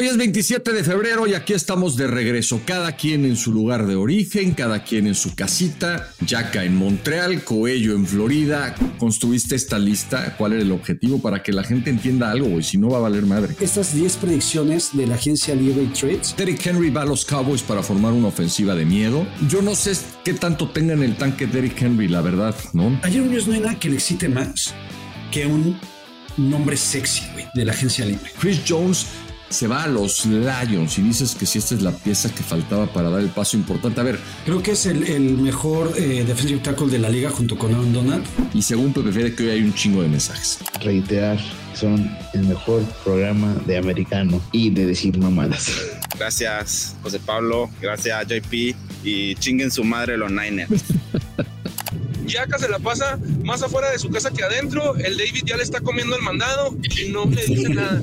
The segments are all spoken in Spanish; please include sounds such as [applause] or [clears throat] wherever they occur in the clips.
Hoy es 27 de febrero y aquí estamos de regreso, cada quien en su lugar de origen, cada quien en su casita, Yaca en Montreal, Coello en Florida. ¿Construiste esta lista? ¿Cuál era el objetivo para que la gente entienda algo? Y si no va a valer madre. Estas 10 predicciones de la agencia Libre Trades. Derrick Henry va a los Cowboys para formar una ofensiva de miedo. Yo no sé qué tanto tenga en el tanque Derrick Henry, la verdad, ¿no? Ayer un no hay nada que le excite más que un nombre sexy, güey, de la agencia libre. Chris Jones se va a los Lions y dices que si esta es la pieza que faltaba para dar el paso importante. A ver. Creo que es el, mejor eh, defensive tackle de la liga junto con Aaron Donald. Y según prefiere que hoy hay un chingo de mensajes. Reiterar, son el mejor programa de americano y de decir mamadas. Gracias, José Pablo. Gracias, JP. Y chinguen su madre los Niners. [laughs] Yaka se la pasa más afuera de su casa que adentro. El David ya le está comiendo el mandado y no le dice nada.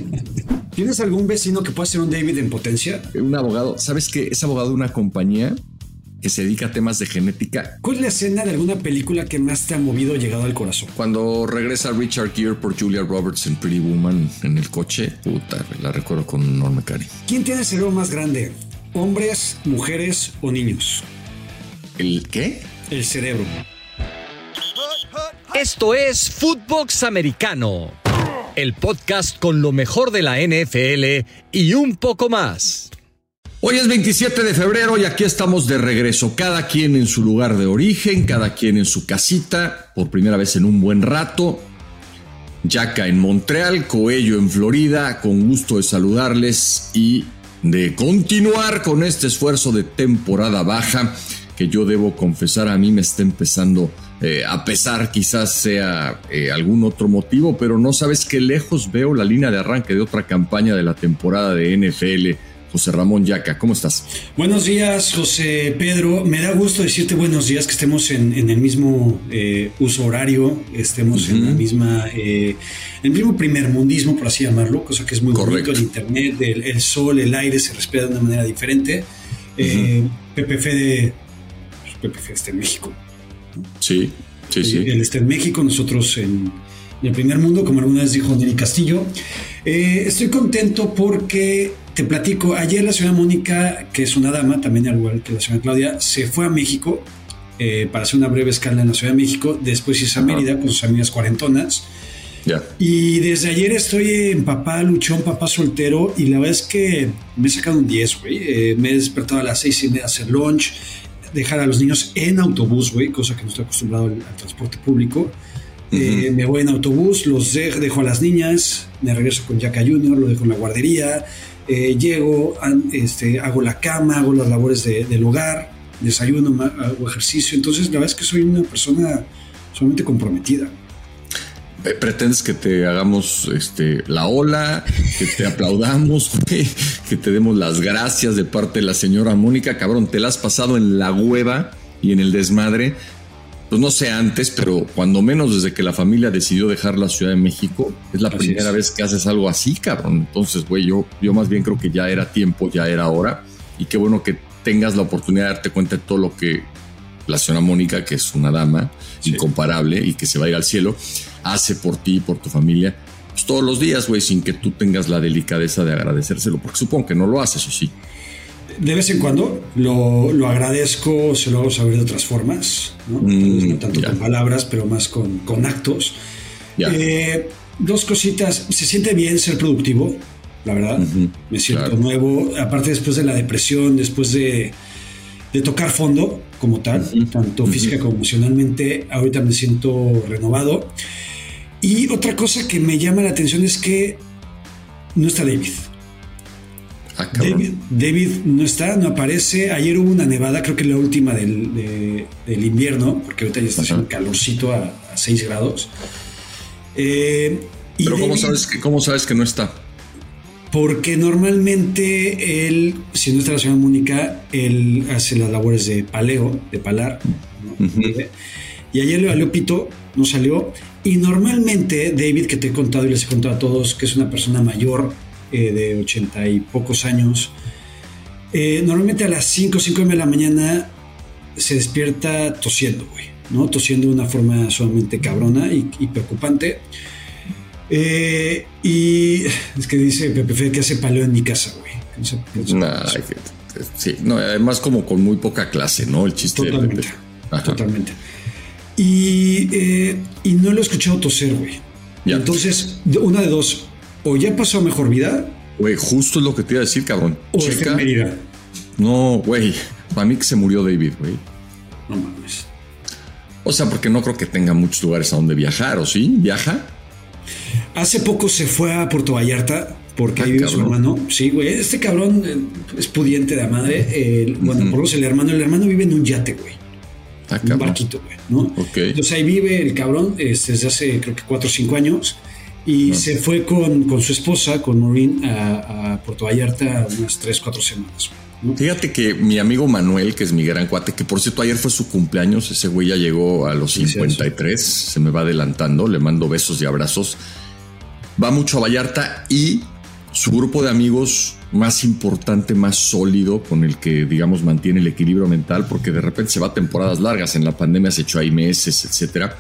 ¿Tienes algún vecino que pueda ser un David en potencia? Un abogado. ¿Sabes que es abogado de una compañía que se dedica a temas de genética? ¿Cuál es la escena de alguna película que más te ha movido o llegado al corazón? Cuando regresa Richard Gere por Julia Roberts en Pretty Woman en el coche, puta, la recuerdo con enorme cariño. ¿Quién tiene el cerebro más grande? ¿Hombres, mujeres o niños? ¿El qué? El cerebro. Esto es Footbox Americano el podcast con lo mejor de la NFL y un poco más. Hoy es 27 de febrero y aquí estamos de regreso, cada quien en su lugar de origen, cada quien en su casita, por primera vez en un buen rato. Yaca en Montreal, Coello en Florida, con gusto de saludarles y de continuar con este esfuerzo de temporada baja que yo debo confesar a mí me está empezando eh, a pesar quizás sea eh, algún otro motivo, pero no sabes qué lejos veo la línea de arranque de otra campaña de la temporada de NFL. José Ramón Yaca, ¿cómo estás? Buenos días, José Pedro. Me da gusto decirte buenos días, que estemos en, el mismo eh, uso horario, estemos en la misma, el mismo primer mundismo, por así llamarlo, cosa que es muy Correcto. El internet, el, sol, el aire se respira de una manera diferente. PPF de PPF está en México. Sí, sí, sí. Él está en México, nosotros en, el primer mundo, como alguna vez dijo Nelly Castillo. Eh, estoy contento porque te platico, ayer la señora Mónica, que es una dama, también al igual que la señora Claudia, se fue a México eh, para hacer una breve escala en la Ciudad de México, después hizo a Mérida con sus amigas cuarentonas. Ya. Y desde ayer estoy en papá luchón, papá soltero, y la verdad es que me he sacado un 10, güey. Eh, me he despertado a las seis y media a hacer lunch, dejar a los niños en autobús, güey, cosa que no estoy acostumbrado al, transporte público. Eh, me voy en autobús, los dejo a las niñas, me regreso con Jaca Junior, lo dejo en la guardería, eh, llego, este, hago la cama, hago las labores del hogar, desayuno, hago ejercicio. Entonces, la verdad es que soy una persona sumamente comprometida. Pretendes que te hagamos este, la ola, que te [laughs] aplaudamos, que te demos las gracias de parte de la señora Mónica. Cabrón, te la has pasado en la hueva y en el desmadre. Pues no sé antes, pero cuando menos desde que la familia decidió dejar la Ciudad de México, es la primera vez que haces algo así, cabrón. Entonces, güey, yo, yo más bien creo que ya era tiempo, ya era hora. Y qué bueno que tengas la oportunidad de darte cuenta de todo lo que la señora Mónica, que es una dama incomparable y que se va a ir al cielo, hace por ti y por tu familia pues, todos los días, güey, sin que tú tengas la delicadeza de agradecérselo, porque supongo que no lo haces, o sí. De vez en cuando lo, agradezco, se lo hago saber de otras formas, no, mm, tanto con palabras, pero más con, actos. Eh, dos cositas, se siente bien ser productivo, la verdad, me siento nuevo, aparte después de la depresión, después de, de tocar fondo como tal, tanto física como emocionalmente, ahorita me siento renovado. Y otra cosa que me llama la atención es que no está David. Ah, David, no está, no aparece. Ayer hubo una nevada, creo que la última del, invierno, porque ahorita ya está haciendo calorcito a, 6 grados. Eh, Pero ¿cómo, sabes que, ¿cómo sabes que no está? Porque normalmente él, si no está la señora Mónica, él hace las labores de paleo, de palar. Y ayer le valió pito, no salió. Y normalmente David, que te he contado y les he contado a todos, que es una persona mayor eh, de ochenta y pocos años, eh, normalmente a las 5 o 5 de la mañana se despierta tosiendo, güey. ¿no? Tosiendo de una forma sumamente cabrona y, y preocupante. Eh, y es que dice Pepe que hace paleo en mi casa, güey. No sé Nah, que- sí, no, además como con muy poca clase, ¿no? El chiste de Totalmente. Pepe. Ajá. Totalmente. Y, eh, y no lo he escuchado toser, güey. Ya. Entonces, de- una de dos. O ya pasó a mejor vida, Güey, justo es lo que te iba a decir, cabrón. o está Checa. en Mérida. No, güey. Para mí que se murió David, güey. No mames. O sea, porque no creo que tenga muchos lugares a donde viajar, ¿o sí? ¿Viaja? Hace poco se fue a Puerto Vallarta porque Ah, ahí vive su hermano. Sí, güey. Este cabrón eh, es pudiente de la madre. Eh, bueno, por lo el hermano. El hermano vive en un yate, güey. Ah, un barquito, güey, ¿no? Ok. Entonces ahí vive el cabrón este, desde hace creo que 4 o 5 años y se fue con, con su esposa, con Maureen, a, a Puerto Vallarta unas 3, 4 semanas. Fíjate que mi amigo Manuel, que es mi gran cuate, que por cierto ayer fue su cumpleaños, ese güey ya llegó a los Felicidades. 53, se me va adelantando, le mando besos y abrazos. Va mucho a Vallarta y su grupo de amigos más importante, más sólido, con el que, digamos, mantiene el equilibrio mental, porque de repente se va a temporadas largas, en la pandemia se echó ahí meses, etcétera.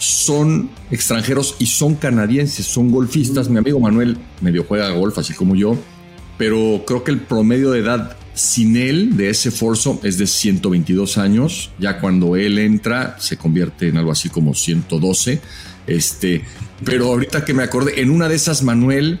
Son extranjeros y son canadienses, son golfistas. Mi amigo Manuel medio juega golf, así como yo, pero creo que el promedio de edad sin él de ese forzo es de 122 años. Ya cuando él entra se convierte en algo así como 112. Este, pero ahorita que me acordé, en una de esas Manuel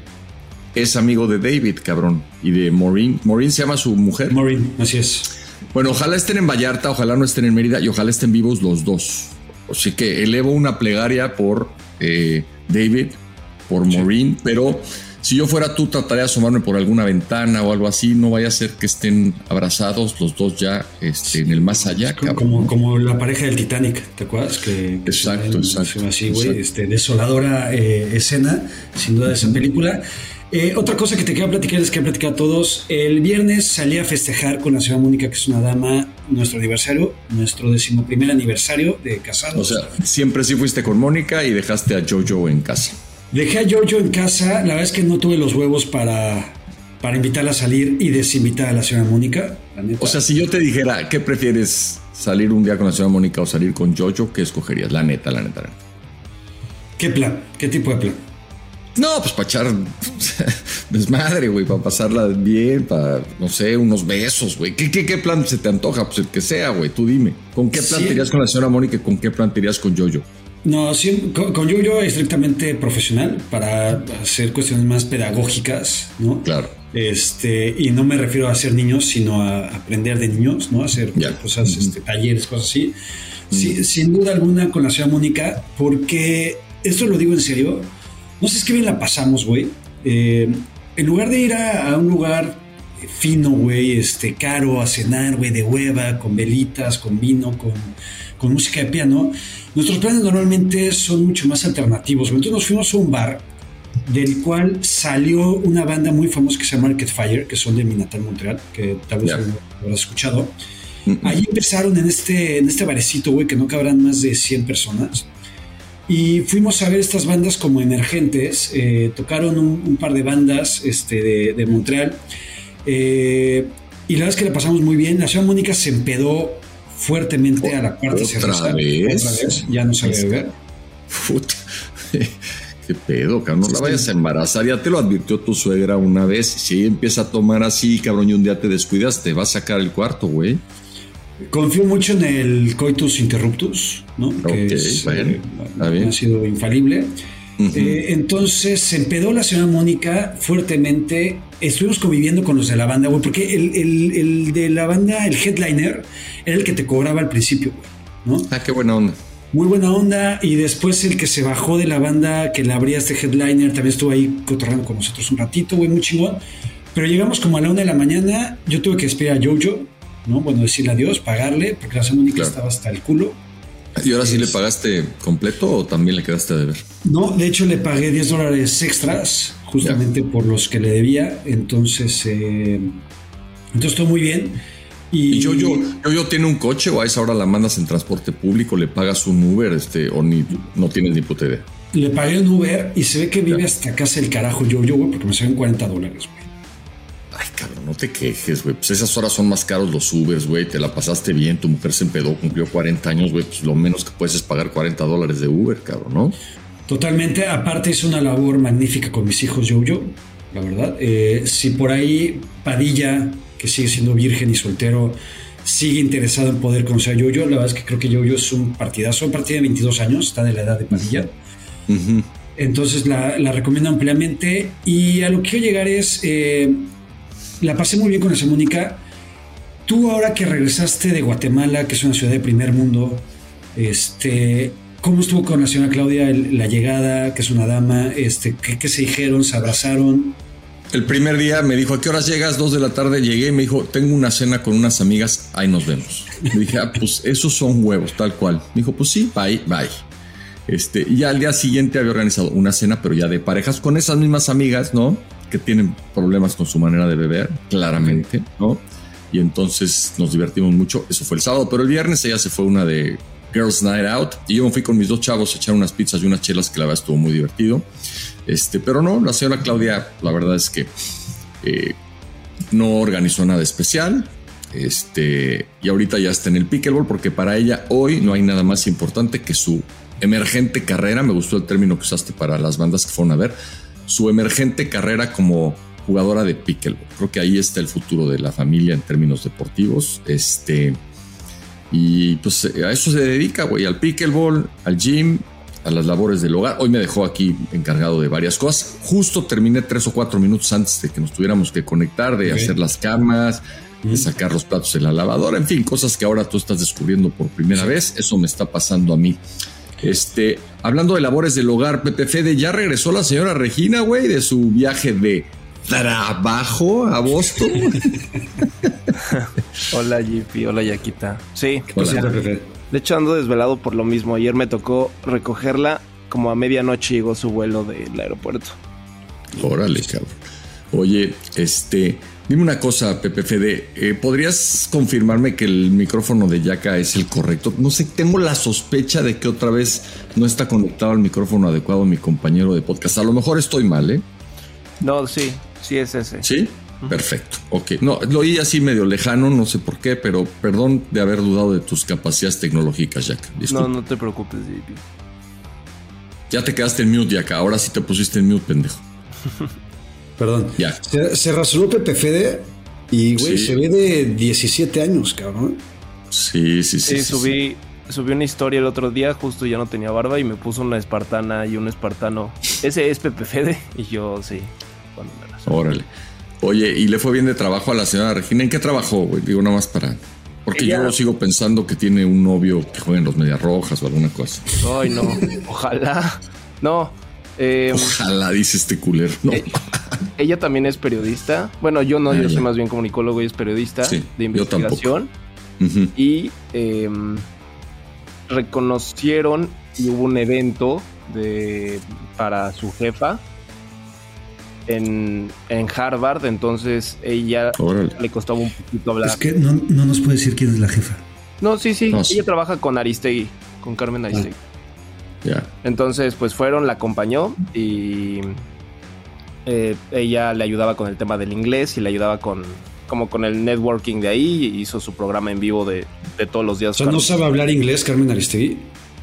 es amigo de David, cabrón, y de Maureen. Maureen se llama su mujer. Maureen, así es. Bueno, ojalá estén en Vallarta, ojalá no estén en Mérida y ojalá estén vivos los dos. Así que elevo una plegaria por eh, David, por Maureen, pero si yo fuera tú trataría de asomarme por alguna ventana o algo así, no vaya a ser que estén abrazados los dos ya este, en el más allá, Como, como, la pareja del Titanic, ¿te acuerdas? Que, que Exacto, se- exacto, Así, güey, este, desoladora eh, escena, sin duda, de esa película. Eh, otra cosa que te quiero platicar es que he platicado a todos. El viernes salí a festejar con la señora Mónica, que es una dama, nuestro aniversario, nuestro decimoprimer aniversario de O casados. sea, siempre sí fuiste con Mónica y dejaste a Jojo en casa. Dejé a Giorgio en casa. La verdad es que no tuve los huevos para, para invitarla a salir y desinvitar a la señora Mónica. O sea, si yo te dijera, ¿qué prefieres? ¿Salir un día con la señora Mónica o salir con Jojo? ¿Qué escogerías? La neta, la neta. la neta. ¿qué plan? ¿Qué tipo de plan? No, pues para echar [laughs] desmadre, güey, para pasarla bien, para, no sé, unos besos, güey. ¿Qué, qué, qué plan se te antoja? Pues el que sea, güey, tú dime. ¿Con qué plan Sí. te irías con la señora Mónica y con qué plan te irías con Jojo? No, sí, con, con Yo-Yo estrictamente profesional para hacer cuestiones más pedagógicas, ¿no? Claro. Este, y no me refiero a ser niños, sino a aprender de niños, ¿no? Hacer Ya. cosas, este, talleres, cosas así. Sí, sin duda alguna con la señora Mónica, porque esto lo digo en serio. No sé, es que bien la pasamos, güey. Eh, en lugar de ir a, a un lugar fino, güey, este, caro, a cenar, güey, de hueva, con velitas, con vino, con, con música de piano, nuestros planes normalmente son mucho más alternativos. Entonces nos fuimos a un bar del cual salió una banda muy famosa que se llama Market Fire, que son de mi natal Montreal, que tal vez lo habrás escuchado. Ahí empezaron en este, en este barecito, güey, que no cabrán más de 100 personas. Y fuimos a ver estas bandas como emergentes. eh, tocaron un, un par de bandas este, de, de Montreal. eh, y la verdad es que la pasamos muy bien. La señora Mónica se empedó fuertemente a la cuarta ¿Otra vez. Ya no sabe beber. [laughs] Qué pedo, cabrón. No la vayas a embarazar. Ya te lo advirtió tu suegra una vez. Si ella empieza a tomar así, cabrón, y un día te descuidas, te va a sacar el cuarto, güey. Confío mucho en el coitus interruptus, ¿no? Ok, es, eh, está bien. ha sido infalible. Eh, entonces se empedó la señora Mónica fuertemente. Estuvimos conviviendo con los de la banda, güey, porque el, el- el de la banda, el headliner, era el que te cobraba al principio, güey, ¿no? Ah, qué buena onda. Muy buena onda. Y después el que se bajó de la banda, que le abría este headliner, también estuvo ahí cotorreando con nosotros un ratito, güey, muy chingón. Pero llegamos como a la una de la mañana. Yo tuve que despedir a Jojo, ¿no? Bueno, decirle adiós, pagarle, porque la señora Mónica Claro. estaba hasta el culo. ¿Y ahora sí le pagaste completo o también le quedaste a deber? No, de hecho le pagué 10 dólares extras, justamente por los que le debía. Entonces, eh, entonces todo muy bien. Y, ¿Y yo, yo, yo, yo tiene un coche o a esa hora la mandas en transporte público, le pagas un Uber, este, o ni no tienes ni puta idea? le pagué un Uber y se ve que vive hasta casa del carajo yo, yo, porque me salen 40 dólares, güey. Cabrón, no te quejes, güey. Pues esas horas son más caros los Ubers, güey. Te la pasaste bien, tu mujer se empedó, cumplió 40 años, güey. Pues lo menos que puedes es pagar 40 dólares de Uber, cabrón, ¿no? Totalmente. Aparte es una labor magnífica con mis hijos, yo, yo, la verdad. Eh, si por ahí Padilla, que sigue siendo virgen y soltero, sigue interesado en poder conocer a Yo-Yo, la verdad es que creo que Yo-Yo es un partidazo, un partido de 22 años, está de la edad de Padilla. Entonces la, la, recomiendo ampliamente. Y a lo que quiero llegar es, eh, la pasé muy bien con esa Mónica. Tú ahora que regresaste de Guatemala, que es una ciudad de primer mundo, este, ¿cómo estuvo con la señora Claudia la llegada, que es una dama? Este, ¿qué, ¿Qué se dijeron? ¿Se abrazaron? El primer día me dijo, ¿a qué horas llegas? Dos de la tarde llegué y me dijo, tengo una cena con unas amigas, ahí nos vemos. Le dije, ah, pues esos son huevos, tal cual. Me dijo, pues sí, bye, bye. Este, y al día siguiente había organizado una cena, pero ya de parejas con esas mismas amigas, ¿no? Que tienen problemas con su manera de beber, claramente, ¿no? Y entonces nos divertimos mucho. Eso fue el sábado, pero el viernes ella se fue una de Girls Night Out y yo me fui con mis dos chavos a echar unas pizzas y unas chelas que la verdad estuvo muy divertido. Este, pero no, la señora Claudia, la verdad es que eh, no organizó nada especial. Este, y ahorita ya está en el pickleball porque para ella hoy no hay nada más importante que su emergente carrera. Me gustó el término que usaste para las bandas que fueron a ver. Su emergente carrera como jugadora de pickleball. Creo que ahí está el futuro de la familia en términos deportivos. Este, y pues a eso se dedica, güey, al pickleball, al gym, a las labores del hogar. Hoy me dejó aquí encargado de varias cosas. Justo terminé tres o cuatro minutos antes de que nos tuviéramos que conectar, de okay. hacer las camas, de sacar los platos de la lavadora, en fin, cosas que ahora tú estás descubriendo por primera vez. Eso me está pasando a mí. Este, hablando de labores del hogar, Pepe Fede, ya regresó la señora Regina, güey, de su viaje de trabajo a Boston. [laughs] hola, JP, hola, Yaquita. Sí, hola, Pepe. De hecho, ando desvelado por lo mismo. Ayer me tocó recogerla. Como a medianoche llegó su vuelo del aeropuerto. Órale, cabrón. Oye, este, dime una cosa, Pepe Fede. Eh, ¿Podrías confirmarme que el micrófono de Yaka es el correcto? No sé, tengo la sospecha de que otra vez no está conectado al micrófono adecuado mi compañero de podcast. A lo mejor estoy mal, ¿eh? No, sí, sí es ese. ¿Sí? Perfecto, ok. No, lo oí así medio lejano, no sé por qué, pero perdón de haber dudado de tus capacidades tecnológicas, Jack. Disculpa. No, no te preocupes, JP. Ya te quedaste en mute, Jack. Ahora sí te pusiste en mute, pendejo. [laughs] Perdón. Ya. Se, se rasuró Pepe Fede y, güey, sí. se ve de 17 años, cabrón. Sí, sí, sí. Sí, subí, subí una historia el otro día, justo ya no tenía barba y me puso una espartana y un espartano. Ese es Pepe Fede y yo sí. Cuando me rasuré. Órale. Oye, ¿y le fue bien de trabajo a la señora Regina? ¿En qué trabajó, güey? Digo, nada más para... Porque Ella... yo sigo pensando que tiene un novio que juega en los Medias Rojas o alguna cosa. Ay, no. Ojalá. No. Eh, Ojalá, dice este culero. No. Ella, ella, también es periodista. Bueno, yo no, ah, yo ya. soy más bien comunicólogo y es periodista sí, de investigación. Uh -huh. Y eh, reconocieron y hubo un evento de, para su jefa en, en, Harvard, entonces ella Órale. le costaba un poquito hablar. Es que no, no, nos puede decir quién es la jefa. No, sí, sí, no, ella sí. trabaja con Aristegui, con Carmen Aristegui. Ah. Yeah. Entonces, pues fueron, la acompañó y eh, ella le ayudaba con el tema del inglés y le ayudaba con como con el networking de ahí y hizo su programa en vivo de, de todos los días. O sea, ¿no sabe hablar inglés Carmen Aristegui?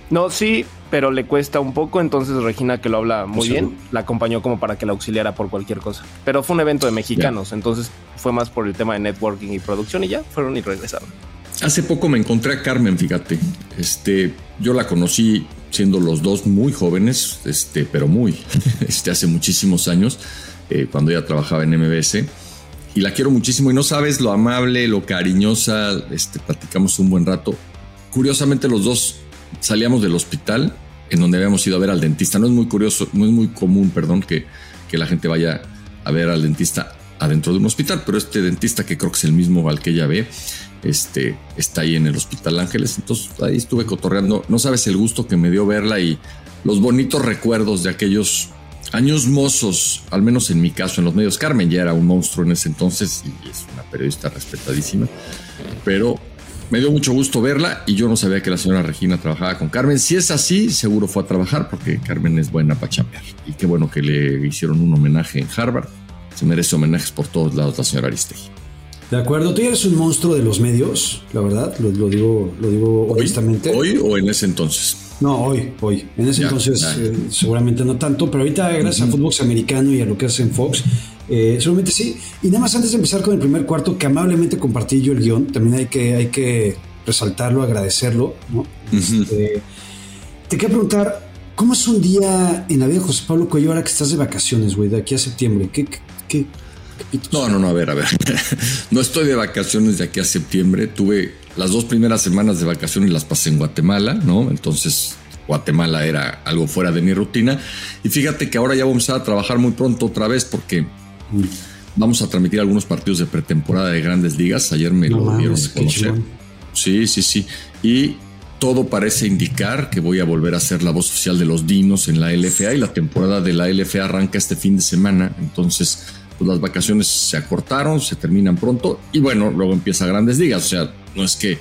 No, sí, pero le cuesta un poco, entonces Regina, que lo habla muy ¿Sí? bien, la acompañó como para que la auxiliara por cualquier cosa. Pero fue un evento de mexicanos, yeah. entonces fue más por el tema de networking y producción y ya fueron y regresaron. Hace poco me encontré a Carmen, fíjate. Este, yo la conocí siendo los dos muy jóvenes, este, pero muy, [laughs] este, hace muchísimos años, eh, cuando ella trabajaba en MBS. Y la quiero muchísimo y no sabes lo amable, lo cariñosa, este, platicamos un buen rato. Curiosamente los dos salíamos del hospital en donde habíamos ido a ver al dentista. No es muy curioso, no es muy común, perdón, que, que la gente vaya a ver al dentista adentro de un hospital, pero este dentista que creo que es el mismo al que ella ve, este, está ahí en el Hospital Ángeles. Entonces ahí estuve cotorreando. No sabes el gusto que me dio verla y los bonitos recuerdos de aquellos años mozos, al menos en mi caso, en los medios. Carmen ya era un monstruo en ese entonces y es una periodista respetadísima, pero me dio mucho gusto verla y yo no sabía que la señora Regina trabajaba con Carmen. Si es así, seguro fue a trabajar porque Carmen es buena para chambear. Y qué bueno que le hicieron un homenaje en Harvard. Se merece homenajes por todos lados la señora Aristegui. De acuerdo, tú ya eres un monstruo de los medios, la verdad, lo, lo digo, lo digo ¿Hoy, honestamente. ¿Hoy o en ese entonces? No, hoy, hoy. En ese Ya, entonces ya. eh, seguramente no tanto, pero ahorita gracias a Footbox americano y a lo que hace en Fox, eh, seguramente sí. Y nada más antes de empezar con el primer cuarto, que amablemente compartí yo el guion, también hay que, hay que resaltarlo, agradecerlo, ¿no? Este, te quiero preguntar, ¿cómo es un día en la vida de José Pablo Cuello ahora que estás de vacaciones, güey, de aquí a septiembre? ¿Qué, qué? No, no, no, a ver, a ver. [laughs] No estoy de vacaciones de aquí a septiembre. Tuve las dos primeras semanas de vacaciones las pasé en Guatemala, ¿no? Entonces Guatemala era algo fuera de mi rutina. Y fíjate que ahora ya vamos a trabajar muy pronto otra vez porque vamos a transmitir algunos partidos de pretemporada de grandes ligas. Ayer me No lo mames, dieron a conocer. Sí, sí, sí. Y todo parece indicar que voy a volver a ser la voz oficial de los Dinos en la LFA y la temporada de la LFA arranca este fin de semana. Entonces, pues las vacaciones se acortaron, se terminan pronto y bueno, luego empieza Grandes Ligas. O sea, no es que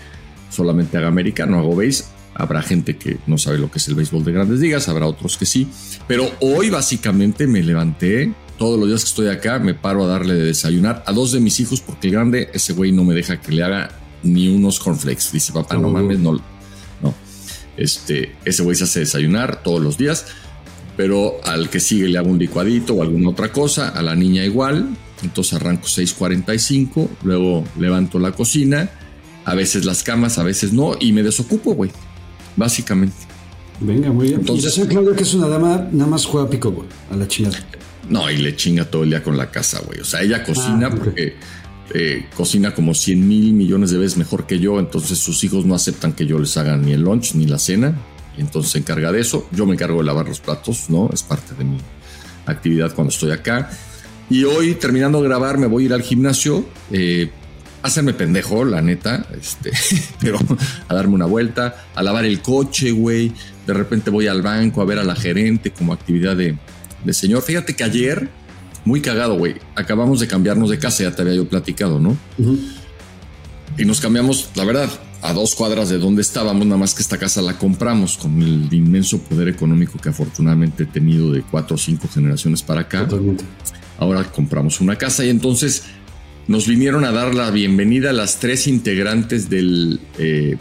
solamente haga americano, hago base. Habrá gente que no sabe lo que es el béisbol de Grandes Ligas, habrá otros que sí. Pero hoy básicamente me levanté. Todos los días que estoy acá me paro a darle de desayunar a dos de mis hijos porque el grande, ese güey no me deja que le haga ni unos cornflakes. Dice, papá, no mames, no, no. Este, ese güey se hace desayunar todos los días, pero al que sigue le hago un licuadito o alguna otra cosa, a la niña igual. Entonces arranco 6:45, luego levanto la cocina, a veces las camas, a veces no, y me desocupo, güey. Básicamente. Venga, muy bien. Entonces- y la señora Claudia, que es una dama, nada más juega pickleball, a la chingada. No, y le chinga todo el día con la casa, güey. O sea, ella cocina Ah, porque eh, cocina como 100 mil millones de veces mejor que yo. Entonces sus hijos no aceptan que yo les haga ni el lunch ni la cena. Entonces se encarga de eso. Yo me encargo de lavar los platos, ¿no? Es parte de mi actividad cuando estoy acá. Y hoy, terminando de grabar, me voy a ir al gimnasio. Eh, a hacerme pendejo, la neta, este, [laughs] pero a darme una vuelta, a lavar el coche, güey. De repente voy al banco a ver a la gerente como actividad de, de señor. Fíjate que ayer, muy cagado, güey, acabamos de cambiarnos de casa, ya te había yo platicado, ¿no? Y nos cambiamos, la verdad, a dos cuadras de donde estábamos, nada más que esta casa la compramos con el inmenso poder económico que afortunadamente he tenido de cuatro o cinco generaciones para acá. Totalmente. Ahora compramos una casa y entonces nos vinieron a dar la bienvenida a las tres integrantes del, eh,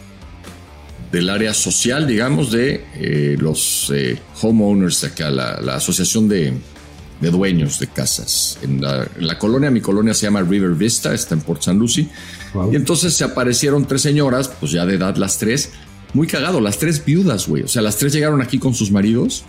del área social, digamos, de eh, los eh, homeowners de acá, la, la asociación de, de dueños de casas. En la, en la colonia, mi colonia se llama River Vista, está en Port San Lucie. Wow. Y entonces se aparecieron tres señoras, pues ya de edad las tres, muy cagado, las tres viudas, güey. O sea, las tres llegaron aquí con sus maridos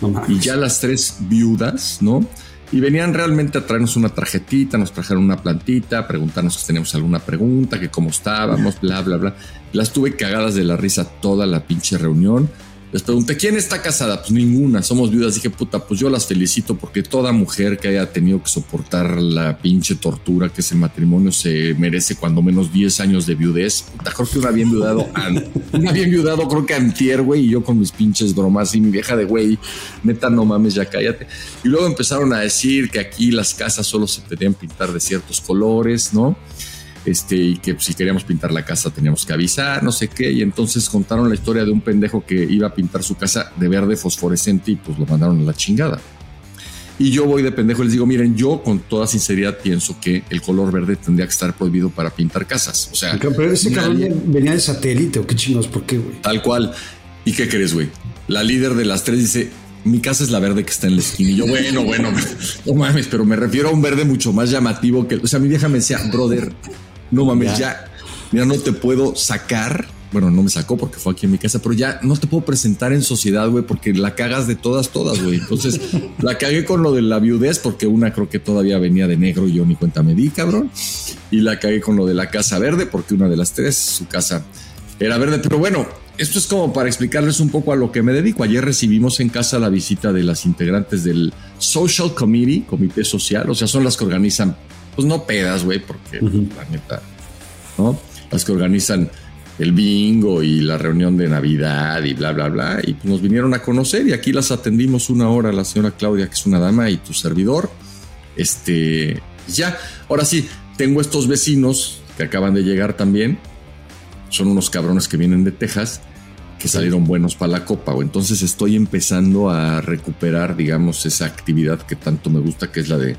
No y ya las tres viudas, ¿no? Y venían realmente a traernos una tarjetita, nos trajeron una plantita, preguntarnos si teníamos alguna pregunta, que cómo estábamos, bla, bla, bla. Las tuve cagadas de la risa toda la pinche reunión. Les pregunté, ¿quién está casada? Pues ninguna, somos viudas. Dije, puta, pues yo las felicito porque toda mujer que haya tenido que soportar la pinche tortura que ese matrimonio se merece cuando menos 10 años de viudez. Puta, creo que una bien viudado, una bien viudado, creo que antier, güey, y yo con mis pinches bromas y mi vieja de güey, neta, no mames, ya cállate. Y luego empezaron a decir que aquí las casas solo se podían pintar de ciertos colores, ¿no? Este, y que si queríamos pintar la casa teníamos que avisar, no sé qué, y entonces contaron la historia de un pendejo que iba a pintar su casa de verde fosforescente y pues lo mandaron a la chingada. Y yo voy de pendejo y les digo, miren, yo con toda sinceridad pienso que el color verde tendría que estar prohibido para pintar casas. O sea, Pero ese nadie- venía de satélite o qué chingados, ¿por qué, güey? tal cual. ¿Y qué crees, güey? La líder de las tres dice, mi casa es la verde que está en la esquina. Y yo, bueno, bueno, [laughs] no mames, pero me refiero a un verde mucho más llamativo que... O sea, mi vieja me decía, brother, no mames, ya, mira, no te puedo sacar. Bueno, no me sacó porque fue aquí en mi casa, pero ya no te puedo presentar en sociedad, güey, porque la cagas de todas, todas, güey. Entonces [laughs] la cagué con lo de la viudez, porque una creo que todavía venía de negro y yo ni cuenta me di, cabrón. Y la cagué con lo de la casa verde, porque una de las tres, su casa era verde. Pero bueno, esto es como para explicarles un poco a lo que me dedico. Ayer recibimos en casa la visita de las integrantes del Social Committee, Comité Social, o sea, son las que organizan, pues no pedas, güey, porque la neta, ¿no? Las que organizan el bingo y la reunión de Navidad y bla, bla, bla. Y pues nos vinieron a conocer y aquí las atendimos una hora, la señora Claudia, que es una dama, y tu servidor. Este, ya, ahora sí, tengo estos vecinos que acaban de llegar también. Son unos cabrones que vienen de Texas que salieron buenos para la copa. O entonces estoy empezando a recuperar, digamos, esa actividad que tanto me gusta, que es la de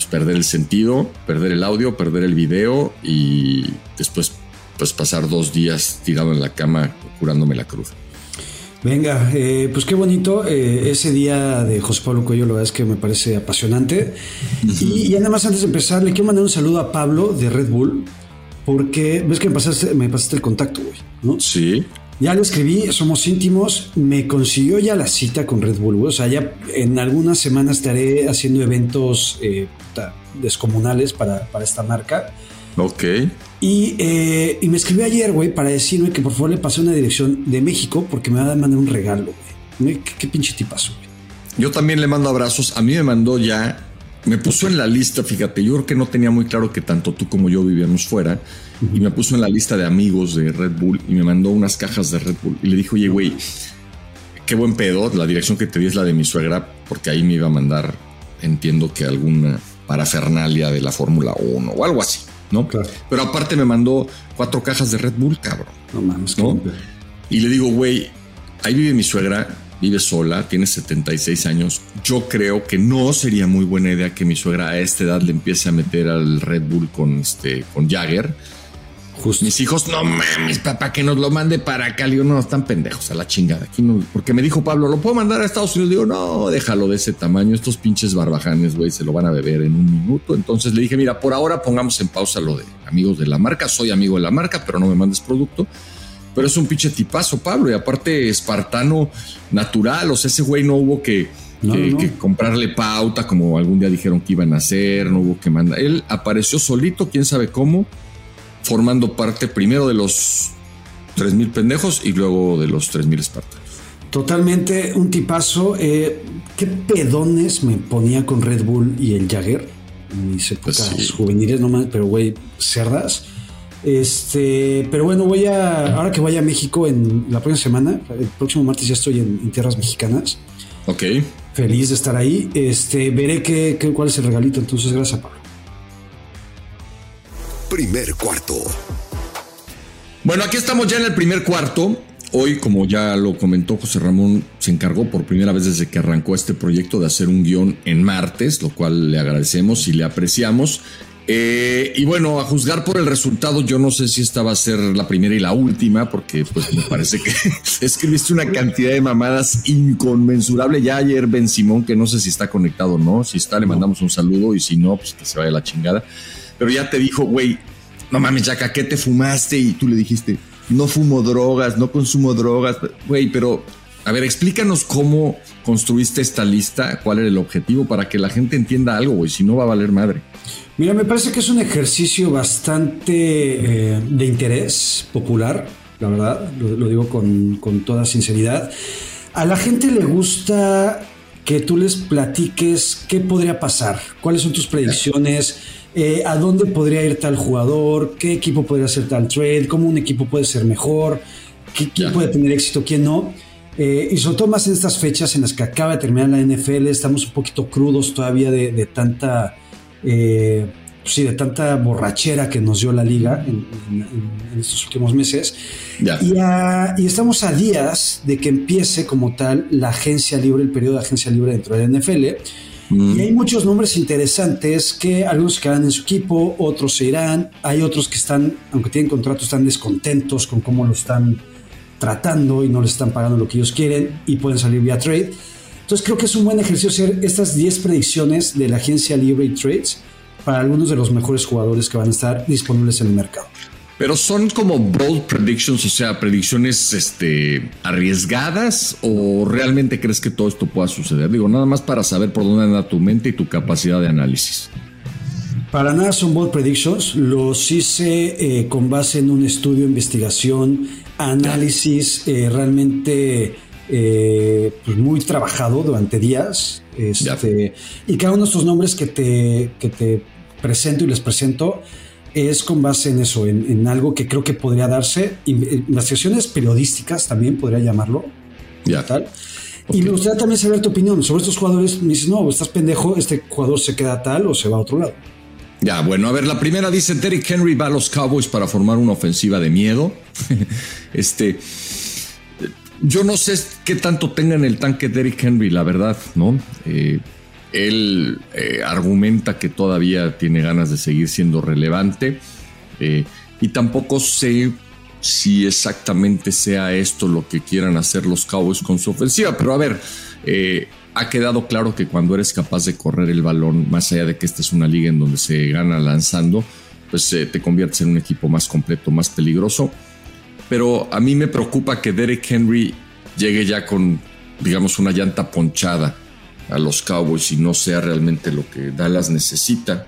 pues, perder el sentido, perder el audio, perder el video y después pues pasar dos días tirado en la cama curándome la cruz. Venga, eh, pues qué bonito. eh, ese día de José Pablo Cuello, la verdad es que me parece apasionante. y, y nada más antes de empezar, le quiero mandar un saludo a Pablo de Red Bull, porque ves que me pasaste, me pasaste el contacto, güey, ¿no? Sí. Ya le escribí, somos íntimos, me consiguió ya la cita con Red Bull, güey. O sea, ya en algunas semanas estaré haciendo eventos eh, descomunales para, para esta marca. Ok. Y, eh, y me escribió ayer, güey, para decirme que por favor le pasé una dirección de México porque me va a mandar un regalo, güey. ¿Qué, qué pinche tipazo, güey. Yo también le mando abrazos. A mí me mandó ya, me puso en la lista, fíjate, yo creo que no tenía muy claro que tanto tú como yo vivíamos fuera. Y me puso en la lista de amigos de Red Bull y me mandó unas cajas de Red Bull. Y le dijo, oye, güey, qué buen pedo. La dirección que te di es la de mi suegra, porque ahí me iba a mandar, entiendo que alguna parafernalia de la Fórmula 1 o algo así, ¿no? Claro. Pero aparte me mandó cuatro cajas de Red Bull, cabrón. No mames, ¿no? Y le digo, güey, ahí vive mi suegra, vive sola, tiene 76 años. Yo creo que no sería muy buena idea que mi suegra a esta edad le empiece a meter al Red Bull con este, con Jagger. Justo. Mis hijos, no mames, papá, que nos lo mande para acá. Le digo, no, están pendejos a la chingada. Aquí no, porque me dijo Pablo, ¿lo puedo mandar a Estados Unidos? Le digo, no, déjalo de ese tamaño. Estos pinches barbajanes, güey, se lo van a beber en un minuto. Entonces le dije, mira, por ahora pongamos en pausa lo de amigos de la marca. Soy amigo de la marca, pero no me mandes producto. Pero es un pinche tipazo, Pablo. Y aparte, espartano natural. O sea, ese güey no hubo que, No, que, no. que comprarle pauta, como algún día dijeron que iban a hacer. No hubo que mandar. Él apareció solito, quién sabe cómo, formando parte primero de los 3000 pendejos y luego de los 3000 espartanos. Totalmente un tipazo. Eh, ¿Qué pedones me ponía con Red Bull y el Jagger? Mis épocas Pues sí. juveniles, no más, pero güey, cerdas. Este, pero bueno, voy a, ahora que vaya a México en la próxima semana, el próximo martes ya estoy en, en tierras mexicanas. Ok. Feliz de estar ahí. Este, veré qué, qué- cuál es el regalito. Entonces, gracias, Pablo. Primer cuarto. Bueno, aquí estamos ya en el primer cuarto. Hoy, como ya lo comentó José Ramón, se encargó por primera vez desde que arrancó este proyecto de hacer un guion en martes, lo cual le agradecemos y le apreciamos. Eh, y bueno, a juzgar por el resultado, yo no sé si esta va a ser la primera y la última, porque pues me parece que [laughs] escribiste una cantidad de mamadas inconmensurable. Ya ayer Ben Simón, que no sé si está conectado o no, si está le mandamos un saludo y si no, pues que se vaya la chingada. Pero ya te dijo, güey, no mames, Jaca, ¿qué te fumaste? Y tú le dijiste, no fumo drogas, no consumo drogas. Güey, pero, a ver, explícanos cómo construiste esta lista, cuál era el objetivo para que la gente entienda algo, güey, si no va a valer madre. Mira, me parece que es un ejercicio bastante eh, de interés popular, la verdad, lo, lo digo con, con toda sinceridad. A la gente le gusta que tú les platiques qué podría pasar, cuáles son tus predicciones, eh, a dónde podría ir tal jugador, qué equipo podría hacer tal trade, cómo un equipo puede ser mejor, qué- quién puede tener éxito, quién no. Eh, y sobre todo más en estas fechas en las que acaba de terminar la NFL, estamos un poquito crudos todavía de, de tanta, eh, pues sí, de tanta borrachera que nos dio la liga en, en- en estos últimos meses. Ya. Y, a- y estamos a días de que empiece como tal la agencia libre, el periodo de agencia libre dentro de la NFL. Mm. Y hay muchos nombres interesantes que algunos se quedan en su equipo, otros se irán. Hay otros que están, aunque tienen contrato, están descontentos con cómo lo están tratando y no les están pagando lo que ellos quieren y pueden salir vía trade. Entonces creo que es un buen ejercicio hacer estas 10 predicciones de la agencia libre trades para algunos de los mejores jugadores que van a estar disponibles en el mercado. Pero son como bold predictions, o sea, predicciones este, arriesgadas o realmente crees que todo esto pueda suceder? Digo, nada más para saber por dónde anda tu mente y tu capacidad de análisis. Para nada son bold predictions, los hice eh, con base en un estudio, investigación, análisis eh, realmente eh, pues muy trabajado durante días. Este, y cada uno de estos nombres que te, que te presento y les presento es con base en eso, en, en algo que creo que podría darse, in- investigaciones periodísticas también podría llamarlo. Ya. Tal. Y me gustaría también saber tu opinión sobre estos jugadores. Me dices, no, estás pendejo, este jugador se queda tal o se va a otro lado. Ya, bueno, a ver, la primera dice Derrick Henry va a los Cowboys para formar una ofensiva de miedo. [laughs] este, yo no sé qué tanto tenga en el tanque Derrick Henry, la verdad, ¿no? Eh, él eh, argumenta que todavía tiene ganas de seguir siendo relevante eh, y tampoco sé si exactamente sea esto lo que quieran hacer los Cowboys con su ofensiva, pero a ver, ha quedado claro que cuando eres capaz de correr el balón, más allá de que esta es una liga en donde se gana lanzando, pues te conviertes en un equipo más completo, más peligroso. Pero a mí me preocupa que Derek Henry llegue ya con, digamos, una llanta ponchada a los Cowboys y no sea realmente lo que Dallas necesita.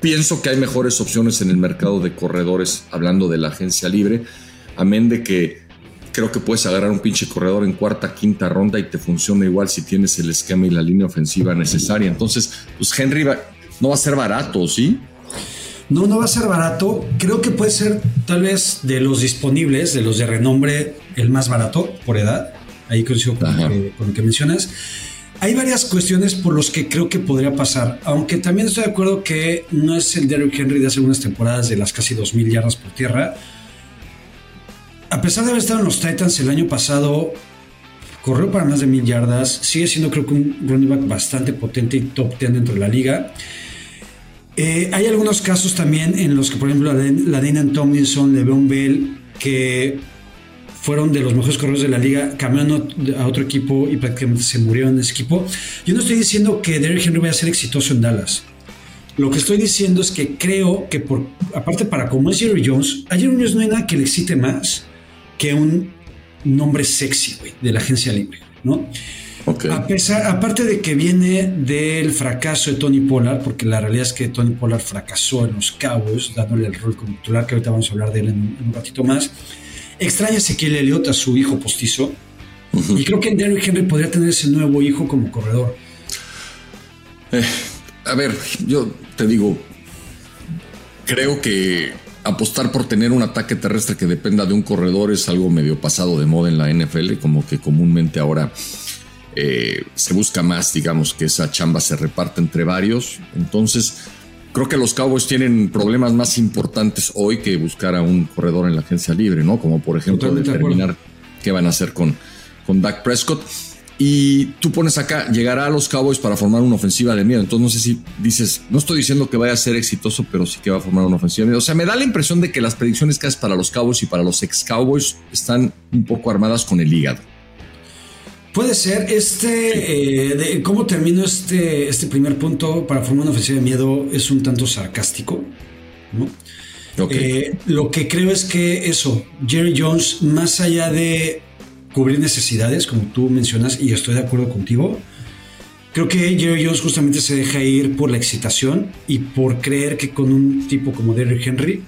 Pienso que hay mejores opciones en el mercado de corredores, hablando de la agencia libre, amén de que creo que puedes agarrar un pinche corredor en cuarta, quinta ronda y te funciona igual si tienes el esquema y la línea ofensiva necesaria. Entonces, pues Henry no va a ser barato, ¿sí? No, no va a ser barato. Creo que puede ser tal vez de los disponibles, de los de renombre, el más barato por edad. Ahí coincido con, con lo que mencionas. Hay varias cuestiones por las que creo que podría pasar, aunque también estoy de acuerdo que no es el Derrick Henry de hace unas temporadas de las casi 2.000 yardas por tierra. A pesar de haber estado en los Titans el año pasado, corrió para más de 1.000 yardas, sigue siendo creo que un running back bastante potente y top 10 dentro de la liga. Eh, hay algunos casos también en los que, por ejemplo, la Dana Tomlinson, LeBron Bell, que fueron de los mejores corredores de la liga, cambiando a otro equipo y prácticamente se murieron en ese equipo. Yo no estoy diciendo que Derrick Henry vaya a ser exitoso en Dallas. Lo que estoy diciendo es que creo que, por, aparte para como es Jerry Jones, a Jerry Jones no hay nada que le excite más que un nombre sexy, de la agencia libre, ¿no? A pesar, aparte de que viene del fracaso de Tony Pollard, porque la realidad es que Tony Pollard fracasó en los Cowboys, dándole el rol como titular, que ahorita vamos a hablar de él en un ratito más. Extraña Ezequiel Elliott, a su hijo postizo. Y creo que Derrick Henry podría tener ese nuevo hijo como corredor. Eh, a ver, yo te digo, creo que apostar por tener un ataque terrestre que dependa de un corredor es algo medio pasado de moda en la NFL, como que comúnmente ahora eh, se busca más, digamos, que esa chamba se reparte entre varios. Entonces, creo que los Cowboys tienen problemas más importantes hoy que buscar a un corredor en la agencia libre, ¿no? Como por ejemplo determinar qué van a hacer con, con Dak Prescott. Y tú pones acá, llegará a los Cowboys para formar una ofensiva de miedo. Entonces no sé si dices, no estoy diciendo que vaya a ser exitoso, pero sí que va a formar una ofensiva de miedo. O sea, me da la impresión de que las predicciones que haces para los Cowboys y para los ex Cowboys están un poco armadas con el hígado. Puede ser. Este, eh, de cómo termino este, este primer punto para formar una ofensiva de miedo es un tanto sarcástico. Eh, lo que creo es que eso, Jerry Jones, más allá de cubrir necesidades, como tú mencionas, y estoy de acuerdo contigo, creo que Jerry Jones justamente se deja ir por la excitación y por creer que con un tipo como Derrick Henry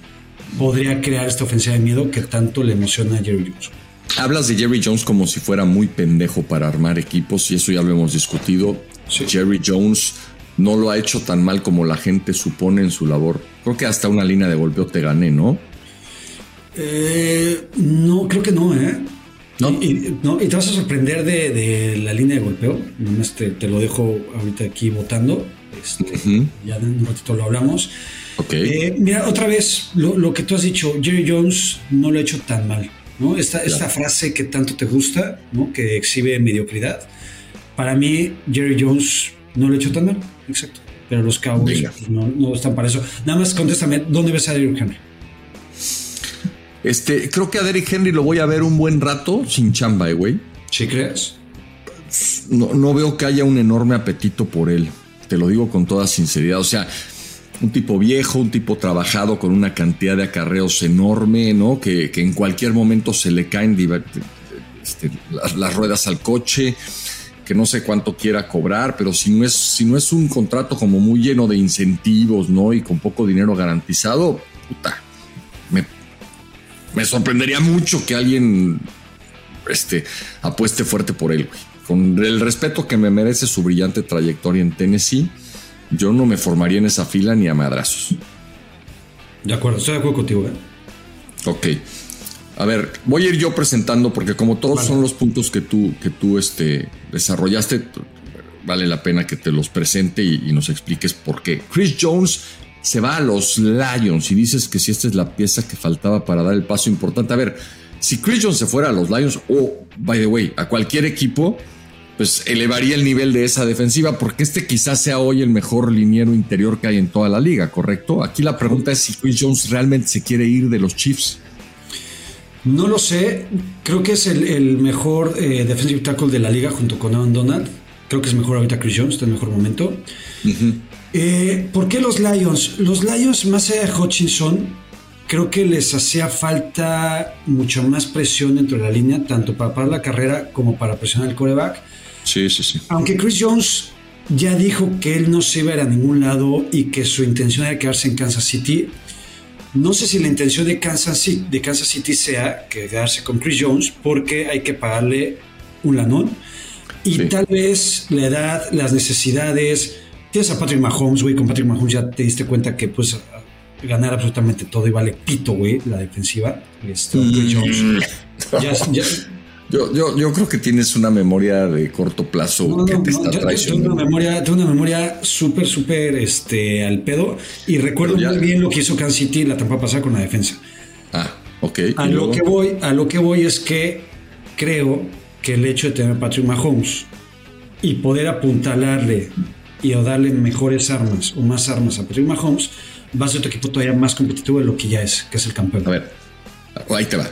podría crear esta ofensiva de miedo que tanto le emociona a Jerry Jones. Hablas de Jerry Jones como si fuera muy pendejo para armar equipos y eso ya lo hemos discutido. Jerry Jones no lo ha hecho tan mal como la gente supone en su labor. Creo que hasta una línea de golpeo te gané, ¿no? Eh, no, creo que no, ¿eh? ¿No? Y, te vas a sorprender de, la línea de golpeo. Te, te, lo dejo ahorita aquí votando. Este, ya en un ratito lo hablamos. Eh, mira, otra vez, lo, lo, que tú has dicho, Jerry Jones no lo ha hecho tan mal. Esta, frase que tanto te gusta, Que exhibe mediocridad. Para mí, Jerry Jones no lo ha hecho tan mal, exacto. Pero los Cowboys no, están para eso. Nada más contéstame, ¿dónde ves a Derrick Henry? Este, creo que a Derrick Henry lo voy a ver un buen rato sin chamba, eh, güey. ¿Sí crees? No, no veo que haya un enorme apetito por él. Te lo digo con toda sinceridad. O sea, un tipo viejo, un tipo trabajado con una cantidad de acarreos enorme, ¿no? Que, en cualquier momento se le caen este, las, ruedas al coche, que no sé cuánto quiera cobrar, pero si no es, si no es un contrato como muy lleno de incentivos, ¿no? Y con poco dinero garantizado, puta, me sorprendería mucho que alguien este, apueste fuerte por él, güey. Con el respeto que me merece su brillante trayectoria en Tennessee yo no me formaría en esa fila ni a madrazos. De acuerdo, estoy de acuerdo contigo. ¿eh? Ok. A ver, voy a ir yo presentando porque como todos son los puntos que tú, que tú este, desarrollaste, vale la pena que te los presente y, nos expliques por qué. Chris Jones se va a los Lions y dices que si esta es la pieza que faltaba para dar el paso importante. A ver, si Chris Jones se fuera a los Lions o, by the way, a cualquier equipo, pues elevaría el nivel de esa defensiva, porque este quizás sea hoy el mejor liniero interior que hay en toda la liga, ¿correcto? Aquí la pregunta es si Chris Jones realmente se quiere ir de los Chiefs. No lo sé, creo que es el, mejor eh, defensive tackle de la liga junto con Aaron Donald. Creo que es mejor ahorita Chris Jones, está en el mejor momento. Eh, ¿Por qué los Lions? Los Lions, más allá de Hutchinson, creo que les hacía falta mucho más presión dentro de la línea, tanto para parar la carrera como para presionar el coreback. Sí, sí, sí. Aunque Chris Jones ya dijo que él no se iba a ir a ningún lado y que su intención era quedarse en Kansas City. No sé si la intención de Kansas City, de Kansas City sea quedarse con Chris Jones porque hay que pagarle un lanón. Y tal vez la edad, las necesidades. Tienes a Patrick Mahomes, güey. Con Patrick Mahomes ya te diste cuenta que pues ganar absolutamente todo y vale pito, güey, la defensiva. Este, Chris Jones. [laughs] Ya, ya, yo, yo, yo, creo que tienes una memoria de corto plazo que te está traicionando. Tengo una memoria, tengo una memoria súper, súper este, al pedo. Y recuerdo muy bien lo que hizo Kansas City la temporada pasada con la defensa. Ah, ok. A lo, que voy, a lo que voy es que creo que el hecho de tener a Patrick Mahomes y poder apuntalarle y o darle mejores armas o más armas a Patrick Mahomes va a ser tu equipo todavía más competitivo de lo que ya es, que es el campeón. A ver, ahí te va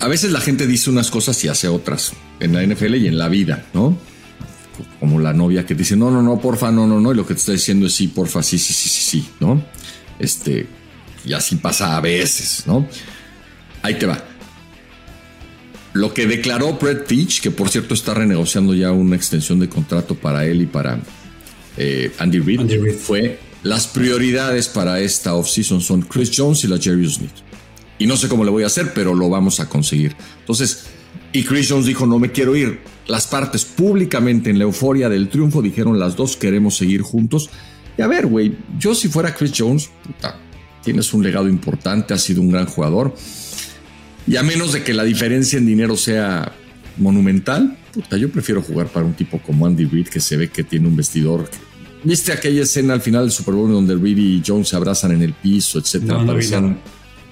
a veces la gente dice unas cosas y hace otras en la NFL y en la vida, ¿no? Como la novia que dice, no, no, no, porfa, no, no, no, y lo que te está diciendo es sí, porfa, sí, sí, sí, sí, sí, ¿no? Este, y así pasa a veces, ¿no? Ahí te va. Lo que declaró Brett Fitch, que por cierto está renegociando ya una extensión de contrato para él y para eh, Andy, Reid, fue las prioridades para esta offseason son Chris Jones y la Jerry Smith y no sé cómo le voy a hacer, pero lo vamos a conseguir. Entonces, y Chris Jones dijo, no me quiero ir. Las partes públicamente en la euforia del triunfo dijeron las dos queremos seguir juntos. Y a ver, güey, yo si fuera Chris Jones, puta, tienes un legado importante, has sido un gran jugador. Y a menos de que la diferencia en dinero sea monumental, puta, yo prefiero jugar para un tipo como Andy Reid que se ve que tiene un vestidor. ¿Viste aquella escena al final del Super Bowl donde Reid y Jones se abrazan en el piso, etcétera?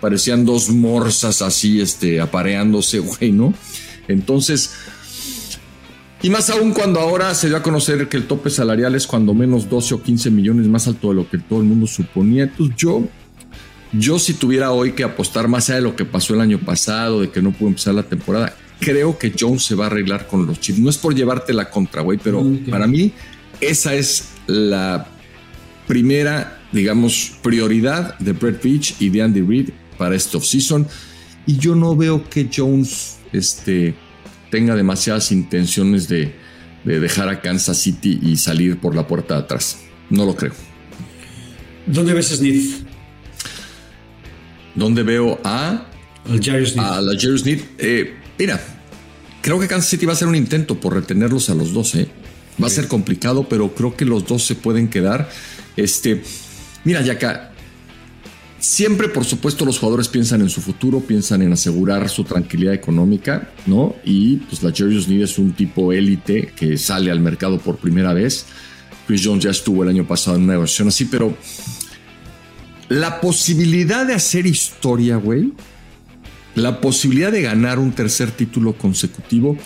parecían dos morsas así, este, apareándose, [laughs] güey, ¿no? Entonces, y más aún cuando ahora se dio a conocer que el tope salarial es cuando menos 12 o 15 millones más alto de lo que todo el mundo suponía. Entonces yo, yo si tuviera hoy que apostar más allá de lo que pasó el año pasado, de que no pudo empezar la temporada, creo que Jones se va a arreglar con los Chiefs. No es por llevarte la contra, güey, pero para mí esa es la primera, digamos, prioridad de Brett Beach y de Andy Reid para este offseason. Y yo no veo que Jones este, tenga demasiadas intenciones de, dejar a Kansas City y salir por la puerta de atrás. No lo creo. ¿Dónde ves a Smith? ¿Dónde veo a, Smith? a la Jerry Smith? Eh, mira, creo que Kansas City va a hacer un intento por retenerlos a los dos. ¿eh? Va a ser complicado, pero creo que los dos se pueden quedar. Este, mira, acá Siempre, por supuesto, los jugadores piensan en su futuro, piensan en asegurar su tranquilidad económica, ¿no? Y pues la Jerry Smith es un tipo élite que sale al mercado por primera vez. Chris Jones ya estuvo el año pasado en una versión así, pero la posibilidad de hacer historia, güey, la posibilidad de ganar un tercer título consecutivo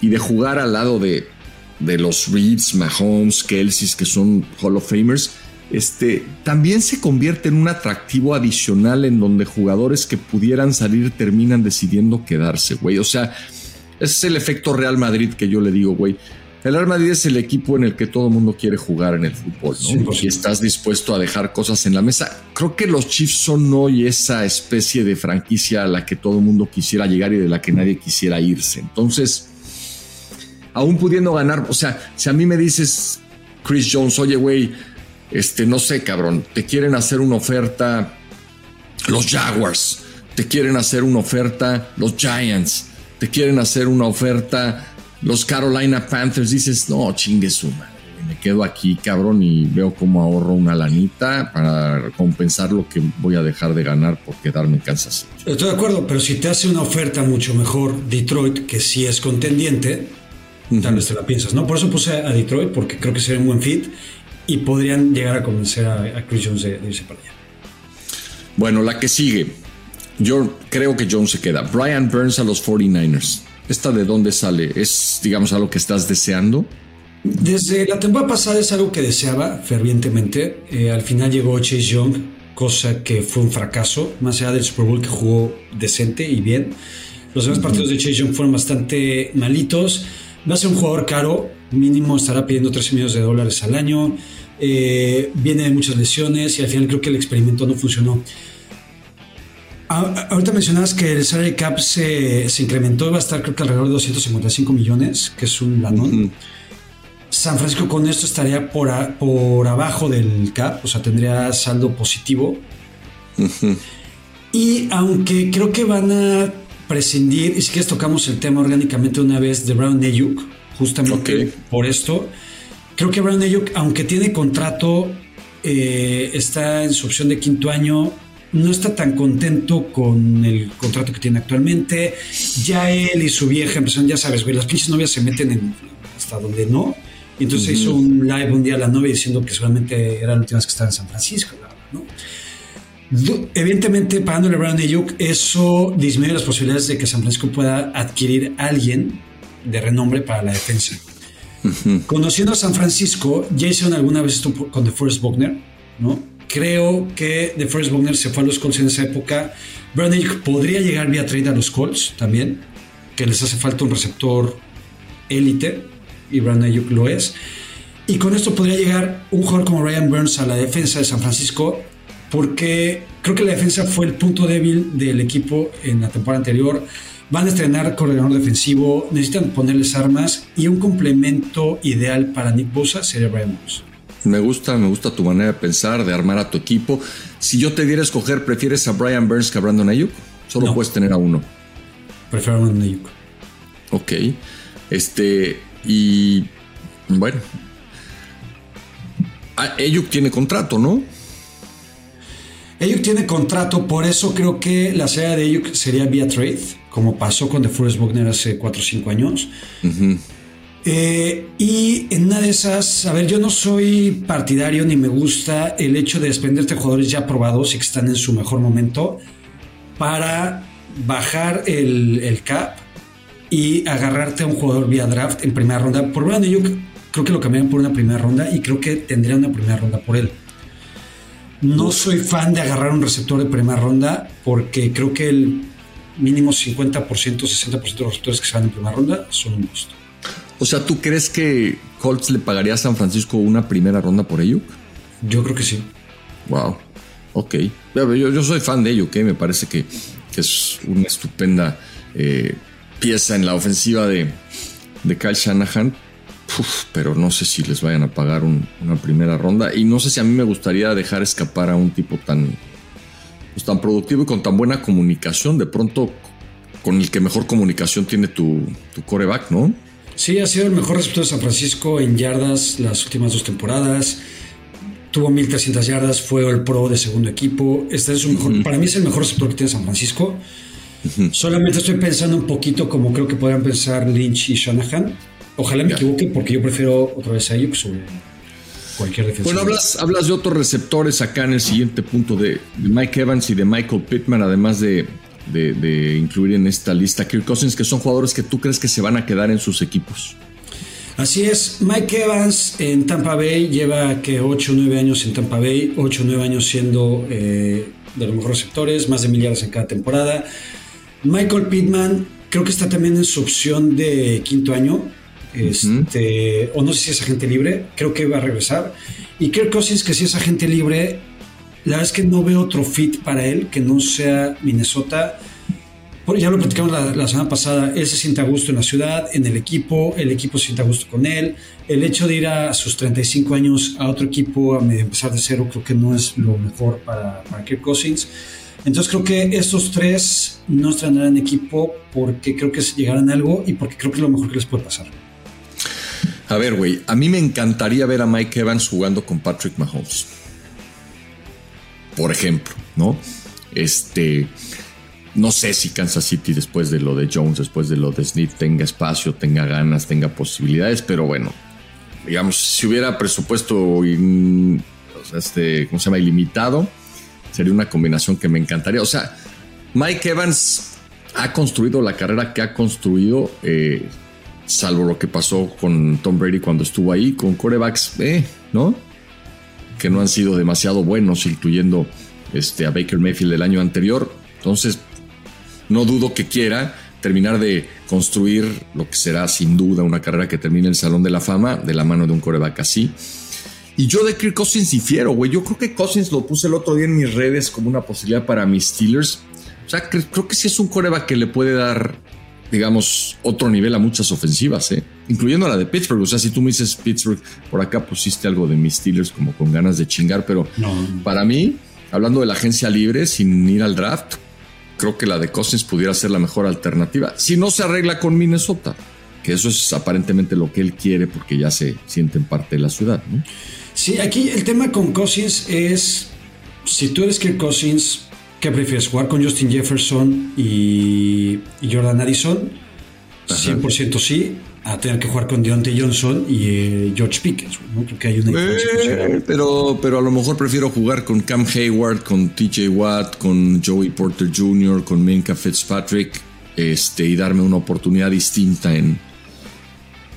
y de jugar al lado de, de los Reeds, Mahomes, Kelsey, que son Hall of Famers, este, también se convierte en un atractivo adicional en donde jugadores que pudieran salir terminan decidiendo quedarse, güey. O sea, ese es el efecto Real Madrid que yo le digo, güey. El Real Madrid es el equipo en el que todo el mundo quiere jugar en el fútbol, ¿no? y estás dispuesto a dejar cosas en la mesa. Creo que los Chiefs son hoy esa especie de franquicia a la que todo el mundo quisiera llegar y de la que nadie quisiera irse. Entonces, aún pudiendo ganar, o sea, si a mí me dices, Chris Jones, oye, güey, este, no sé, cabrón, te quieren hacer una oferta los Jaguars, te quieren hacer una oferta los Giants, te quieren hacer una oferta los Carolina Panthers, dices, no, chingue su madre, me quedo aquí, cabrón, y veo cómo ahorro una lanita para compensar lo que voy a dejar de ganar por quedarme en Kansas Estoy de acuerdo, pero si te hace una oferta mucho mejor Detroit, que sí es contendiente, tal vez te la piensas, ¿no? Por eso puse a Detroit, porque creo que sería un buen fit y podrían llegar a convencer a, Chris Jones de, irse para allá. Bueno, la que sigue. Yo creo que Jones se queda. Brian Burns a los 49ers. ¿Esta de dónde sale? ¿Es, digamos, algo que estás deseando? Desde la temporada pasada es algo que deseaba fervientemente. Eh, al final llegó Chase Young, cosa que fue un fracaso, más allá del Super Bowl que jugó decente y bien. Los demás partidos de Chase Young fueron bastante malitos. Va a ser un jugador caro, mínimo estará pidiendo 13 millones de dólares al año. Eh, viene de muchas lesiones y al final creo que el experimento no funcionó. ahorita mencionabas que el salary cap se, se, incrementó, va a estar creo que alrededor de 255 millones, que es un lanón. San Francisco con esto estaría por, por abajo del cap, o sea, tendría saldo positivo. Y aunque creo que van a prescindir, y si quieres tocamos el tema orgánicamente una vez de Brown Ayuk, justamente por esto, creo que Brown Ayuk, aunque tiene contrato, eh, está en su opción de quinto año, no está tan contento con el contrato que tiene actualmente. Ya él y su vieja empezaron, ya sabes, güey, las pinches novias se meten en, hasta donde no. Y entonces hizo un live un día a la novia diciendo que seguramente era la última vez que estaba en San Francisco, ¿no? Evidentemente, pagándole a Brown Ayuk, eso disminuye las posibilidades de que San Francisco pueda adquirir a alguien de renombre para la defensa. Conociendo a San Francisco, ya hicieron alguna vez esto con The Forest Buckner, ¿no? Creo que The Forest Buckner se fue a los Colts en esa época. Brown Ayuk podría llegar vía trade a los Colts también, que les hace falta un receptor élite y Brandon Ayuk lo es. Y con esto podría llegar un jugador como Ryan Burns a la defensa de San Francisco, porque creo que la defensa fue el punto débil del equipo en la temporada anterior. Van a estrenar coordinador defensivo, necesitan ponerles armas y un complemento ideal para Nick Bosa sería Ryan Burns. Me gusta, me gusta tu manera de pensar, de armar a tu equipo. Si yo te diera a escoger, ¿prefieres a Brian Burns que a Brandon Ayuk? Solo puedes tener a uno. Prefiero a Brandon Ayuk. Ok. Este, y bueno, Ayuk tiene contrato, ¿no? Ayuk tiene contrato, por eso creo que la serie de Ayuk sería vía trade, como pasó con The Forest Buckner hace 4 o 5 años. Eh, y en una de esas, a ver, yo no soy partidario ni me gusta el hecho de desprenderte de jugadores ya probados y que están en su mejor momento para bajar el, el cap y agarrarte a un jugador vía draft en primera ronda. Por Brandon yo creo que lo cambiaron por una primera ronda y creo que tendría una primera ronda por él. No soy fan de agarrar un receptor de primera ronda porque creo que el mínimo 50%, 60% de los receptores que se van en primera ronda son un gusto. O sea, ¿tú crees que Colts le pagaría a San Francisco una primera ronda por ello? Yo creo que sí. Wow. Ok. Yo, soy fan de ello, que me parece que, es una estupenda eh, pieza en la ofensiva de, de Kyle Shanahan. Pero no sé si les vayan a pagar una primera ronda. Y no sé si a mí me gustaría dejar escapar a un tipo tan, pues, tan productivo y con tan buena comunicación. De pronto, con el que mejor comunicación tiene tu, tu coreback, ¿no? Sí, ha sido el mejor receptor de San Francisco en yardas las últimas dos temporadas. Tuvo 1300 yardas, fue el pro de segundo equipo. Este es su mejor, para mí es el mejor receptor que tiene San Francisco. Solamente estoy pensando un poquito como creo que podrían pensar Lynch y Shanahan. Ojalá me equivoque porque yo prefiero otra vez a Ayuk sobre cualquier defensa. Bueno, hablas, hablas de otros receptores acá en el siguiente punto de, Mike Evans y de Michael Pittman, además de, de, incluir en esta lista Kirk Cousins, que son jugadores que tú crees que se van a quedar en sus equipos. Así es, Mike Evans en Tampa Bay lleva que 8 o 9 años en Tampa Bay, 8 o 9 años siendo eh, de los mejores receptores, más de millones en cada temporada. Michael Pittman creo que está también en su opción de quinto año. Este, o no sé si es agente libre, creo que va a regresar. Y Kirk Cousins, que si es agente libre, la verdad es que no veo otro fit para él que no sea Minnesota. Ya lo platicamos la, semana pasada, él se siente a gusto en la ciudad, en el equipo, el equipo se siente a gusto con él. El hecho de ir a sus 35 años a otro equipo, a empezar de cero, creo que no es lo mejor para, Kirk Cousins. Entonces creo que estos tres no en equipo porque creo que llegarán a algo y porque creo que es lo mejor que les puede pasar. A ver, güey, a mí me encantaría ver a Mike Evans jugando con Patrick Mahomes. Por ejemplo, ¿no? Este, no sé si Kansas City después de lo de Jones, después de lo de Smith, tenga espacio, tenga ganas, tenga posibilidades, pero bueno, digamos, si hubiera presupuesto, este, ¿cómo se llama? Ilimitado, sería una combinación que me encantaría. O sea, Mike Evans ha construido la carrera que ha construido, eh, salvo lo que pasó con Tom Brady cuando estuvo ahí, con corebacks, eh, ¿no? Que no han sido demasiado buenos, incluyendo este, a Baker Mayfield el año anterior. Entonces, no dudo que quiera terminar de construir lo que será sin duda una carrera que termine el Salón de la Fama de la mano de un coreback así. Y yo de Kirk Cousins difiero, güey. Yo creo que Cousins lo puse el otro día en mis redes como una posibilidad para mis Steelers. O sea, creo que sí es un coreback que le puede dar, digamos, otro nivel a muchas ofensivas, ¿eh? incluyendo la de Pittsburgh. O sea, si tú me dices Pittsburgh, por acá pusiste algo de mis Steelers como con ganas de chingar, pero para mí, hablando de la agencia libre, sin ir al draft, creo que la de Cousins pudiera ser la mejor alternativa. Si no se arregla con Minnesota, que eso es aparentemente lo que él quiere porque ya se siente en parte de la ciudad. ¿no? Sí, aquí el tema con Cousins es, si tú eres que Cousins, ¿qué prefieres? ¿Jugar con Justin Jefferson y, Jordan Addison? 100% sí, a tener que jugar con Deontay Johnson y eh, George Pickens. ¿no? Creo que hay una diferencia eh, pero, pero a lo mejor prefiero jugar con Cam Hayward, con TJ Watt, con Joey Porter Jr., con Minka Fitzpatrick este, y darme una oportunidad distinta en,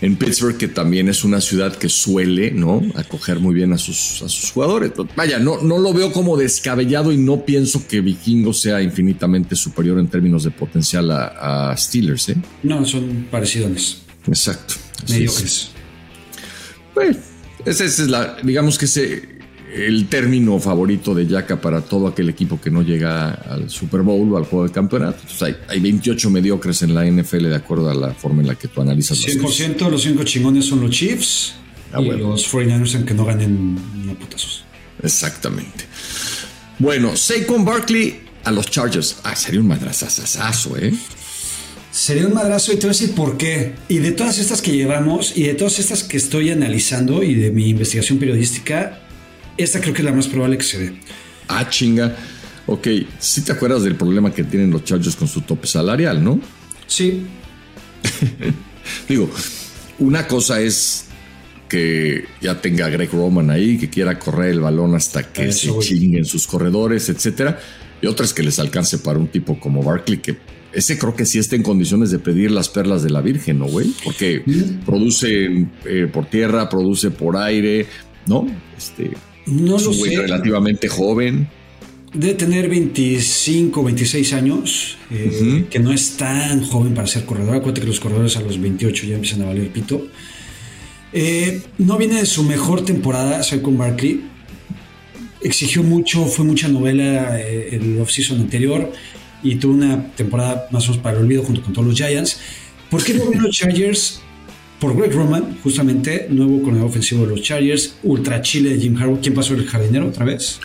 en Pittsburgh, que también es una ciudad que suele ¿no? acoger muy bien a sus, a sus jugadores. Vaya, no, no lo veo como descabellado y no pienso que Vikingo sea infinitamente superior en términos de potencial a, Steelers. ¿eh? No, son parecidos. Exacto. Mediocres. Pues, ese, es la, digamos que ese el término favorito de Yaka para todo aquel equipo que no llega al Super Bowl o al juego de campeonato. hay, hay, 28 mediocres en la NFL de acuerdo a la forma en la que tú analizas 100% los cinco chingones son los Chiefs ah, y los 49ers en que no ganen ni putazos. Exactamente. Bueno, Saquon Barkley a los Chargers. Ah, sería un madrazazazo, ¿eh? Sería un madrazo y te voy a decir por qué. Y de todas estas que llevamos y de todas estas que estoy analizando y de mi investigación periodística, esta creo que es la más probable que se dé. Ah, chinga. Ok, si te acuerdas del problema que tienen los Chargers con su tope salarial, ¿no? Sí. [laughs] Digo, una cosa es que ya tenga Greg Roman ahí, que quiera correr el balón hasta que se chinguen sus corredores, etcétera. Y otra es que les alcance para un tipo como Barkley, que ese creo que sí está en condiciones de pedir las perlas de la Virgen, ¿no, güey? Porque produce eh, por tierra, produce por aire, ¿no? Este, no es un güey relativamente joven. Debe tener 25, 26 años, eh, que no es tan joven para ser corredor. Acuérdate que los corredores a los 28 ya empiezan a valer pito. Eh, no viene de su mejor temporada, con Barkley. Exigió mucho, fue mucha novela eh, el off-season anterior y tuvo una temporada más o menos para el olvido junto con todos los Giants. ¿Por qué no vino los [laughs] Chargers? Por Greg Roman, justamente, nuevo con el ofensivo de los Chargers, ultra chile de Jim Harbaugh. ¿Quién pasó el jardinero otra vez?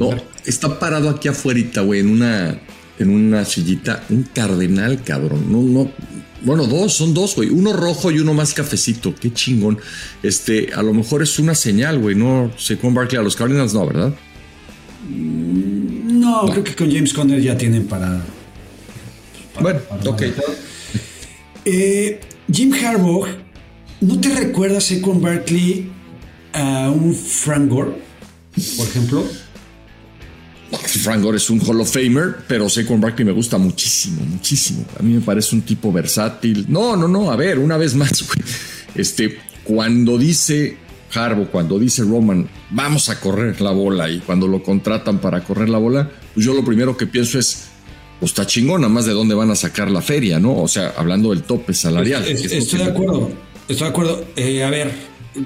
No, está parado aquí afuera, güey, en una, en una sillita, un cardenal, cabrón. No, no, bueno, dos, son dos, güey. Uno rojo y uno más cafecito. Qué chingón. Este, a lo mejor es una señal, güey. No sé con Barkley a los Cardinals, no, ¿verdad? Mm, no, creo que con James Conner ya tienen para. bueno, ok. Eh, Jim Harbaugh ¿No te recuerdas con Berkeley a un Frank Gore, por ejemplo? Frank Gore es un Hall of Famer, pero Saquon Barkley me gusta muchísimo, muchísimo. A mí me parece un tipo versátil. No, no, no, a ver, una vez más, [laughs] güey. Este, cuando dice Harbo, cuando dice Roman, vamos a correr la bola y cuando lo contratan para correr la bola, pues yo lo primero que pienso es, pues está chingón, nada más de dónde van a sacar la feria, ¿no? O sea, hablando del tope salarial. estoy de acuerdo. Estoy de acuerdo. Eh, a ver,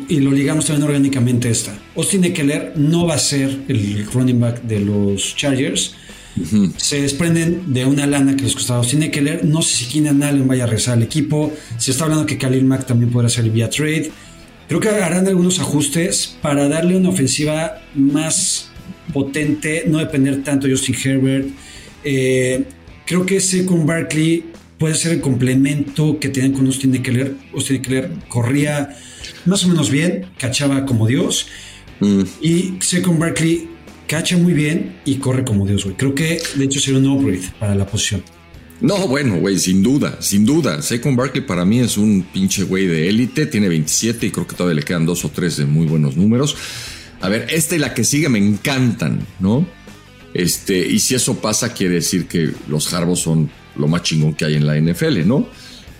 y lo ligamos también orgánicamente esta. Austin Eckler no va a ser el running back de los Chargers. Se desprenden de una lana que les costaba Austin Eckler. No sé si Keenan Allen vaya a regresar al equipo. Se está hablando que Khalil Mack también podrá salir vía trade. Creo que harán algunos ajustes para darle una ofensiva más potente, no depender tanto de Justin Herbert. Eh, creo que ese con Barkley puede ser el complemento que tenían con. Austin Eckler corría más o menos bien, cachaba como Dios. Mm. Y Second Barkley cacha muy bien y corre como Dios, güey. Creo que de hecho sería un upgrade para la posición. No, bueno, güey, sin duda, sin duda. Second Barkley para mí es un pinche güey de élite. Tiene 27 y creo que todavía le quedan dos o tres de muy buenos números. A ver, esta y la que sigue me encantan, ¿no? Este, y si eso pasa, quiere decir que los Harbos son lo más chingón que hay en la NFL, ¿no?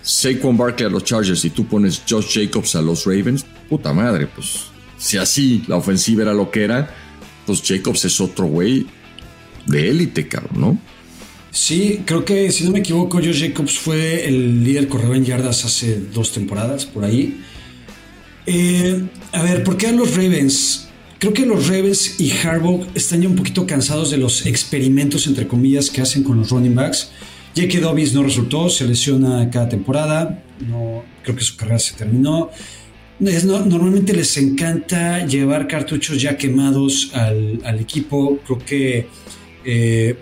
Saquon Barkley a los Chargers y tú pones Josh Jacobs a los Ravens, puta madre, pues si así la ofensiva era lo que era, pues Jacobs es otro güey de élite, cabrón, ¿no? Sí, creo que si no me equivoco, Josh Jacobs fue el líder corredor en yardas hace dos temporadas, por ahí. Eh, a ver, ¿por qué a los Ravens? Creo que los Ravens y Harbaugh están ya un poquito cansados de los experimentos, entre comillas, que hacen con los running backs. J.K. Dobbins no resultó, se lesiona cada temporada, no, creo que su carrera se terminó. normalmente les encanta llevar cartuchos ya quemados al, equipo. Creo que eh,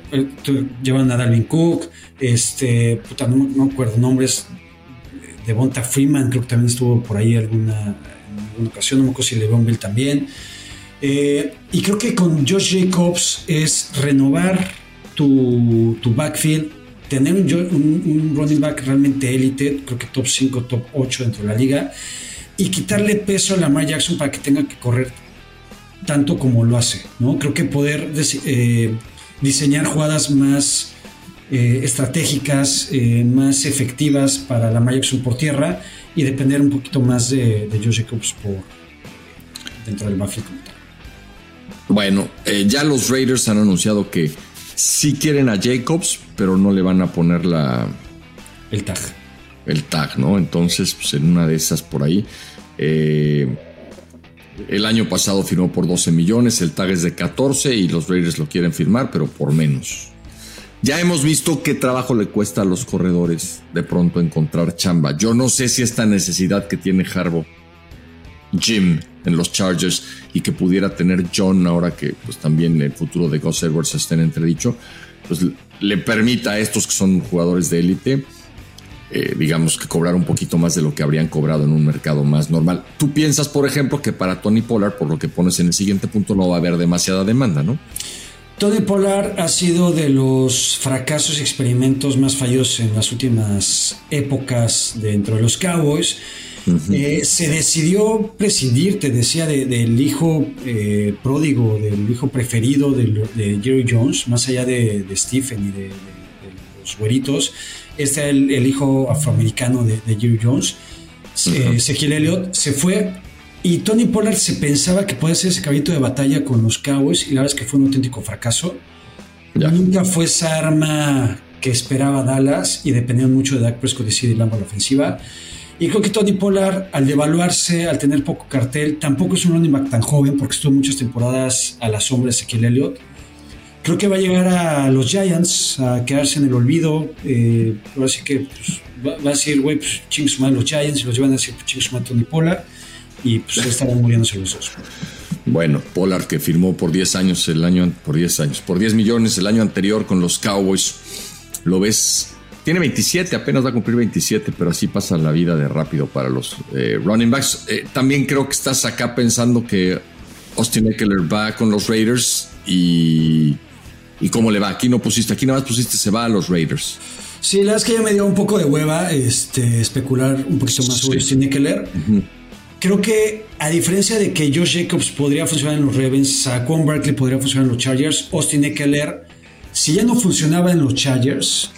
llevan a Dalvin Cook, este, no, no acuerdo nombres, de Bonta Freeman, creo que también estuvo por ahí alguna, en alguna ocasión, no me acuerdo si Le'Veon Bell también. Eh, y creo que con Josh Jacobs es renovar tu backfield, tener un, running back realmente élite, creo que top 5, top 8 dentro de la liga, y quitarle peso a Lamar Jackson para que tenga que correr tanto como lo hace, ¿no? Creo que poder eh, diseñar jugadas más eh, estratégicas, eh, más efectivas para Lamar Jackson por tierra y depender un poquito más de, de Jacobs por dentro del backfield. Bueno, ya los Raiders han anunciado que sí quieren a Jacobs, pero no le van a poner la... El tag. El tag, ¿no? Entonces, pues en una de esas por ahí. Eh, el año pasado firmó por 12 millones, el tag es de 14 y los Raiders lo quieren firmar, pero por menos. Ya hemos visto qué trabajo le cuesta a los corredores de pronto encontrar chamba. Yo no sé si esta necesidad que tiene Harbo, Jim en los Chargers y que pudiera tener John ahora que pues también el futuro de Gus Edwards está en entredicho, pues le permita a estos que son jugadores de élite, eh, digamos que cobrar un poquito más de lo que habrían cobrado en un mercado más normal. Tú piensas, por ejemplo, que para Tony Pollard, por lo que pones en el siguiente punto, no va a haber demasiada demanda, ¿no? Tony Pollard ha sido de los fracasos y experimentos más fallos en las últimas épocas dentro de los Cowboys. Eh, se decidió prescindir, te decía, del hijo eh, pródigo, del hijo preferido de, Jerry Jones, más allá de, Stephen y de, los güeritos. Este es el, hijo afroamericano de, Jerry Jones. Ezequiel Elliott se fue y Tony Pollard se pensaba que puede ser ese caballito de batalla con los Cowboys y la verdad es que fue un auténtico fracaso. Nunca fue esa arma que esperaba Dallas y dependían mucho de Dak Prescott y CD Lamb a la ofensiva. Y creo que Tony Pollard, al devaluarse, al tener poco cartel, tampoco es un running back tan joven porque estuvo muchas temporadas a la sombra de Ezequiel Elliott. Creo que va a llegar a los Giants a quedarse en el olvido. Eh, así que pues, va, a decir, güey, pues chingos los Giants y los llevan a decir, pues chingos Tony Pollard. Y pues estaban muriéndose los dos. Bueno, Pollard que firmó por 10 años el año, por 10 años, por 10 millones el año anterior con los Cowboys. Lo ves tiene 27, apenas va a cumplir 27, pero así pasa la vida de rápido para los eh, running backs. Eh, también creo que estás acá pensando que Austin Eckler va con los Raiders y, y cómo le va. Aquí no pusiste, aquí nada más pusiste se va a los Raiders. Sí, la verdad es que ya me dio un poco de hueva este, especular un poquito más sobre Austin Eckler. Creo que a diferencia de que Josh Jacobs podría funcionar en los Ravens, Saquon Barkley podría funcionar en los Chargers, Austin Eckler, si ya no funcionaba en los Chargers,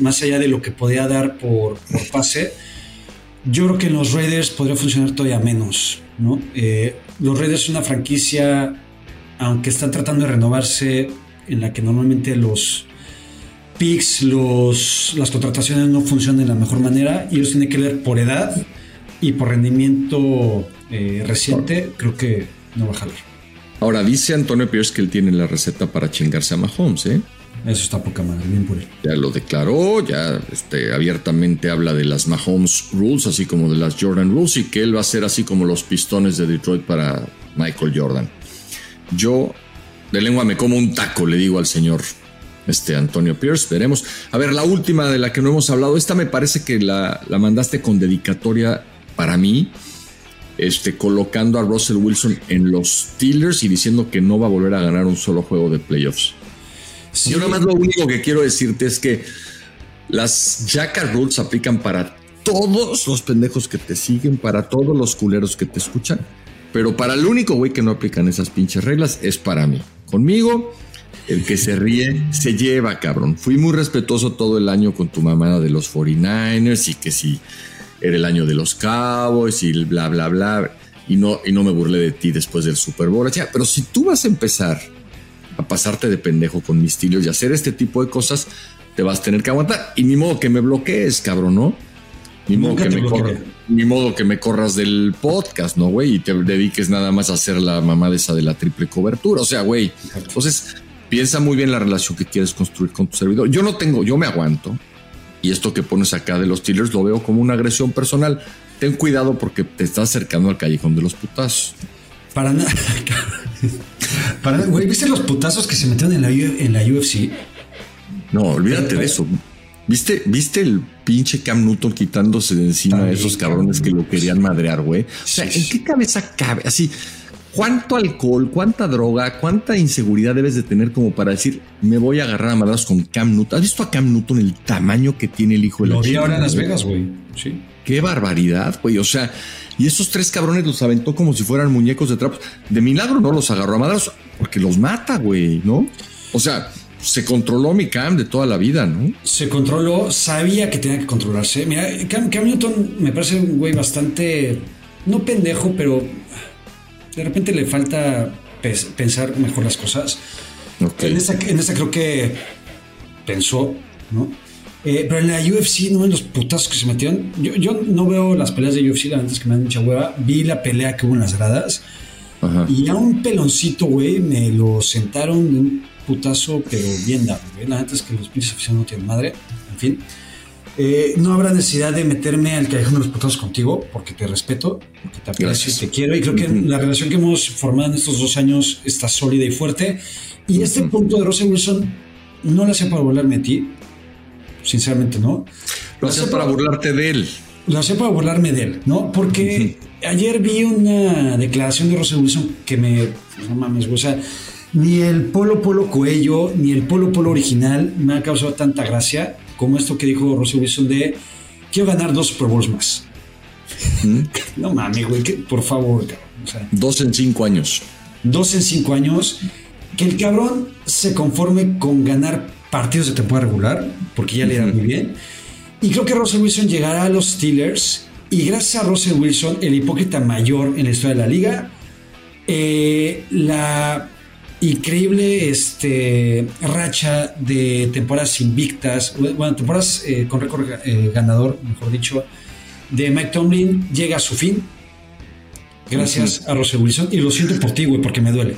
más allá de lo que podía dar por, pase, yo creo que en los Raiders podría funcionar todavía menos. ¿no? Eh, los Raiders son una franquicia, aunque están tratando de renovarse, en la que normalmente los picks, los, las contrataciones no funcionan de la mejor manera y ellos tienen que ver por edad y por rendimiento eh, reciente, creo que no va a jalar. Ahora dice Antonio Pierce que él tiene la receta para chingarse a Mahomes, ¿eh? Eso está poca madre, bien por él. Ya lo declaró, ya este, abiertamente habla de las Mahomes Rules, así como de las Jordan Rules, y que él va a ser así como los pistones de Detroit para Michael Jordan. Yo de lengua me como un taco, le digo al señor este Antonio Pierce, veremos. A ver, la última de la que no hemos hablado, esta me parece que la, la mandaste con dedicatoria para mí, este, colocando a Russell Wilson en los Steelers y diciendo que no va a volver a ganar un solo juego de playoffs. Yo nada más lo único que quiero decirte es que las Jackal Rules aplican para todos los pendejos que te siguen, para todos los culeros que te escuchan, pero para el único güey que no aplican esas pinches reglas es para mí. Conmigo, El que se ríe se lleva, cabrón. Fui muy respetuoso todo el año con tu mamá de los 49ers y que si era el año de los Cowboys y bla, bla, bla. Y no, y no me burlé de ti después del Super Bowl. pero si tú vas a empezar a pasarte de pendejo con mis tiros y hacer este tipo de cosas, te vas a tener que aguantar. Y ni modo que me bloquees, cabrón, ¿no? Ni modo, que me ni modo que me corras del podcast, ¿no, güey? Y te dediques nada más a hacer la mamá de esa de la triple cobertura. O sea, güey. Entonces, piensa muy bien la relación que quieres construir con tu servidor. Yo no tengo, yo me aguanto. Y esto que pones acá de los Steelers lo veo como una agresión personal. Ten cuidado porque te estás acercando al callejón de los putazos. Para nada. [laughs] Para güey, ¿viste los putazos que se metieron en la, en la UFC? No, olvídate de eso. ¿Viste, ¿Viste el pinche Cam Newton quitándose de encima a esos cabrones que lo querían madrear, güey? O sea, ¿en qué cabeza cabe? Así, ¿cuánto alcohol, cuánta droga, cuánta inseguridad debes de tener como para decir, me voy a agarrar a madrazos con Cam Newton? ¿Has visto a Cam Newton el tamaño que tiene el hijo de la Lo vi ahora en Las Vegas, güey. Sí. Qué barbaridad, güey. O sea, y esos tres cabrones los aventó como si fueran muñecos de trapos. De milagro no los agarró a madrazos porque los mata, güey, ¿no? O sea, se controló mi Cam de toda la vida, ¿no? Se controló, sabía que tenía que controlarse. Mira, Cam, Newton me parece un güey bastante, no pendejo, pero de repente le falta pensar mejor las cosas. En, esta, en creo que pensó, ¿no? Eh, pero en la UFC, ¿no? En los putazos que se metieron. Yo, yo no veo las peleas de UFC, la antes que me dan mucha hueva. Vi la pelea que hubo en las gradas. Y a un peloncito, güey, me lo sentaron de un putazo, pero bien dado, La neta es que los pinches aficionados no tienen madre. En fin. Eh, no habrá necesidad de meterme al callejón de los putazos contigo, porque te respeto, porque te aprecio y te quiero. Y creo que la relación que hemos formado en estos dos años está sólida y fuerte. Y este punto de Russell Wilson no lo hacía para burlarme a ti, sinceramente no. Lo hacía para burlarte de él. Lo hacía para burlarme de él, ¿no? Porque ayer vi una declaración de Russell Wilson que me. No mames, o sea ni el Polo Polo Coello, ni el Polo Polo original me ha causado tanta gracia como esto que dijo Russell Wilson de quiero ganar dos Super Bowls más. [laughs] no mames, güey, por favor, dos en cinco años. Dos en cinco años. Que el cabrón se conforme con ganar partidos de temporada regular, porque ya le da muy bien. Y creo que Russell Wilson llegará a los Steelers. Y gracias a Russell Wilson, el hipócrita mayor en la historia de la liga, eh, la increíble este, racha de temporadas invictas, bueno, temporadas eh, con récord eh, ganador, mejor dicho, de Mike Tomlin llega a su fin. Gracias a Russell Wilson. Y lo siento por ti, güey, porque me duele.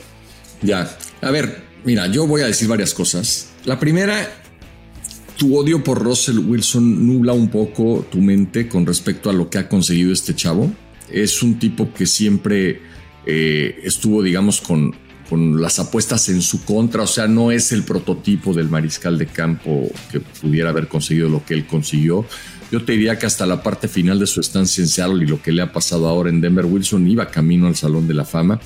Ya. A ver, mira, yo voy a decir varias cosas. La primera, tu odio por Russell Wilson nubla un poco tu mente con respecto a lo que ha conseguido este chavo. Es un tipo que siempre eh, estuvo, digamos, con con las apuestas en su contra, o sea, no es el prototipo del mariscal de campo que pudiera haber conseguido lo que él consiguió. Yo te diría que hasta la parte final de su estancia en Seattle y lo que le ha pasado ahora en Denver, Wilson iba camino al Salón de la Fama.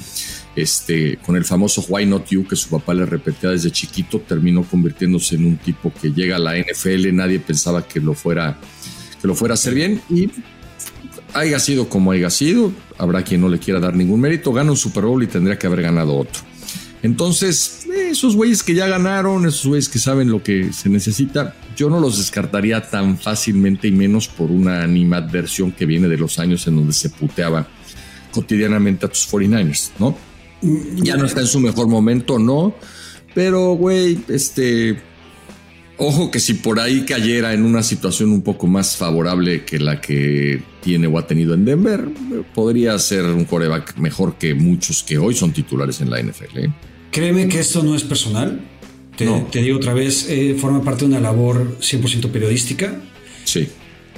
Este, con el famoso Why Not You que su papá le repetía desde chiquito, terminó convirtiéndose en un tipo que llega a la NFL, nadie pensaba que lo fuera, que lo fuera a hacer bien y haya sido como haya sido, habrá quien no le quiera dar ningún mérito, gana un Super Bowl y tendría que haber ganado otro. Entonces, esos güeyes que ya ganaron, esos güeyes que saben lo que se necesita, yo no los descartaría tan fácilmente y menos por una animadversión que viene de los años en donde se puteaba cotidianamente a tus 49ers, ¿no? Ya no está en su mejor momento, ¿no? Pero, güey, este, Ojo que si por ahí cayera en una situación un poco más favorable que la que tiene o ha tenido en Denver, podría ser un coreback mejor que muchos que hoy son titulares en la NFL. ¿eh? Créeme que esto no es personal. Te, digo otra vez, eh, forma parte de una labor 100% periodística. Sí.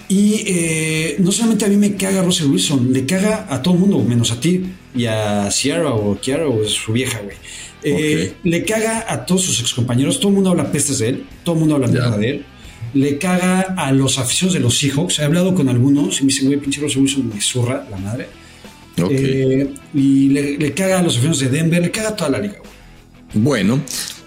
Y eh, no solamente a mí me caga Russell Wilson, le caga a todo el mundo, menos a ti y a Sierra o Kiara o su vieja, güey. Eh, le caga a todos sus excompañeros, todo el mundo habla pestes de él, todo el mundo habla mierda de él. Le caga a los aficionados de los Seahawks. He hablado con algunos y me dicen, güey, pinche Russell Wilson me zurra la madre. y le, le, caga a los aficionados de Denver, le caga a toda la liga, güey. Bueno,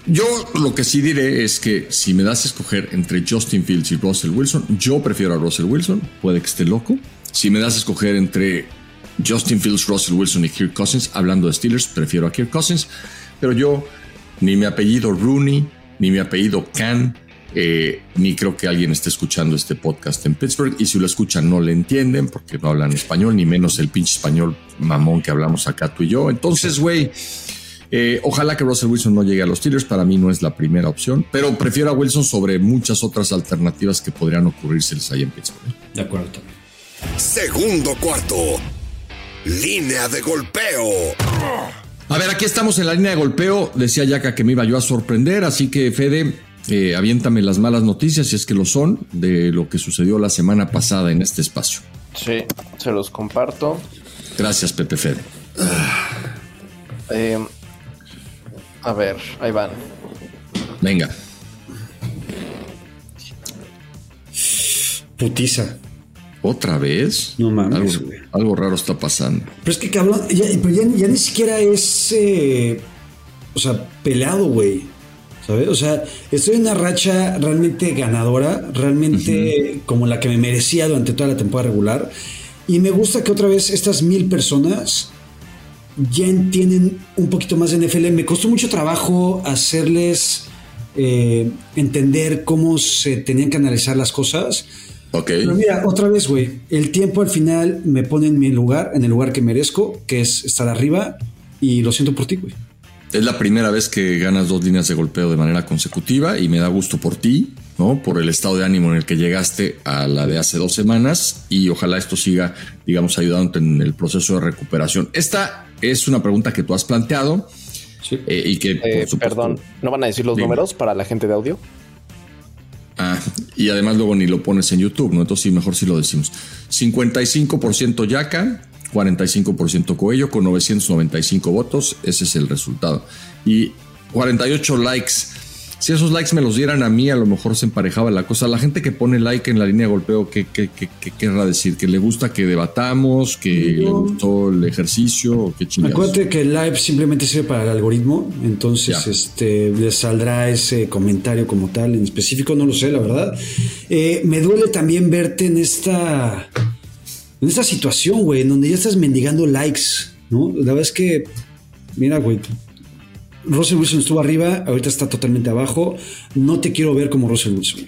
yo lo que sí diré es que si me das a escoger entre Justin Fields y Russell Wilson, yo prefiero a Russell Wilson, puede que esté loco. Si me das a escoger entre Justin Fields, Russell Wilson y Kirk Cousins, hablando de Steelers, prefiero a Kirk Cousins, pero yo ni mi apellido Rooney, ni mi apellido Khan, eh, ni creo que alguien esté escuchando este podcast en Pittsburgh. Y si lo escuchan, no le entienden porque no hablan español, ni menos el pinche español mamón que hablamos acá tú y yo. Entonces, güey, eh, ojalá que Russell Wilson no llegue a los Steelers. Para mí no es la primera opción, pero prefiero a Wilson sobre muchas otras alternativas que podrían ocurrírseles ahí en Pittsburgh. De acuerdo. Segundo cuarto. Línea de golpeo. A ver, aquí estamos en la línea de golpeo. Decía Yaka que me iba yo a sorprender, así que Fede, eh, aviéntame las malas noticias, si es que lo son, de lo que sucedió la semana pasada en este espacio. Sí, se los comparto. Gracias, Pepe Fede. Eh, a ver, ahí van. Venga. Putiza. ¿Otra vez? No mames, Algo, güey. algo raro está pasando. Pero es que cabrón, ya, pero ya, ya ni siquiera es. eh, o sea, peleado, güey. ¿Sabes? O sea, estoy en una racha realmente ganadora, realmente como la que me merecía durante toda la temporada regular. Y me gusta que otra vez estas mil personas ya entienden un poquito más de NFL. Me costó mucho trabajo hacerles eh, entender cómo se tenían que analizar las cosas. Ok. Pero mira, otra vez, güey, el tiempo al final me pone en mi lugar, en el lugar que merezco, que es estar arriba, y lo siento por ti, güey. Es la primera vez que ganas dos líneas de golpeo de manera consecutiva y me da gusto por ti, ¿no? Por el estado de ánimo en el que llegaste a la de hace dos semanas y ojalá esto siga, digamos, ayudándote en el proceso de recuperación. Esta es una pregunta que tú has planteado Sí. eh, y que, por Eh, supuesto- perdón, ¿no van a decir los Dime. números para la gente de audio? Ah, y además luego ni lo pones en YouTube, ¿no? Entonces sí, mejor si lo decimos. 55% Yaca, 45% Coello con 995 votos. Ese es el resultado. Y 48 likes. Si esos likes me los dieran a mí, a lo mejor se emparejaba la cosa. La gente que pone like en la línea de golpeo, ¿qué, qué, qué- qué querrá decir? ¿Que le gusta que debatamos? ¿Que le gustó el ejercicio? ¿O qué chingados? Acuérdate que el live simplemente sirve para el algoritmo, entonces Ya. este les saldrá ese comentario como tal en específico, no lo sé, la verdad. Eh, me duele también verte en esta en esta situación, güey, en donde ya estás mendigando likes, ¿no? La verdad es que, mira, güey, Russell Wilson estuvo arriba, ahorita está totalmente abajo. No te quiero ver como Russell Wilson.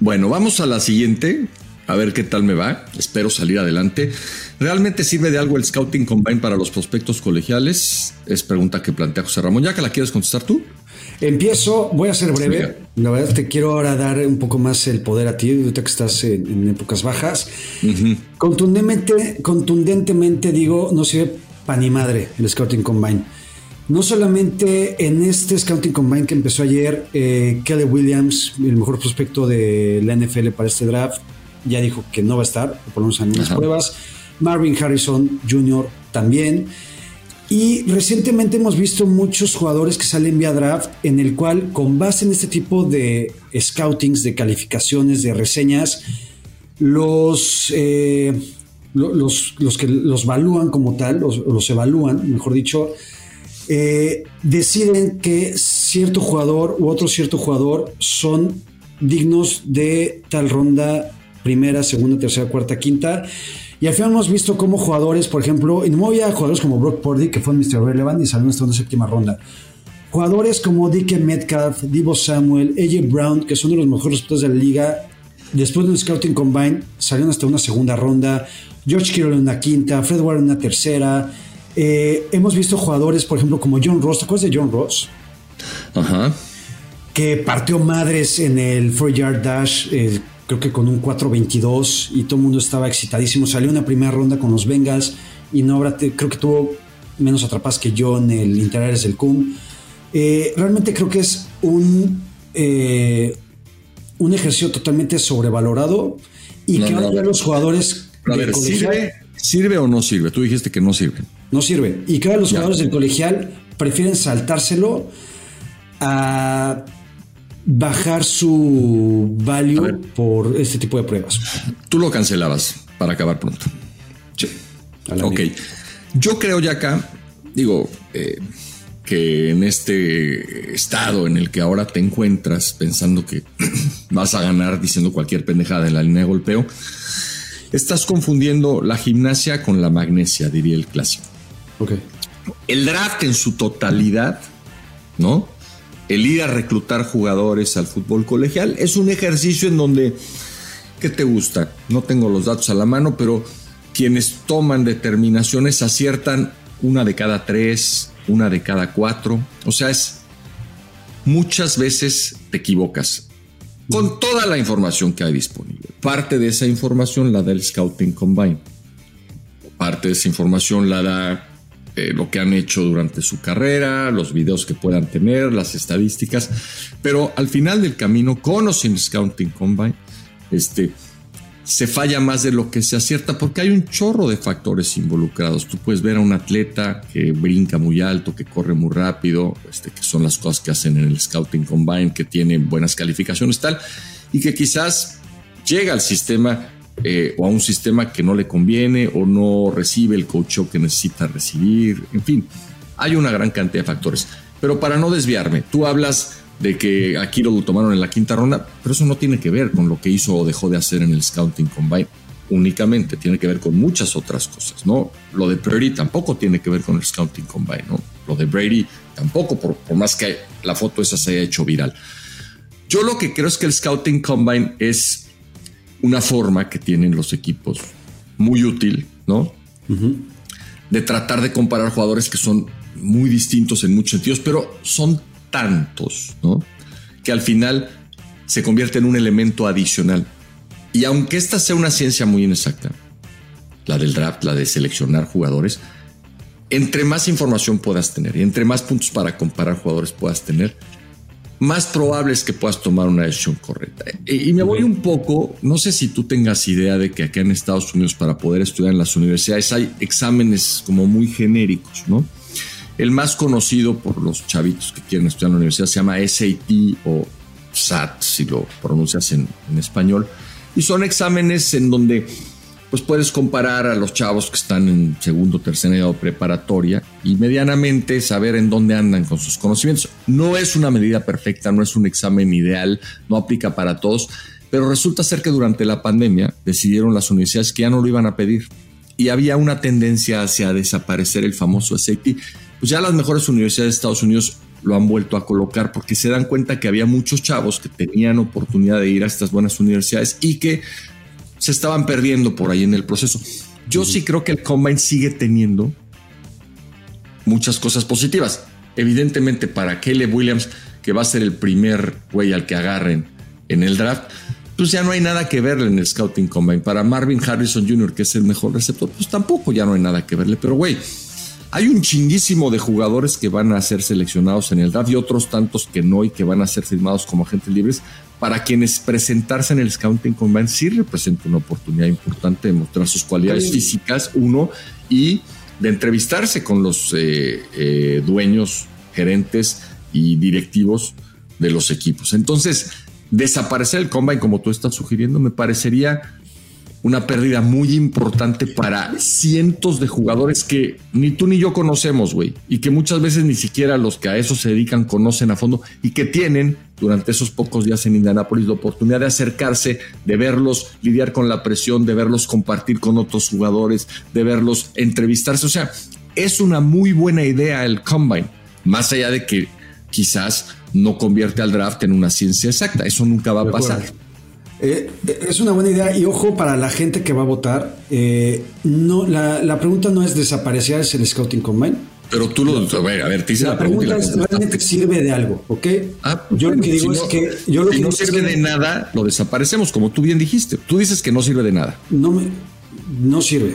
Bueno, vamos a la siguiente. A ver qué tal me va. Espero salir adelante. ¿Realmente sirve de algo el Scouting Combine para los prospectos colegiales? Es pregunta que plantea José Ramón. ¿Ya que la quieres contestar tú? Empiezo, voy a ser breve. La verdad te quiero ahora dar un poco más el poder a ti, ahorita que estás en, en épocas bajas. Contundentemente, contundentemente digo, no sirve pa' ni madre el Scouting Combine. No solamente en este Scouting Combine que empezó ayer, eh, Kelly Williams, el mejor prospecto de la NFL para este draft, ya dijo que no va a estar, por lo menos en unas Ajá. pruebas. Marvin Harrison Jr. también. Y recientemente hemos visto muchos jugadores que salen vía draft en el cual con base en este tipo de scoutings, de calificaciones, de reseñas, los, eh, lo- los, los que los evalúan como tal, los, los evalúan, mejor dicho, eh, deciden que cierto jugador u otro cierto jugador son dignos de tal ronda, primera, segunda, tercera, cuarta, quinta. Y al final hemos visto como jugadores, por ejemplo, y no voy a jugadores como Brock Purdy, que fue Mr. Relevant y salió en esta séptima ronda. Jugadores como DK Metcalf, Divo Samuel, AJ Brown, que son de los mejores resultados de la liga, después de un Scouting Combine, salieron hasta una segunda ronda. George Kittle en una quinta, Fred Warren en una tercera. Eh, hemos visto jugadores, por ejemplo, como John Ross. ¿Te acuerdas de John Ross? Ajá. que partió madres en el 4 Yard Dash, eh, creo que con un 4.22 y todo el mundo estaba excitadísimo. Salió en la primera ronda con los Bengals y no habrá, creo que tuvo menos atrapas que yo en el Interiores del CUM. Eh, realmente creo que es un, eh, un ejercicio totalmente sobrevalorado y No, que no, ahora los jugadores A del ver, colegial ¿sirve, ¿sirve o no sirve? Tú dijiste que no sirve. no sirve. Y que ahora los Ya. jugadores del colegial prefieren saltárselo a bajar su value por este tipo de pruebas. Tú lo cancelabas para acabar pronto. Sí. Ok. mierda. Yo creo ya acá, digo, eh, que en este estado en el que ahora te encuentras pensando que [clears throat] vas a ganar diciendo cualquier pendejada en la línea de golpeo, estás confundiendo la gimnasia con la magnesia, diría el clásico. Ok. El draft en su totalidad, ¿no? El ir a reclutar jugadores al fútbol colegial. Es un ejercicio en donde, ¿qué te gusta? No tengo los datos a la mano, pero quienes toman determinaciones aciertan una de cada tres, una de cada cuatro. O sea, es muchas veces te equivocas con toda la información que hay disponible. Parte de esa información la da el Scouting Combine. Parte de esa información la da eh, lo que han hecho durante su carrera, los videos que puedan tener, las estadísticas, pero al final del camino, con o sin Scouting Combine, este, se falla más de lo que se acierta porque hay un chorro de factores involucrados. Tú puedes ver a un atleta que brinca muy alto, que corre muy rápido, este, que son las cosas que hacen en el Scouting Combine, que tiene buenas calificaciones tal, y que quizás llega al sistema eh, o a un sistema que no le conviene o no recibe el coach que necesita recibir. En fin, hay una gran cantidad de factores. Pero para no desviarme, tú hablas de que aquí lo tomaron en la quinta ronda, pero eso no tiene que ver con lo que hizo o dejó de hacer en el Scouting Combine únicamente, tiene que ver con muchas otras cosas, ¿no? Lo de Brady tampoco tiene que ver con el Scouting Combine, ¿no? Lo de Brady tampoco, por, por más que la foto esa se haya hecho viral. Yo lo que creo es que el Scouting Combine es una forma que tienen los equipos muy útil, ¿no? De tratar de comparar jugadores que son muy distintos en muchos sentidos, pero son tantos, ¿no? Que al final se convierte en un elemento adicional. Y aunque esta sea una ciencia muy inexacta, la del draft, la de seleccionar jugadores, entre más información puedas tener y entre más puntos para comparar jugadores puedas tener, más probable es que puedas tomar una decisión correcta. Y me voy un poco, no sé si tú tengas idea de que acá en Estados Unidos para poder estudiar en las universidades hay exámenes como muy genéricos, ¿no? El más conocido por los chavitos que quieren estudiar en la universidad se llama SAT o SAT, si lo pronuncias en, en español. Y son exámenes en donde pues puedes comparar a los chavos que están en segundo, tercer año preparatoria y medianamente saber en dónde andan con sus conocimientos. No es una medida perfecta, no es un examen ideal, no aplica para todos, pero resulta ser que durante la pandemia decidieron las universidades que ya no lo iban a pedir y había una tendencia hacia desaparecer el famoso SAT. Pues ya las mejores universidades de Estados Unidos lo han vuelto a colocar porque se dan cuenta que había muchos chavos que tenían oportunidad de ir a estas buenas universidades y que se estaban perdiendo por ahí en el proceso. Yo sí creo que el Combine sigue teniendo muchas cosas positivas. Evidentemente, para Caleb Williams, que va a ser el primer güey al que agarren en el draft, pues ya no hay nada que verle en el Scouting Combine. Para Marvin Harrison Jr., que es el mejor receptor, pues tampoco ya no hay nada que verle. Pero güey, hay un chinguísimo de jugadores que van a ser seleccionados en el draft y otros tantos que no y que van a ser firmados como agentes libres para quienes presentarse en el Scouting Combine sí representa una oportunidad importante de mostrar sus cualidades físicas, uno, y de entrevistarse con los eh, eh, dueños, gerentes y directivos de los equipos. Entonces, desaparecer el Combine como tú estás sugiriendo me parecería una pérdida muy importante para cientos de jugadores que ni tú ni yo conocemos, güey, y que muchas veces ni siquiera los que a eso se dedican conocen a fondo y que tienen durante esos pocos días en Indianápolis la oportunidad de acercarse, de verlos lidiar con la presión, de verlos compartir con otros jugadores, de verlos entrevistarse. O sea, es una muy buena idea el combine, más allá de que quizás no convierte al draft en una ciencia exacta, eso nunca va a pasar. Eh, es una buena idea y ojo para la gente que va a votar. Eh, no, la, pregunta no es desaparecer el Scouting Combine. Pero tú lo. A ver, a ver te hice la, pregunta. es, ¿realmente sirve de algo? ¿Ok? Ah, pues yo lo que digo es que. Yo lo si no sirve de nada, lo desaparecemos, como tú bien dijiste. Tú dices que no sirve de nada. No, me, no sirve.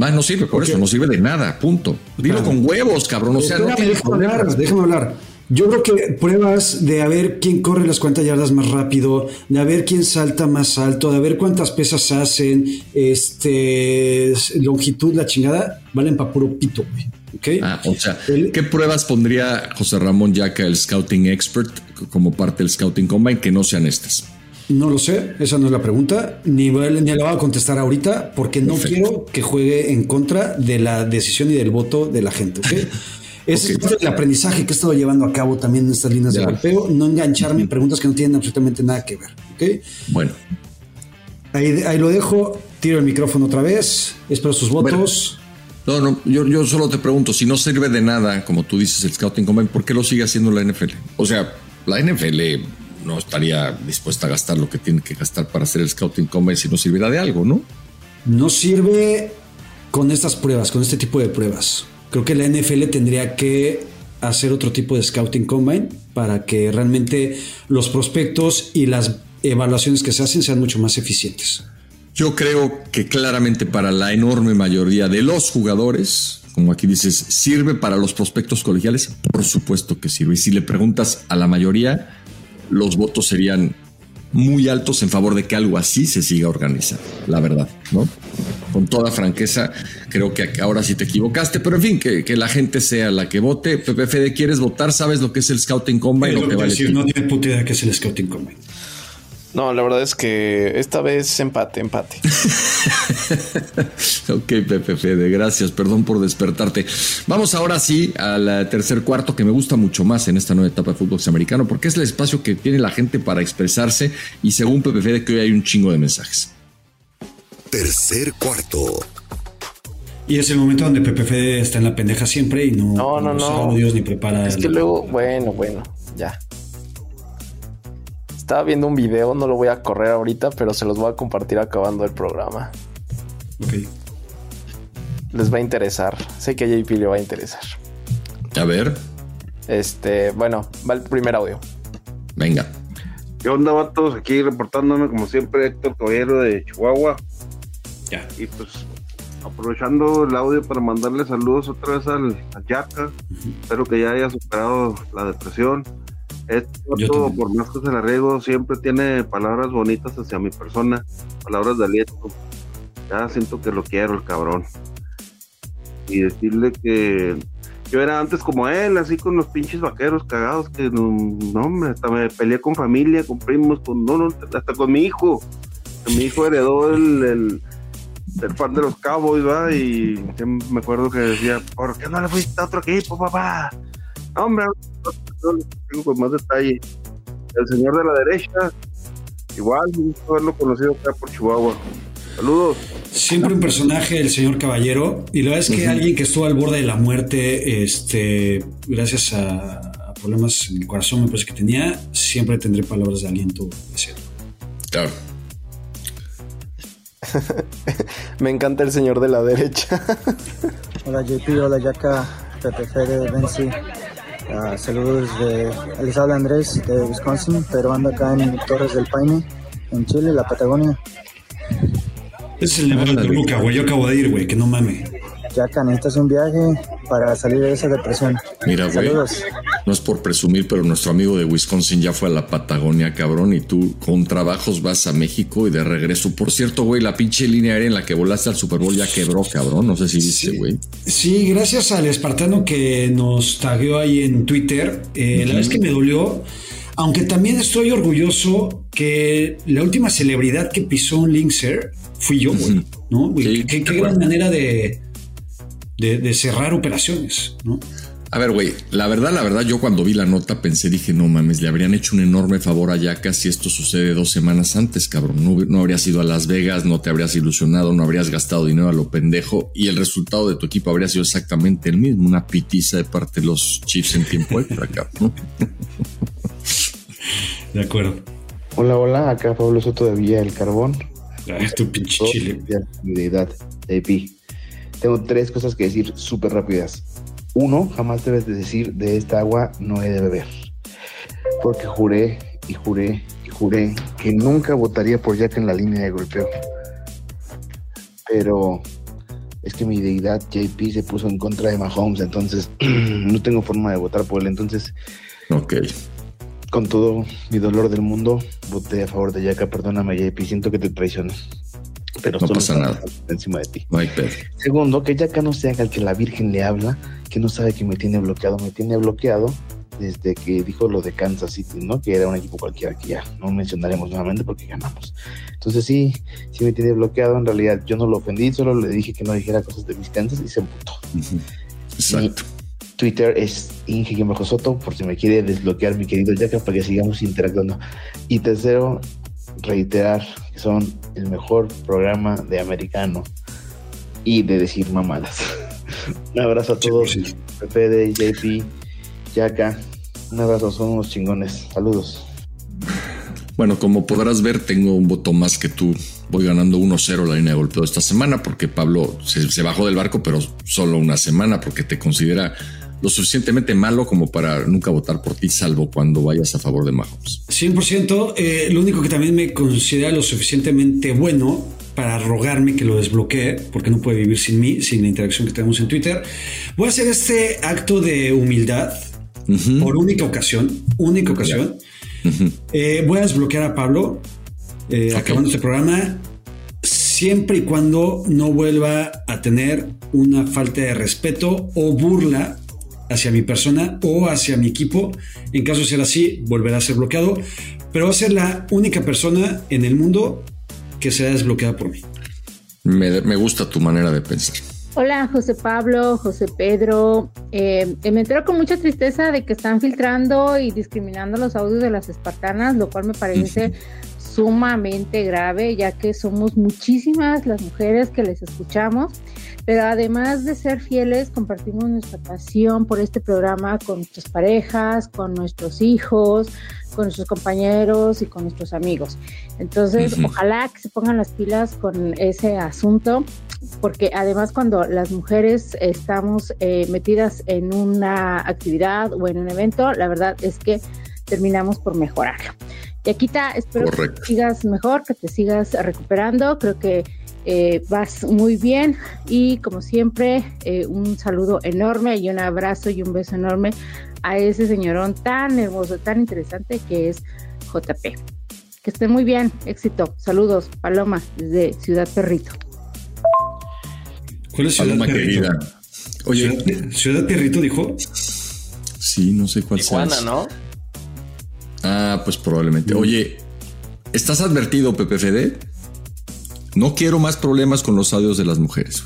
Va, no sirve, por eso no sirve de nada, punto. Dilo con huevos, cabrón. O sea, no déjame hablar, déjame hablar. Yo creo que pruebas de a ver quién corre las cuantas yardas más rápido, de a ver quién salta más alto, de a ver cuántas pesas hacen, este, longitud, la chingada, valen para puro pito, güey. Ah, o sea, ¿qué pruebas pondría José Ramón Yaca, el scouting expert, como parte del scouting combine, que no sean estas? No lo sé, esa no es la pregunta, ni, ni la voy a contestar ahorita porque no quiero que juegue en contra de la decisión y del voto de la gente, [laughs] ¿ok? es el aprendizaje que he estado llevando a cabo también en estas líneas de golpeo, no engancharme en preguntas que no tienen absolutamente nada que ver. Bueno. Ahí, lo dejo, tiro el micrófono otra vez, espero sus votos. No, no, yo, yo solo te pregunto, si no sirve de nada, como tú dices, el Scouting Combine, ¿por qué lo sigue haciendo la NFL? O sea, la NFL no estaría dispuesta a gastar lo que tiene que gastar para hacer el Scouting Combine si no sirviera de algo, ¿no? No sirve con estas pruebas, con este tipo de pruebas. Creo que la NFL tendría que hacer otro tipo de Scouting Combine para que realmente los prospectos y las evaluaciones que se hacen sean mucho más eficientes. Yo creo que claramente para la enorme mayoría de los jugadores, como aquí dices, ¿sirve para los prospectos colegiales? Por supuesto que sirve. Y si le preguntas a la mayoría, los votos serían muy altos en favor de que algo así se siga organizando, la verdad, ¿no? Con toda franqueza, creo que ahora sí te equivocaste, pero en fin, que, la gente sea la que vote. PPFD, ¿quieres votar? ¿Sabes lo que es el Scouting Combine? lo que vale decir, no tiene puta idea qué es el Scouting Combine. No, la verdad es que esta vez empate, empate. [laughs] ok, Pepe Fede, gracias, perdón por despertarte. Vamos ahora sí al tercer cuarto que me gusta mucho más en esta nueva etapa de fútbol americano porque es el espacio que tiene la gente para expresarse y según Pepe Fede que hoy hay un chingo de mensajes. Tercer cuarto. Y es el momento donde Pepe Fede está en la pendeja siempre y no, no, no, no. ni prepara. Es que luego, bueno, bueno, ya. Estaba viendo un video, no lo voy a correr ahorita, pero se los voy a compartir acabando el programa. Ok. Les va a interesar. Sé que a JP le va a interesar. A ver. Este, bueno, va el primer audio. Venga. ¿Qué onda, vatos? Aquí reportándome como siempre Héctor Caballero de Chihuahua. Ya. Y pues aprovechando el audio para mandarle saludos otra vez al, a Yaka. Espero que ya haya superado la depresión. Esto, por más que se la riego, siempre tiene palabras bonitas hacia mi persona, palabras de aliento. Ya siento que lo quiero, el cabrón. Y decirle que yo era antes como él, así con los pinches vaqueros cagados, que no, hombre, hasta me peleé con familia, con primos, con, no, no, hasta con mi hijo. Mi hijo heredó el, el fan de los Cowboys, ¿va? Y me acuerdo que decía, ¿por qué no le fuiste a otro equipo, papá? Hombre, tengo con más detalle. El señor de la derecha, igual, gusto haberlo conocido acá por Chihuahua. Saludos. Siempre un personaje, el señor Caballero, y la verdad es que alguien que estuvo al borde de la muerte, este, gracias a, problemas en el corazón, me parece que tenía, siempre tendré palabras de aliento de Claro. [laughs] me encanta el señor de la derecha. hola JP, hola Yaka, Pepe Fede, Benzi. Uh, saludos de les habla Andrés de Wisconsin, pero ando acá en Torres del Paine, en Chile, la Patagonia. es el negocio de Toluca, güey. Yo acabo de ir, güey, que no mame. Ya necesitas un viaje para salir de esa depresión. Mira, güey. No es por presumir, pero nuestro amigo de Wisconsin ya fue a la Patagonia, cabrón, y tú con trabajos vas a México y de regreso. Por cierto, güey, la pinche línea aérea en la que volaste al Super Bowl ya quebró, cabrón. No sé si viste, güey. Sí, gracias al espartano que nos tagueó ahí en Twitter. Eh, la vez que me dolió. Aunque también estoy orgulloso que la última celebridad que pisó un Linkser fui yo, güey. ¿No? qué, gran manera de, de cerrar operaciones, ¿no? A ver, güey, la verdad, la verdad, yo cuando vi la nota pensé, dije, no mames, le habrían hecho un enorme favor a Yaka si esto sucede dos semanas antes, cabrón. No, no, habrías ido a Las Vegas, no te habrías ilusionado, no habrías gastado dinero a lo pendejo y el resultado de tu equipo habría sido exactamente el mismo, una pitiza de parte de los Chiefs en tiempo extra, cabrón. De acuerdo. Hola, hola, acá Pablo Soto de Villa del Carbón. Ay, tu pinche chile. Tengo tres cosas que decir súper rápidas. Uno, jamás debes de decir de esta agua no he de beber. Porque juré y juré y juré que nunca votaría por Jack en la línea de golpeo. Pero es que mi deidad JP se puso en contra de Mahomes, entonces [clears throat] no tengo forma de votar por él. Entonces, ok. Con todo mi dolor del mundo, voté a favor de Jack. Perdóname, JP, siento que te traicioné pero no pasa nada. Encima de ti. No hay Segundo, que ya no sea el que la Virgen le habla, que no sabe que me tiene bloqueado, me tiene bloqueado desde que dijo lo de Kansas City, ¿no? Que era un equipo cualquiera que ya no mencionaremos nuevamente porque ganamos. Entonces sí, sí me tiene bloqueado. En realidad yo no lo ofendí, solo le dije que no dijera cosas de mis Kansas y se emputó. Exacto. Twitter es Inge-Soto, por si me quiere desbloquear mi querido Yaka para que sigamos interactuando. Y tercero, reiterar que son el mejor programa de americano y de decir mamadas. [laughs] Un abrazo a todos. Pepe, JP, Yaka. Un abrazo, son unos chingones. Saludos. Bueno, como podrás ver, tengo un voto más que tú. Voy ganando 1-0 la línea de golpeo esta semana porque Pablo se, se, bajó del barco, pero solo una semana porque te considera lo suficientemente malo como para nunca votar por ti, salvo cuando vayas a favor de Mahomes. 100%. Eh, lo único que también me considera lo suficientemente bueno para rogarme que lo desbloquee, porque no puede vivir sin mí, sin la interacción que tenemos en Twitter. Voy a hacer este acto de humildad por única ocasión, única ocasión. Eh, voy a desbloquear a Pablo eh, acabando este programa, siempre y cuando no vuelva a tener una falta de respeto o burla hacia mi persona o hacia mi equipo. En caso de ser así, volverá a ser bloqueado, pero va a ser la única persona en el mundo que será desbloqueada por mí. Me, me gusta tu manera de pensar. Hola, José Pablo, José Pedro. Eh, me entero con mucha tristeza de que están filtrando y discriminando los audios de las espartanas, lo cual me parece sumamente grave, ya que somos muchísimas las mujeres que les escuchamos pero además de ser fieles, compartimos nuestra pasión por este programa con nuestras parejas, con nuestros hijos, con nuestros compañeros y con nuestros amigos. Entonces, ojalá que se pongan las pilas con ese asunto, porque además cuando las mujeres estamos eh, metidas en una actividad o en un evento, la verdad es que terminamos por mejorarlo. Yaquita, espero que te sigas mejor, que te sigas recuperando. Creo que eh, vas muy bien y como siempre eh, un saludo enorme y un abrazo y un beso enorme a ese señorón tan hermoso, tan interesante que es JP. Que esté muy bien, éxito. Saludos, Paloma, desde Ciudad Perrito. ¿Cuál es Ciudad Paloma querida. Oye, ¿Ciudad, Perrito dijo? Sí, no sé cuál Tijuana, ¿no? Ah, pues probablemente. Oye, ¿estás advertido, Pepe Fede? No quiero más problemas con los audios de las mujeres.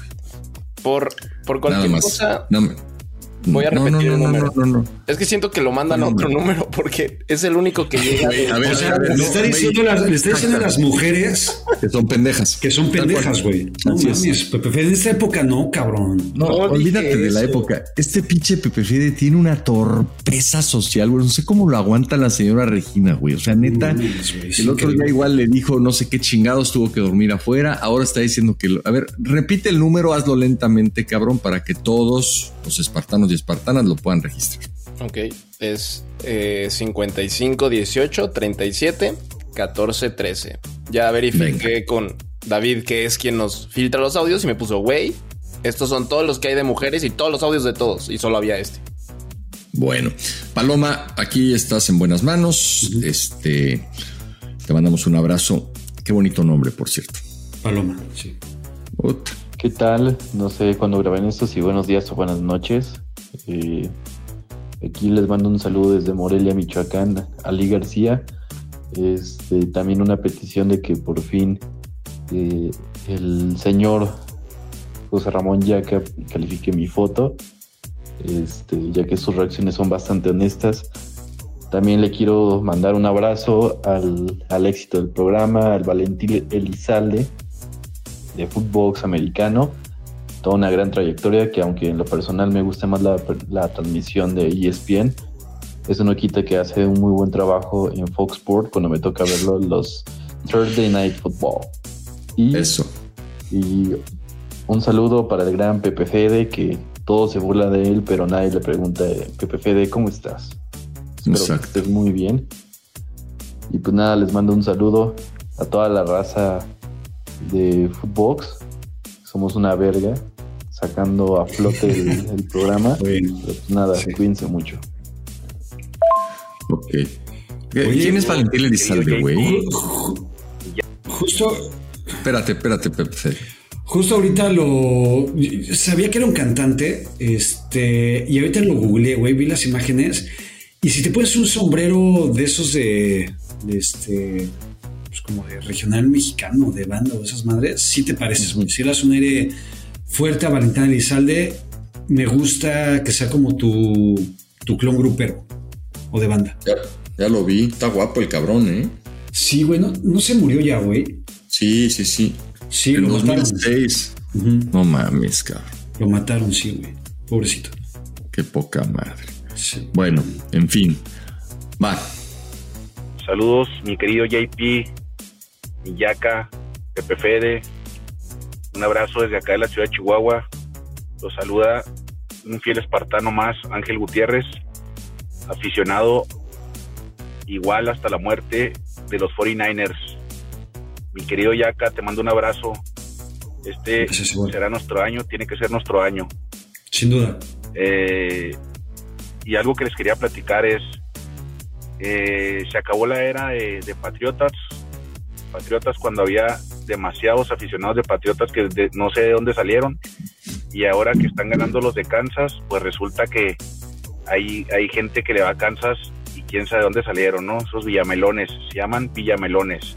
Por, por cualquier cosa. Voy a repetir el número. Es que siento que lo mandan a otro número porque es el único que llega. a ver, o sea, le, está diciendo a las mujeres que son pendejas. Que son pendejas, güey. No mames, Pepe Fede, en esta época no, cabrón. No, olvídate de la época. Este pinche Pepe Fede tiene una torpeza social, güey. No sé cómo lo aguanta la señora Regina, güey. O sea, neta, el otro día igual le dijo no sé qué chingados tuvo que dormir afuera. Ahora está diciendo que. A ver, repite el número, hazlo lentamente, cabrón, para que todos los espartanos y espartanas lo puedan registrar. Ok, es eh, 55 18 37 14 13. Ya verifiqué con David, que es quien nos filtra los audios, y me puso, güey, estos son todos los que hay de mujeres y todos los audios de todos, y solo había este. Bueno, Paloma, aquí estás en buenas manos. Este, te mandamos un abrazo. Qué bonito nombre, por cierto. Paloma, sí. ¿Qué tal? No sé cuándo graben esto, si buenos días o buenas noches. Eh, aquí les mando un saludo desde Morelia, Michoacán, Ali García. Este, también una petición de que por fin eh, el señor José Ramón Yaca califique mi foto, este, ya que sus reacciones son bastante honestas. También le quiero mandar un abrazo al, al éxito del programa, al Valentín Elizalde de Footbox americano toda una gran trayectoria que aunque en lo personal me gusta más la, la transmisión de ESPN, eso no quita que hace un muy buen trabajo en Fox Sport cuando me toca verlo los Thursday Night Football. Y, eso. Y un saludo para el gran Pepe Fede, que todo se burla de él, pero nadie le pregunta, Pepe Fede, ¿cómo estás? Espero que estés muy bien. Y pues nada, les mando un saludo a toda la raza de Footbox. Somos una verga sacando a flote el, [laughs] programa. Pues nada, cuídense mucho. Ok. ¿Quién es Valentín Elizalde, güey? Justo. Espérate, espérate, Pepe. Justo ahorita lo. Sabía que era un cantante. Este. Y ahorita lo googleé, güey. Vi las imágenes. Y si te pones un sombrero de esos de. de este. Pues como de regional mexicano, de banda o esas madres, sí te pareces, güey. Si eras un aire fuerte a Valentín Elizalde, me gusta que sea como tu, tu clon grupero o de banda. Ya, lo vi, está guapo el cabrón, ¿eh? Sí, güey, no, se murió ya, güey. Sí, sí, sí. Sí, en 2006. No mames, cabrón. Lo mataron, sí, güey. Pobrecito. Qué poca madre. Bueno, en fin. Va. Saludos, mi querido JP, mi Yaca, Pepe Fede. Un abrazo desde acá de la ciudad de Chihuahua. Los saluda un fiel espartano más, Ángel Gutiérrez, aficionado igual hasta la muerte de los 49ers. Mi querido Yaca, te mando un abrazo. Este será nuestro año, tiene que ser nuestro año. Sin duda. Eh, y algo que les quería platicar es, eh, se acabó la era de, Patriotas, Patriotas cuando había demasiados aficionados de Patriotas que no sé de dónde salieron y ahora que están ganando los de Kansas, pues resulta que hay, hay gente que le va a Kansas y quién sabe de dónde salieron, ¿no? Esos villamelones, se llaman villamelones.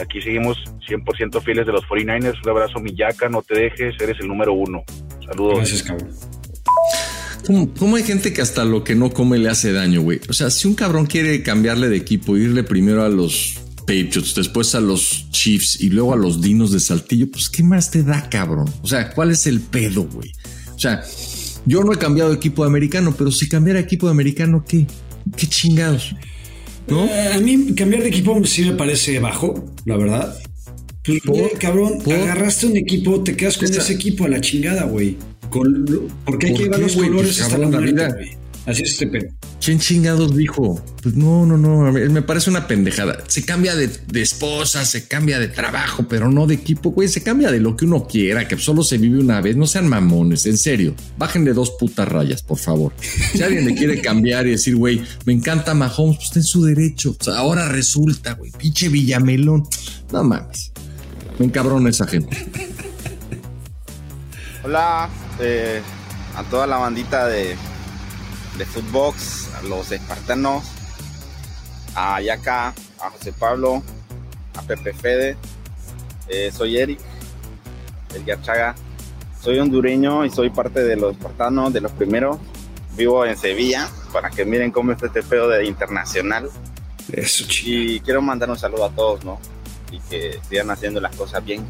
Aquí seguimos 100% fieles de los 49ers. Un abrazo, Millaca, no te dejes, eres el número uno. Saludos. Gracias, cabrón. ¿Cómo, hay gente que hasta lo que no come le hace daño, güey? O sea, si un cabrón quiere cambiarle de equipo, irle primero a los Patriots, después a los Chiefs y luego a los Dinos de Saltillo, pues ¿qué más te da, cabrón? O sea, ¿cuál es el pedo, güey? O sea, yo no he cambiado de equipo de americano, pero si cambiara de equipo de americano, ¿qué? ¿Qué chingados? ¿No? Eh, a mí cambiar de equipo sí me parece bajo, la verdad. Pues, cabrón, agarraste un equipo, te quedas con ese equipo a la chingada, güey. ¿Por qué hay que llevar los colores pues, hasta la muerte, Así es este pedo. ¿Quién chingados dijo? Pues no, no, no. Me parece una pendejada. Se cambia de, esposa, se cambia de trabajo, pero no de equipo, güey. Se cambia de lo que uno quiera, que solo se vive una vez. No sean mamones, en serio. Bajen de dos putas rayas, por favor. Si alguien le quiere cambiar y decir, güey, me encanta Mahomes, pues está en su derecho. ahora resulta, güey, pinche Villamelón. No mames. Me encabrona esa gente. Hola, eh, a toda la bandita de, de Footbox, a los espartanos, a Yaka, a José Pablo, a Pepe Fede. Eh, soy Eric, el Gachaga. Soy hondureño y soy parte de los espartanos, de los primeros. Vivo en Sevilla, para que miren cómo es este pedo de internacional. Eso, Y quiero mandar un saludo a todos, ¿no? Y que sigan haciendo las cosas bien,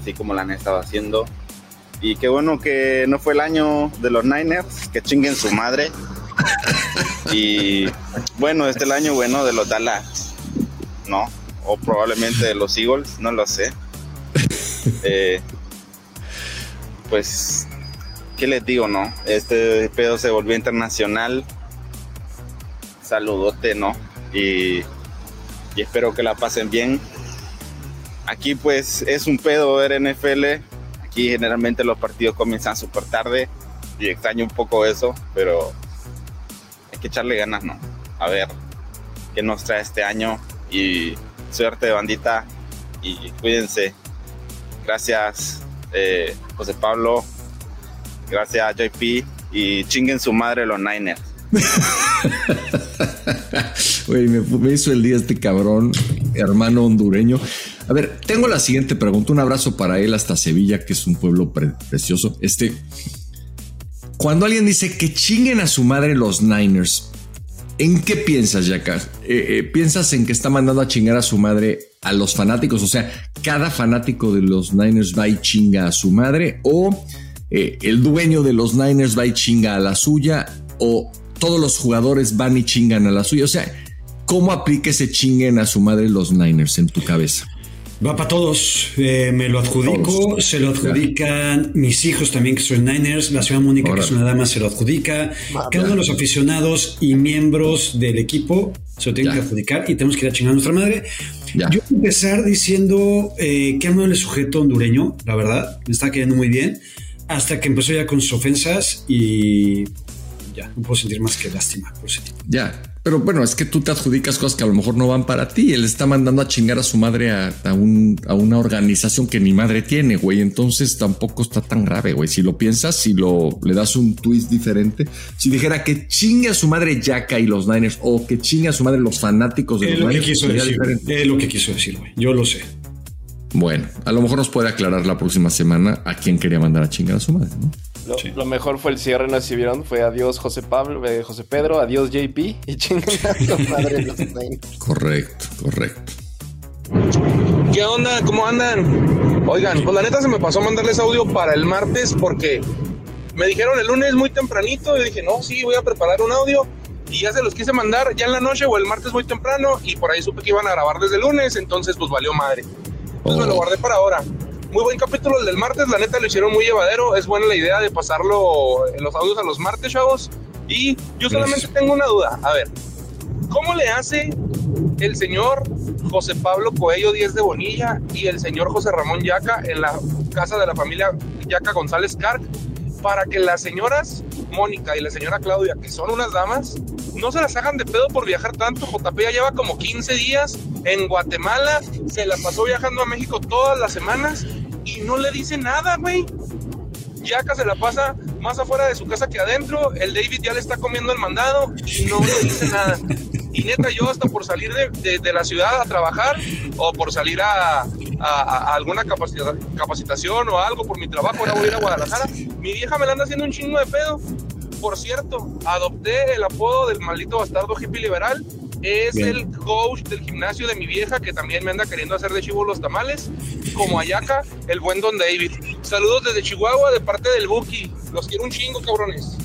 así como la han estado haciendo y qué bueno que no fue el año de los Niners, que chinguen su madre. Y bueno, este es el año bueno de los Dallas, ¿no? O probablemente de los Eagles, no lo sé. Eh, pues, ¿qué les digo, no? Este pedo se volvió internacional. Saludote, ¿no? Y, y espero que la pasen bien. Aquí pues es un pedo ver NFL Aquí generalmente los partidos comienzan súper tarde y extraño un poco eso, pero hay que echarle ganas, ¿no? A ver qué nos trae este año y suerte bandita y cuídense. Gracias eh, José Pablo, gracias JP y chinguen su madre los Niners. [laughs] Güey, me, hizo el día este cabrón, hermano hondureño. A ver, tengo la siguiente pregunta. Un abrazo para él hasta Sevilla, que es un pueblo precioso. Este, cuando alguien dice que chinguen a su madre los Niners, ¿en qué piensas, Yaka? Eh, eh, ¿Piensas en que está mandando a chingar a su madre a los fanáticos? O sea, cada fanático de los Niners va y chinga a su madre, o eh, el dueño de los Niners va y chinga a la suya, o todos los jugadores van y chingan a la suya. O sea, ¿cómo aplica ese chinguen a su madre los Niners en tu cabeza? Va para todos, eh, me lo adjudico, se lo adjudican mis hijos también que son Niners, la señora Mónica que es una dama se lo adjudica, cada uno de los aficionados y miembros del equipo se lo tienen que adjudicar y tenemos que ir a chingar a nuestra madre. Yo voy a empezar diciendo eh, que amable sujeto hondureño, la verdad, me está quedando muy bien, hasta que empezó ya con sus ofensas y ya, no puedo sentir más que lástima por ese tipo. Ya, pero bueno, es que tú te adjudicas cosas que a lo mejor no van para ti. Él está mandando a chingar a su madre a, un, a una organización que ni madre tiene, güey. Entonces tampoco está tan grave, güey. Si lo piensas, si lo le das un twist diferente, si dijera que chingue a su madre Yaka y los Niners o que chingue a su madre los fanáticos de los Niners, es lo que quiso decir, güey. Yo lo sé. Bueno, a lo mejor nos puede aclarar la próxima semana a quién quería mandar a chingar a su madre, ¿no? Lo, mejor fue el cierre, no sé si vieron, fue adiós José Pablo, eh, José Pedro, adiós JP y [laughs] chingan a su madre [laughs] Correcto, correcto. ¿Qué onda? ¿Cómo andan? Oigan, pues la neta se me pasó a mandarles audio para el martes porque me dijeron el lunes muy tempranito y dije, no, sí, voy a preparar un audio y ya se los quise mandar ya en la noche o el martes muy temprano y por ahí supe que iban a grabar desde el lunes, entonces pues valió madre. Entonces me lo guardé para ahora. Muy buen capítulo el del martes, la neta lo hicieron muy llevadero, es buena la idea de pasarlo en los audios a los martes, chavos. Y yo solamente tengo una duda, a ver, ¿cómo le hace el señor José Pablo Coello Díez de Bonilla y el señor José Ramón Yaca en la casa de la familia Yaca González Carc para que las señoras Mónica y la señora Claudia, que son unas damas, no se las hagan de pedo por viajar tanto. JP ya lleva como 15 días en Guatemala, se la pasó viajando a México todas las semanas y no le dice nada, güey. Yaca se la pasa más afuera de su casa que adentro. El David ya le está comiendo el mandado y no le dice nada. Y neta, yo hasta por salir de, de, la ciudad a trabajar o por salir a, a, alguna capacitación o algo por mi trabajo, ahora voy a ir a Guadalajara, mi vieja me la anda haciendo un chingo de pedo. Por cierto, adopté el apodo del maldito bastardo hippie liberal. Es el coach del gimnasio de mi vieja que también me anda queriendo hacer de chivo los tamales, como Ayaca, el buen Don David. Saludos desde Chihuahua de parte del Buki. Los quiero un chingo, cabrones.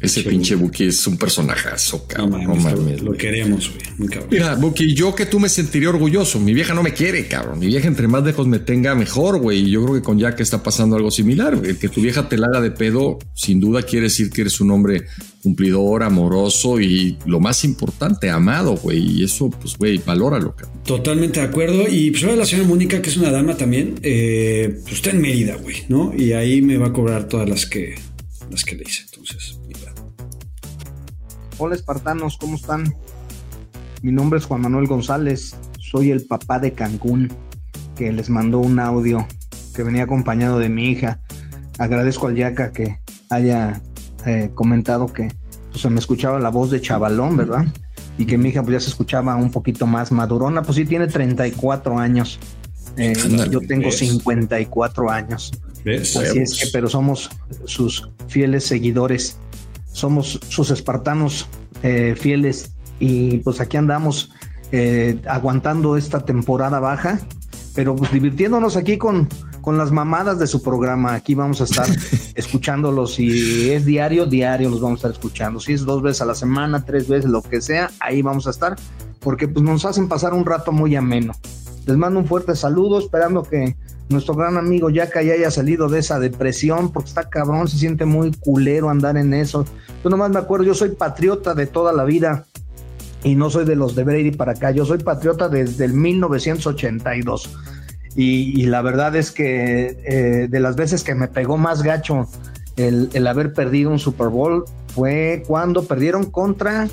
Ese pinche Buki es un personajazo, cabrón. No mames, lo queremos, güey. Mira, Buki, yo que tú me sentiría orgulloso. Mi vieja no me quiere, cabrón. Mi vieja entre más lejos me tenga mejor, güey. Y yo creo que con Jack está pasando algo similar. El que tu vieja te la haga de pedo, sin duda quiere decir que eres un hombre cumplidor, amoroso y lo más importante, amado, güey. Y eso, pues, güey, valóralo, cabrón. Totalmente de acuerdo. Y pues la señora Mónica, que es una dama también, eh, pues está en Mérida, güey, ¿no? Y ahí me va a cobrar todas las que, las que le hice. Entonces, Hola espartanos, ¿cómo están? Mi nombre es Juan Manuel González, soy el papá de Cancún, que les mandó un audio que venía acompañado de mi hija. Agradezco al Yaca que haya eh, comentado que pues, se me escuchaba la voz de chavalón, ¿verdad? Y que mi hija pues, ya se escuchaba un poquito más madurona, pues sí tiene 34 años. Eh, yo tengo 54 años. Así es que, pero somos sus fieles seguidores somos sus espartanos eh, fieles y pues aquí andamos eh, aguantando esta temporada baja, pero pues divirtiéndonos aquí con, con las mamadas de su programa. Aquí vamos a estar [laughs] escuchándolos. Si es diario, diario los vamos a estar escuchando. Si es dos veces a la semana, tres veces, lo que sea, ahí vamos a estar, porque pues nos hacen pasar un rato muy ameno. Les mando un fuerte saludo, esperando que nuestro gran amigo Yaka ya haya salido de esa depresión, porque está cabrón, se siente muy culero andar en eso. Yo nomás me acuerdo, yo soy patriota de toda la vida y no soy de los de Brady para acá, yo soy patriota desde el 1982. Y, la verdad es que eh, de las veces que me pegó más gacho el, el haber perdido un Super Bowl fue cuando perdieron contra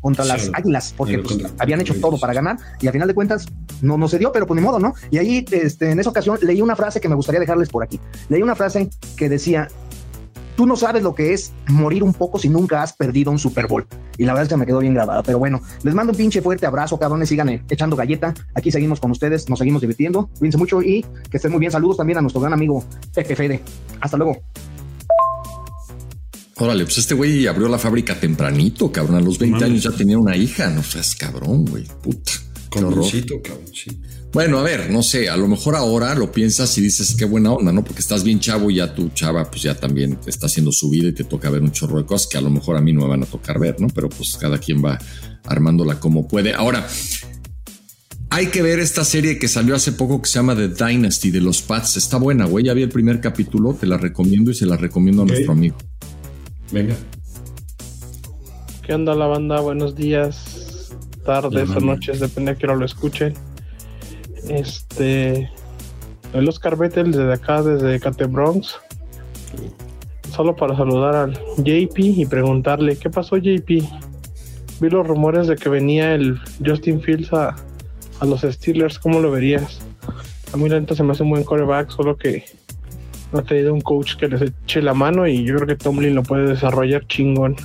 contra las águilas, porque pues, habían hecho todo para ganar y al final de cuentas no, no se dio, pero pues ni modo, ¿no? Y ahí este, en esa ocasión leí una frase que me gustaría dejarles por aquí. Leí una frase que decía, tú no sabes lo que es morir un poco si nunca has perdido un Super Bowl. Y la verdad es que me quedó bien grabada. Pero bueno, les mando un pinche fuerte abrazo, cabrones. Sigan eh, echando galleta. Aquí seguimos con ustedes, nos seguimos divirtiendo. Cuídense mucho y que estén muy bien. Saludos también a nuestro gran amigo Pepe Fede. Hasta luego. Órale, pues este güey abrió la fábrica tempranito, cabrón. A los 20 años ya tenía una hija. No seas cabrón, güey. Puta. cabrón, sí. Bueno, a ver, no sé, a lo mejor ahora lo piensas y dices qué buena onda, ¿no? Porque estás bien chavo y ya tu chava pues ya también está haciendo su vida y te toca ver un chorro de cosas que a lo mejor a mí no me van a tocar ver, ¿no? Pero pues cada quien va armándola como puede. Ahora, hay que ver esta serie que salió hace poco que se llama The Dynasty de los Pats. Está buena, güey. Ya vi el primer capítulo, te la recomiendo y se la recomiendo a nuestro amigo. Venga. ¿Qué onda la banda? Buenos días, tardes o noches, depende de que lo escuchen. Este. El Oscar Vettel desde acá, desde Cate Bronx. Solo para saludar al JP y preguntarle: ¿Qué pasó, JP? Vi los rumores de que venía el Justin Fields a, a los Steelers. ¿Cómo lo verías? A mí lento se me hace un buen coreback, solo que ha tenido un coach que les eche la mano y yo creo que Tomlin lo puede desarrollar chingón.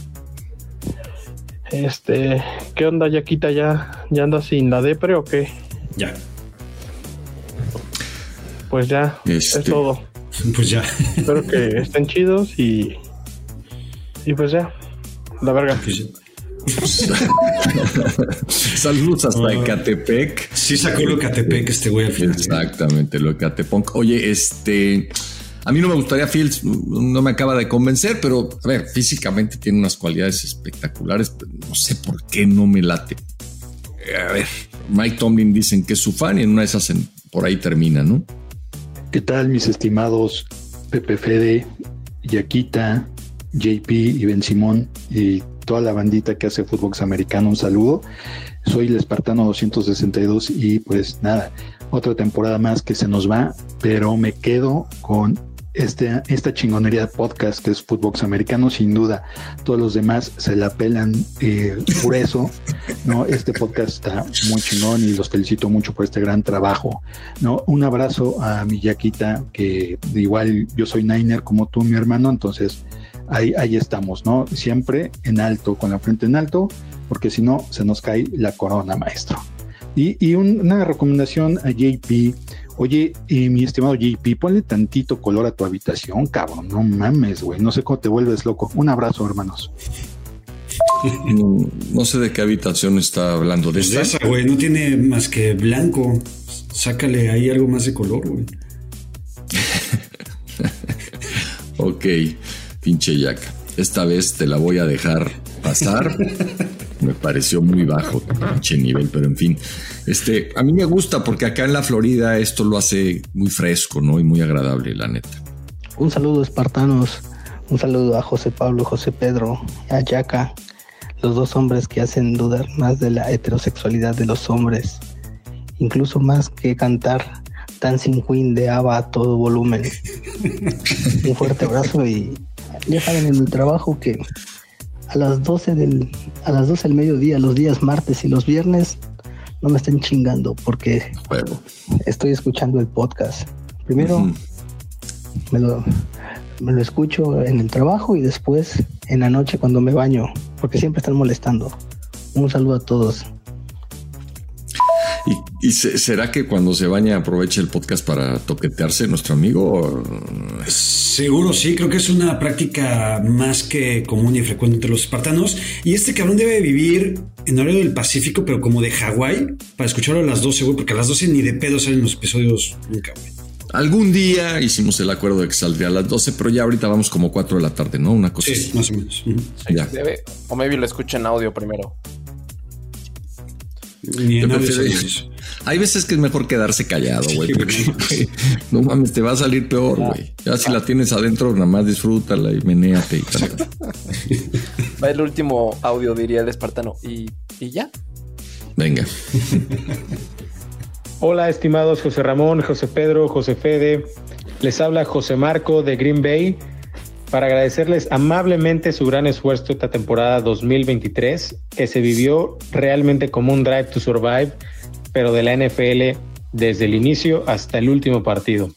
Este, ¿qué onda, Yaquita? ¿Ya, ya anda sin la depre o qué? Ya. Pues ya, es este, todo. Pues ya. Espero que estén chidos y. Y pues ya, la verga. Pues, [laughs] Saludos hasta Ah. Ecatepec. Sí sacó lo Ecatepec este güey al final. Exactamente, lo Ecatepec. Oye, este... A mí no me gustaría Fields, no me acaba de convencer, pero a ver, físicamente tiene unas cualidades espectaculares, no sé por qué no me late. Eh, A ver, Mike Tomlin dicen que es su fan y en una de esas por ahí termina, ¿no? ¿Qué tal, mis estimados Pepe Fede, Yaquita, JP y Ben Simón y toda la bandita que hace fútbol americano? Un saludo. Soy el Espartano 262 y pues nada, otra temporada más que se nos va, pero me quedo con este, esta chingonería de podcast que es Fútbol Americano, sin duda. Todos los demás se la pelan eh, por eso, ¿no? Este podcast está muy chingón y los felicito mucho por este gran trabajo, ¿no? Un abrazo a mi Yaquita, que igual yo soy Niner como tú, mi hermano, entonces ahí, ahí estamos, ¿no? Siempre en alto, con la frente en alto, porque si no, se nos cae la corona, maestro. Y, y un- una recomendación a JP. Oye, y mi estimado JP, ponle tantito color a tu habitación, cabrón. No mames, güey. No sé cómo te vuelves loco. Un abrazo, hermanos. No, no sé de qué habitación está hablando. ¿De Pues de esta? esa, güey, no tiene más que blanco. Sácale ahí algo más de color, güey. [laughs] Ok, pinche Jack. Esta vez te la voy a dejar pasar. [laughs] me pareció muy bajo pinche nivel, pero en fin. Este, a mí me gusta porque acá en la Florida esto lo hace muy fresco, ¿no? Y muy agradable, la neta. Un saludo espartanos, un saludo a José Pablo, José Pedro, a Yaka, los dos hombres que hacen dudar más de la heterosexualidad de los hombres, incluso más que cantar Dancing Queen de ABBA a todo volumen. [laughs] Un fuerte abrazo y ya saben en el trabajo que a las 12 del a las 12 del mediodía, los días martes y los viernes no me estén chingando porque estoy escuchando el podcast. Primero me lo, me lo escucho en el trabajo y después en la noche cuando me baño, porque siempre están molestando. Un saludo a todos. ¿Y, y se- será que cuando se baña aprovecha el podcast para toquetearse nuestro amigo? o- Seguro sí, creo que es una práctica más que común y frecuente entre los espartanos. Y este cabrón debe vivir en horario del Pacífico, pero como de Hawái, para escucharlo a las 12, güey, porque a las 12 ni de pedo salen los episodios nunca, güey. Algún día hicimos el acuerdo de que saldría a las 12, pero ya ahorita vamos como 4 de la tarde, ¿no? Una cosa así. más o menos. Ya. Debe, o maybe lo escucha en audio primero. Ni en audio. Hay veces que es mejor quedarse callado, güey. porque, güey, [laughs] no mames, te va a salir peor, güey. Ya si la tienes adentro, nada más disfrútala y menéate y tal. [laughs] Va el último audio, diría el espartano. Y, y ya. Venga. Hola, estimados José Ramón, José Pedro, José Fede. Les habla José Marco de Green Bay para agradecerles amablemente su gran esfuerzo esta temporada 2023, que se vivió realmente como un drive to survive, pero de la NFL desde el inicio hasta el último partido.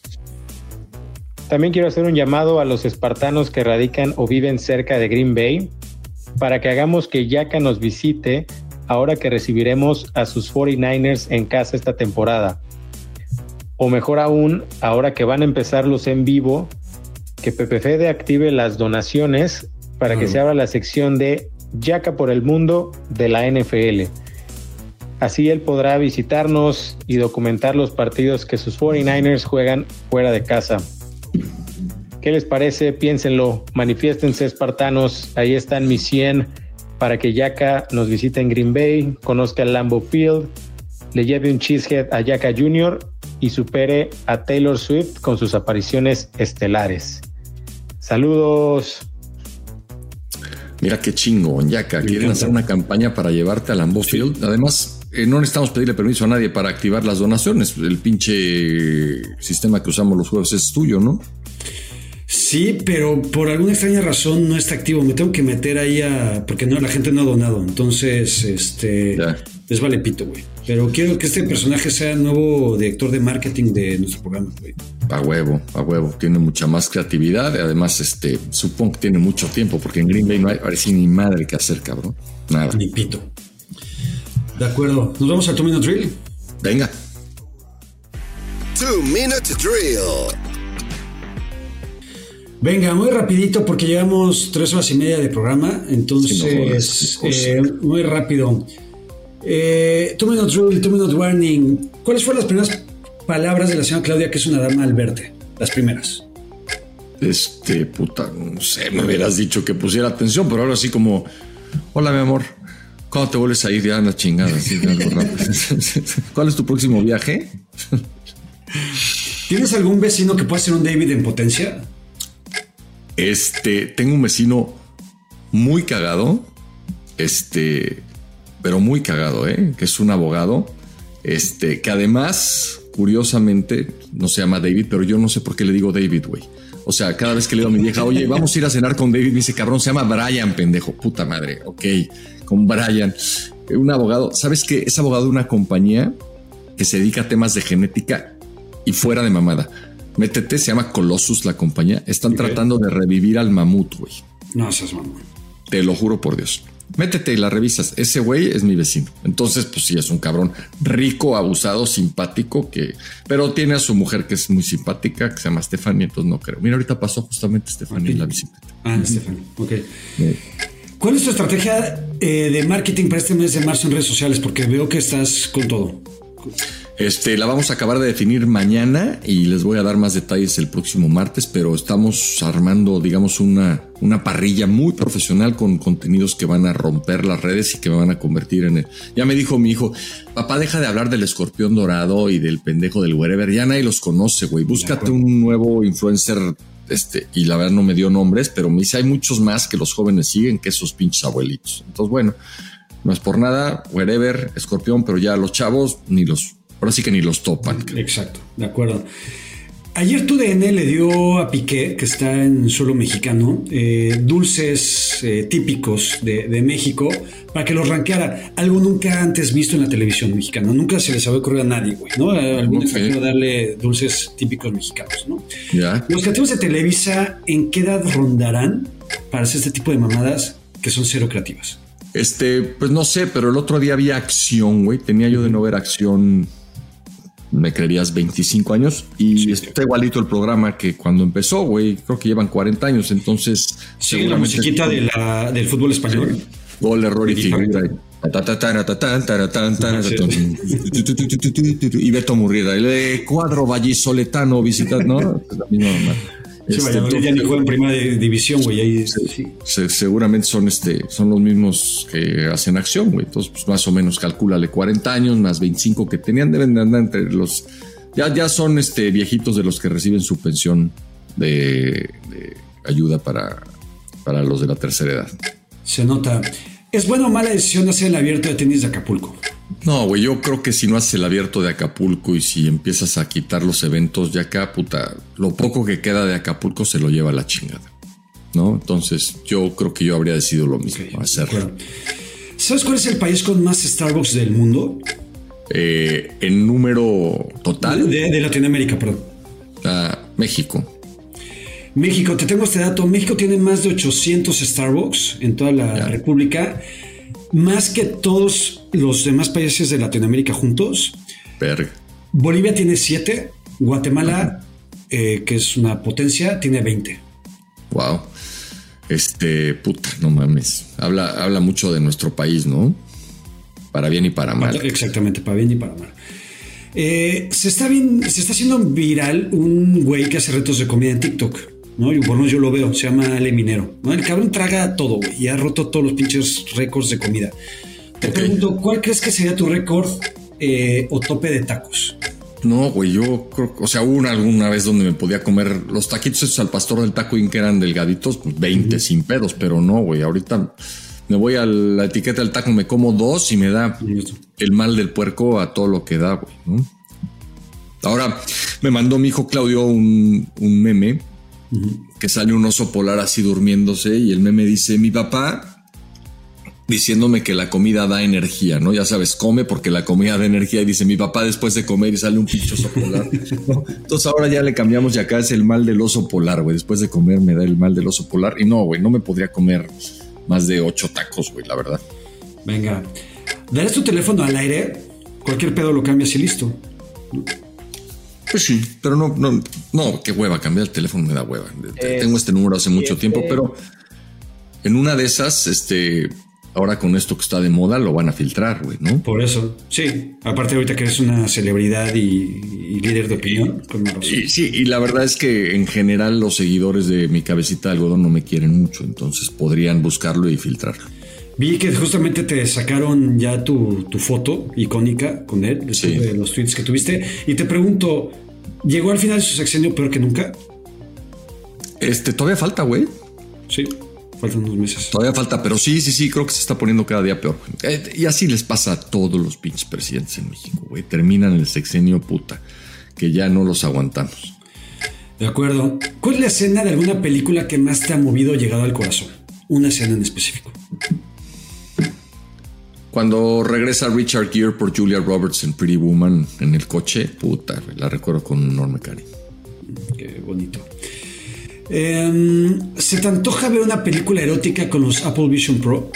También quiero hacer un llamado a los espartanos que radican o viven cerca de Green Bay para que hagamos que Yaka nos visite ahora que recibiremos a sus 49ers en casa esta temporada. O mejor aún, ahora que van a empezar los en vivo, que Pepe Fede active las donaciones para que se abra la sección de Yaka por el mundo de la NFL. Así él podrá visitarnos y documentar los partidos que sus 49ers juegan fuera de casa. ¿Qué les parece? Piénsenlo, manifiéstense espartanos, ahí están mis 100 para que Yaka nos visite en Green Bay, conozca el Lambeau Field, le lleve un cheesehead a Yaka Jr. y supere a Taylor Swift con sus apariciones estelares. Saludos. Mira qué chingón, Yaka. Quieren hacer una campaña para llevarte a Lambeau Field. Además, eh, no necesitamos pedirle permiso a nadie para activar las donaciones. El pinche sistema que usamos los jueves es tuyo, ¿no? Sí, pero por alguna extraña razón no está activo. Me tengo que meter ahí a. Porque no, la gente no ha donado. Entonces, este. Les vale pito, güey. Pero quiero que este personaje sea el nuevo director de marketing de nuestro programa, güey. A huevo, a huevo. Tiene mucha más creatividad. Además, este, supongo que tiene mucho tiempo, porque en Green Bay no hay parece ni madre que hacer, cabrón. Nada. Ni pito. De acuerdo. Nos vamos al Two Minute Drill. Venga. Two Minute Drill. Venga, muy rapidito porque llevamos tres horas y media de programa, entonces eh, muy rápido. Eh, two minutes rule, two minutes warning. ¿Cuáles fueron las primeras palabras de la señora Claudia, que es una dama al verte? Las primeras. Este, puta, no sé, me hubieras dicho que pusiera atención, pero ahora sí como, hola mi amor, ¿cuándo te vuelves a ir ya a la chingada? ¿Cuál es tu próximo viaje? ¿Tienes algún vecino que pueda ser un David en potencia? Este, tengo un vecino muy cagado, este, pero muy cagado, ¿eh? Que es un abogado, este, que además, curiosamente, no se llama David, pero yo no sé por qué le digo David, güey. O sea, cada vez que le digo a mi vieja, oye, vamos a ir a cenar con David, me dice, cabrón, se llama Brian, pendejo, puta madre, ok, con Brian, un abogado, ¿sabes qué? Es abogado de una compañía que se dedica a temas de genética y fuera de mamada. Métete, se llama Colossus la compañía. Están tratando de revivir al mamut, güey. No seas mamón. Te lo juro por Dios. Métete y la revisas. Ese güey es mi vecino. Entonces, pues sí, es un cabrón rico, abusado, simpático, que, pero tiene a su mujer que es muy simpática, que se llama Stephanie, entonces no creo. Mira, ahorita pasó justamente Stephanie en la visita. Ah, Stephanie, ok. ¿Cuál es tu estrategia eh, de marketing para este mes de marzo en redes sociales? Porque veo que estás con todo. Este, la vamos a acabar de definir mañana y les voy a dar más detalles el próximo martes, pero estamos armando, digamos, una, una parrilla muy profesional con contenidos que van a romper las redes y que me van a convertir en el. Ya me dijo mi hijo, papá, deja de hablar del escorpión dorado y del pendejo del wherever. Ya nadie los conoce, güey. Búscate un nuevo influencer. Este, y la verdad no me dio nombres, pero me dice hay muchos más que los jóvenes siguen que esos pinches abuelitos. Entonces, bueno, no es por nada, wherever, escorpión, pero ya los chavos ni los Ahora sí que ni los topan. Exacto, de acuerdo. Ayer tu DN le dio a Piqué, que está en suelo mexicano, eh, dulces eh, típicos de, México para que los rankeara. Algo nunca antes visto en la televisión mexicana. Nunca se les había ocurrido a nadie, güey, ¿no? Algún extranjero darle dulces típicos mexicanos, ¿no? Ya. Los creativos de Televisa, ¿en qué edad rondarán para hacer este tipo de mamadas que son cero creativas? Este, pues no sé, pero el otro día había acción, güey. Tenía yo de no ver acción me creerías 25 años y está igualito el programa que cuando empezó, güey. Creo que llevan 40 años, entonces. Sí, la musiquita de la, del fútbol español. Gol, error y figura. Y Beto Murrieta, el cuadro vallisoletano visitando, ¿no? Sí, este, ya ni juega en primera división, güey. Ahí, sí. seguramente son, este, son los mismos que hacen acción, güey. Entonces, pues más o menos calcúlale 40 años más 25 que tenían, deben de andar entre los. Ya, ya son este, viejitos de los que reciben su pensión de, de ayuda para, para los de la tercera edad. Se nota. ¿Es buena o mala decisión hacer el abierto de tenis de Acapulco? No, güey, yo creo que si no haces el abierto de Acapulco y si empiezas a quitar los eventos de acá, puta, lo poco que queda de Acapulco se lo lleva a la chingada. ¿No? Entonces, yo creo que yo habría decidido lo mismo, hacerlo. ¿Sabes cuál es el país con más Starbucks del mundo? Eh, en número total. De, Latinoamérica, perdón. Ah, México. México, te tengo este dato. México tiene más de 800 Starbucks en toda la República más que todos los demás países de Latinoamérica juntos. Bolivia tiene 7, Guatemala, eh, que es una potencia, tiene 20. Wow. Este, puta, no mames. Habla, habla mucho de nuestro país, ¿no? Para bien y para mal. Exactamente, para bien y para mal. Eh, se, está bien, se está haciendo viral un güey que hace retos de comida en TikTok. ¿No? Y por yo lo veo, se llama Ale Minero, ¿no? El cabrón traga todo, güey, y ha roto todos los pinches récords de comida. Te pregunto, ¿cuál crees que sería tu récord eh, o tope de tacos? No, güey, yo creo, o sea, hubo una, alguna vez donde me podía comer los taquitos esos al pastor del taco y que eran delgaditos, pues 20 sin pedos, pero no, güey, ahorita me voy a la etiqueta del taco, me como dos y me da el mal del puerco a todo lo que da, güey, Ahora me mandó mi hijo Claudio un, un meme que sale un oso polar así durmiéndose y el meme dice, mi papá diciéndome que la comida da energía, ¿no? Ya sabes, come porque la comida da energía y dice mi papá después de comer y sale un pinche oso polar. Entonces ahora ya le cambiamos y acá es el mal del oso polar, güey. Después de comer me da el mal del oso polar y no, güey, no me podría comer más de ocho tacos, güey, la verdad. Venga, darás tu teléfono al aire, cualquier pedo lo cambias y listo. Pues sí, pero no, no, no, qué hueva, cambiar el teléfono me da hueva. Tengo este número hace mucho tiempo, pero en una de esas, este, ahora con esto que está de moda, lo van a filtrar, güey, ¿no? Por eso, sí. Aparte ahorita que eres una celebridad y, líder de opinión. Y, sí, y la verdad es que en general los seguidores de mi cabecita de algodón no me quieren mucho, entonces podrían buscarlo y filtrarlo. Vi que justamente te sacaron ya tu, foto icónica con él, de los tweets que tuviste, y te pregunto, ¿llegó al final de su sexenio peor que nunca? Este, todavía falta, güey. Sí. Faltan unos meses. Todavía falta, pero sí, sí, sí, creo que se está poniendo cada día peor. Eh, y así les pasa a todos los pinches presidentes en México, güey. Terminan el sexenio puta, que ya no los aguantamos. De acuerdo. ¿Cuál es la escena de alguna película que más te ha movido o llegado al corazón? Una escena en específico. Cuando regresa Richard Gere por Julia Roberts en Pretty Woman en el coche, puta, la recuerdo con un enorme cariño. Qué bonito. Em, ¿Se te antoja ver una película erótica con los Apple Vision Pro?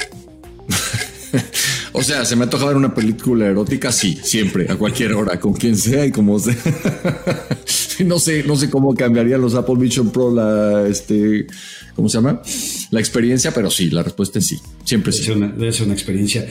[laughs] o sea, se me antoja ver una película erótica, sí, siempre, a cualquier hora, con quien sea y como sea. [laughs] no sé, no sé cómo cambiaría los Apple Vision Pro la, este, ¿cómo se llama? La experiencia, pero sí, la respuesta es sí, siempre sí. debe ser una experiencia.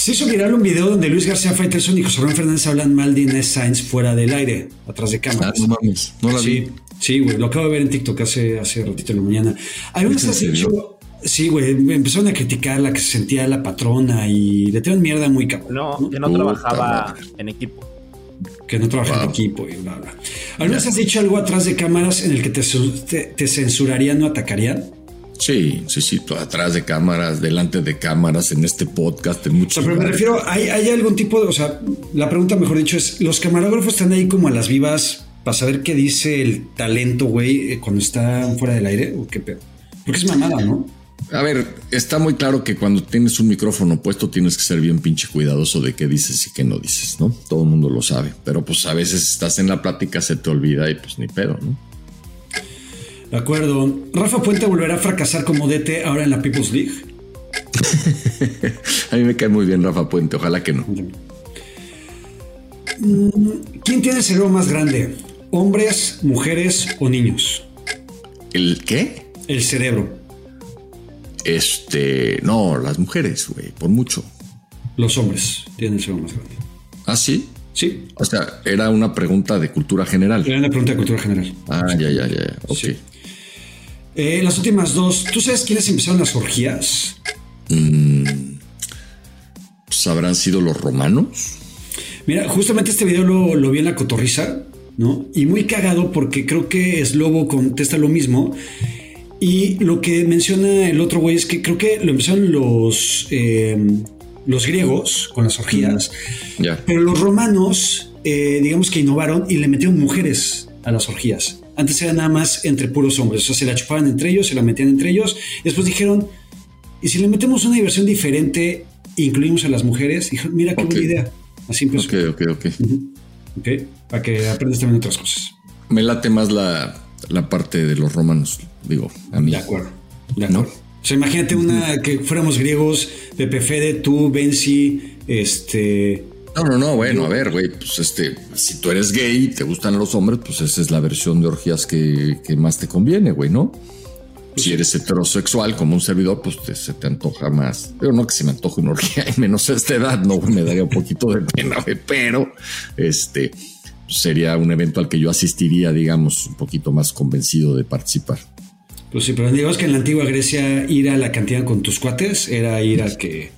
Se hizo viral un video donde Luis García Faitelson y José Ramón Fernández hablan mal de Inés Sainz fuera del aire, atrás de cámaras. Ah, no mames, no la vi. Sí, güey, lo acabo de ver en TikTok hace, hace ratito en la mañana. Algunos has dicho, sí, güey, empezaron a criticar la que se sentía la patrona y le tiraron mierda muy cabrón. No, que no trabajaba en equipo. Que no trabajaba en equipo y bla, bla. ¿Alguna has dicho algo atrás de cámaras en el que te, te, censurarían o atacarían? Sí, sí, sí, atrás de cámaras, delante de cámaras, en este podcast, en muchos. pero me refiero, ¿hay, ¿hay, algún tipo de, o sea, la pregunta mejor dicho es, ¿los camarógrafos están ahí como a las vivas para saber qué dice el talento, güey, eh, cuando está fuera del aire o qué pedo. Porque es mamada, ¿no? A ver, está muy claro que cuando tienes un micrófono puesto tienes que ser bien pinche cuidadoso de qué dices y qué no dices, ¿no? Todo el mundo lo sabe, pero pues a veces estás en la plática, se te olvida y pues ni pedo, ¿no? De acuerdo. ¿Rafa Puente volverá a fracasar como DT ahora en la People's League? [laughs] a mí me cae muy bien Rafa Puente, ojalá que no. Mm, ¿Quién tiene el cerebro más grande? ¿Hombres, mujeres o niños? ¿El qué? El cerebro. Este, no, las mujeres, güey, por mucho. Los hombres tienen el cerebro más grande. ¿Ah, sí? Sí. O sea, era una pregunta de cultura general. Era una pregunta de cultura general. Ah, ya, ya, ya. Ok. Eh, las últimas dos, ¿tú sabes quiénes empezaron las orgías? Mm, pues habrán sido los romanos. Mira, justamente este video lo, lo vi en la cotorriza ¿no? Y muy cagado porque creo que Slobo contesta lo mismo. Y lo que menciona el otro güey es que creo que lo empezaron los, em, los griegos con las orgías, pero los romanos, eh, digamos que innovaron y le metieron mujeres a las orgías. Antes era nada más entre puros hombres, o sea, se la chupaban entre ellos, se la metían entre ellos. Después dijeron, ¿y si le metemos una diversión diferente, incluimos a las mujeres? Dijeron, mira qué buena idea. Así empezó. Ok, ok, ok. ¿ok? Para que aprendas también otras cosas. Me late más la, parte de los romanos, digo, a mí. De acuerdo, de acuerdo. O sea, imagínate una que fuéramos griegos, Pepe Fede, tú, Benzi, este... No, no, no, bueno, a ver, güey, pues este, si tú eres gay y te gustan los hombres, pues esa es la versión de orgías que, más te conviene, güey, ¿no? si eres heterosexual como un servidor, pues se te antoja más. Pero no que se me antoje una orgía y menos a esta edad, no, me daría un poquito de pena, pero este sería un evento al que yo asistiría, digamos, un poquito más convencido de participar. Pues sí, pero digamos que en la antigua Grecia ir a la cantina con tus cuates era ir a que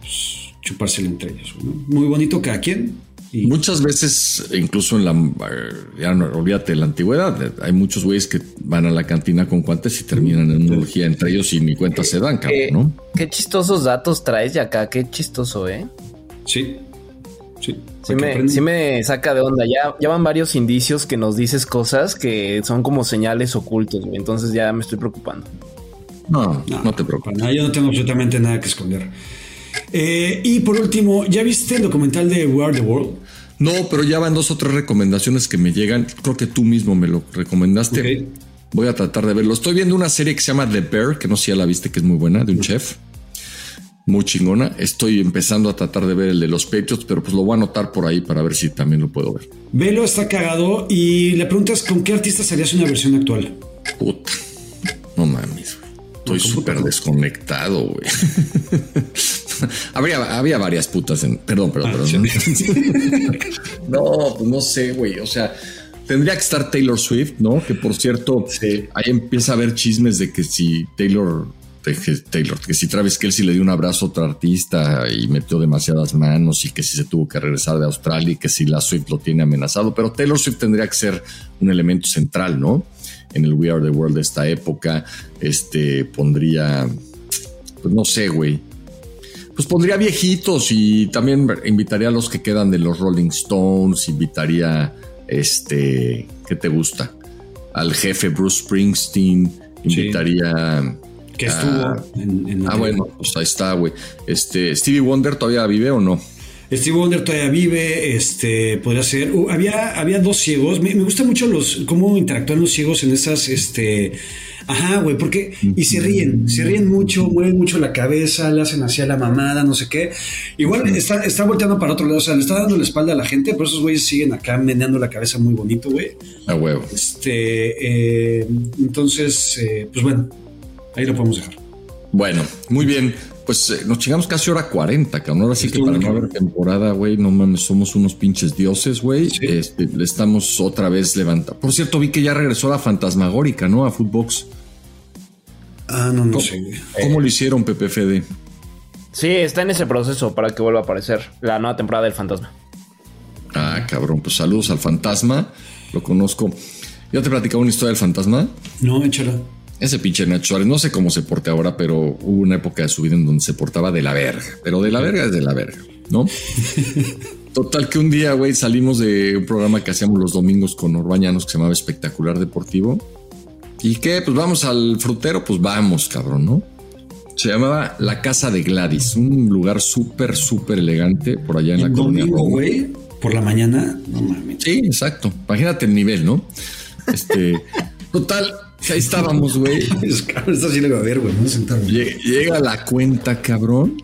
pues, chupárselo entre ellos. Muy bonito cada quien, Muchas veces, incluso en la, ya no, olvídate de la antigüedad, hay muchos güeyes que van a la cantina con cuantes y terminan en una orgía entre ellos y ni cuenta se dan, cabrón, ¿no? Qué chistosos datos traes de acá, qué chistoso, ¿eh? Sí. Sí, sí me, saca de onda. Ya, ya van varios indicios que nos dices cosas que son como señales ocultos, entonces ya me estoy preocupando. No, no, te preocupes. yo no tengo absolutamente nada que esconder. Eh, y por último, ¿ya viste el documental de We Are the World? No, pero ya van dos o tres recomendaciones que me llegan. Creo que tú mismo me lo recomendaste. Voy a tratar de verlo. Estoy viendo una serie que se llama The Bear, que no sé si ya la viste, que es muy buena, de un chef. Muy chingona. Estoy empezando a tratar de ver el de los Patriots, pero pues lo voy a anotar por ahí para ver si también lo puedo ver. Velo está cagado y le preguntas con qué artista serías una versión actual. Puta. No mames, güey. Estoy súper desconectado, güey. [laughs] [laughs] había, había varias putas en. Perdón, perdón, Ah, perdón. [laughs] no, pues no sé, güey. O sea, tendría que estar Taylor Swift, ¿no? Que por cierto, ahí empieza a haber chismes de que si Taylor. que Taylor, que si Travis Kelsey le dio un abrazo a otro artista y metió demasiadas manos y que si se tuvo que regresar de Australia y que si la Swift lo tiene amenazado, pero Taylor Swift tendría que ser un elemento central, ¿no? En el We Are the World de esta época, este pondría, pues no sé, güey, pues pondría viejitos y también invitaría a los que quedan de los Rolling Stones, invitaría, este, ¿qué te gusta? Al jefe Bruce Springsteen, invitaría... Que estuvo a- en- en ah, bueno, pues ahí está, güey. Este, Stevie Wonder todavía vive o no? Steve Wonder todavía vive, este, podría ser. uh, había, había dos ciegos. Me, me gusta mucho los cómo interactúan los ciegos en esas, este. Ajá, güey, porque. Y se ríen, se ríen mucho, mueven mucho la cabeza, le hacen así a la mamada, no sé qué. Igual está, está volteando para otro lado, o sea, le está dando la espalda a la gente, pero esos güeyes siguen acá meneando la cabeza muy bonito, güey. A huevo. Este. eh, entonces, eh, pues bueno, ahí lo podemos dejar. Bueno, muy bien. Pues eh, nos chingamos casi hora 40, cabrón. Ahora sí que para no haber temporada, güey, no mames, somos unos pinches dioses, güey. Este, le estamos otra vez levantando. Por cierto, vi que ya regresó la fantasmagórica, ¿no? A Footbox. Ah, no, no ¿Cómo, sé. ¿Cómo lo hicieron, PPFD? Sí, está en ese proceso para que vuelva a aparecer la nueva temporada del fantasma. Ah, cabrón, pues saludos al fantasma. Lo conozco. ¿Ya te platicaba una historia del fantasma? No, échala. Ese pinche Nacho Suárez, no sé cómo se porte ahora, pero hubo una época de su vida en donde se portaba de la verga. Pero de la verga es de la verga, ¿no? [laughs] Total que un día, güey, salimos de un programa que hacíamos los domingos con Orbañanos que se llamaba Espectacular Deportivo. ¿Y qué? Pues vamos al frutero, pues vamos, cabrón, ¿no? Se llamaba La Casa de Gladys, un lugar súper, súper elegante por allá en la colonia. güey, por la mañana, no mames. Sí, exacto. Imagínate el nivel, ¿no? Este, [laughs] total, ahí estábamos, güey. Esta sí le va a ver, güey, no sentarme. Lle- Llega la cuenta, cabrón.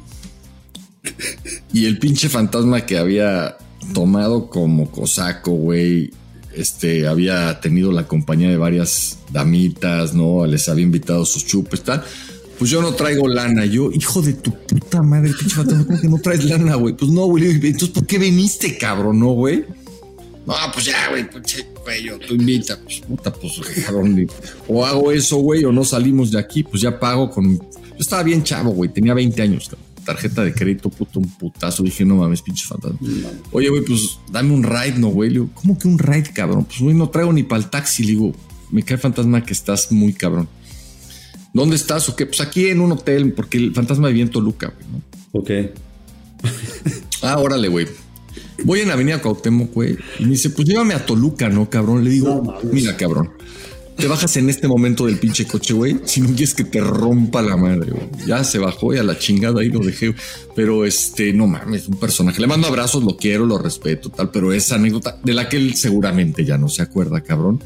Y el pinche fantasma que había tomado como cosaco, güey. Este había tenido la compañía de varias damitas, ¿no? Les había invitado sus chupes, tal. Pues yo no traigo lana. Yo, hijo de tu puta madre, pinche ¿cómo que no traes lana, güey? Pues no, güey. Entonces, ¿por qué viniste, cabrón, no, güey? No, pues ya, güey, pinche cuello, tú invita, pues puta, pues cabrón. O hago eso, güey, o no salimos de aquí, pues ya pago con. Yo estaba bien chavo, güey, tenía 20 años, cabrón. Tarjeta de crédito, puto, un putazo. Dije, no mames, pinche fantasma. Oye, güey, pues dame un ride, no, güey. Le digo, ¿cómo que un ride, cabrón? Pues, güey, no traigo ni para el taxi. Le digo, me cae fantasma que estás muy cabrón. ¿Dónde estás o qué? Pues aquí en un hotel, porque el fantasma vivía en Toluca, güey, ¿no? Ok. [laughs] Ah, órale, güey. Voy en Avenida Cuauhtémoc, güey. Y me dice, pues llévame a Toluca, ¿no, cabrón? Le digo, mira, cabrón. Te bajas en este momento del pinche coche, güey. Si no quieres que te rompa la madre, güey. Ya se bajó y a la chingada ahí lo dejé. Pero este, no mames, un personaje. Le mando abrazos, lo quiero, lo respeto, tal. Pero esa anécdota de la que él seguramente ya no se acuerda, cabrón.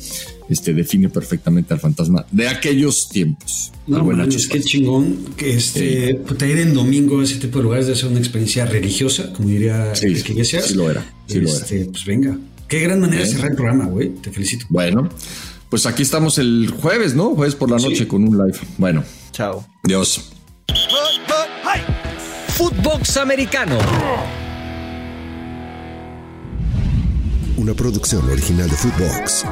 Este define perfectamente al fantasma de aquellos tiempos. No, manches, Nacho qué chingón que este, puta, ir en domingo a ese tipo de lugares debe ser una experiencia religiosa, como diría Sí, Enrique Iglesias. sí lo era, sí lo era. Este, Pues venga. Qué gran manera de cerrar el programa, güey. Te felicito. Bueno, pues aquí estamos el jueves, ¿no? Jueves por la noche con un live. Bueno, chao. Dios. Footbox Americano. Una producción original de Footbox.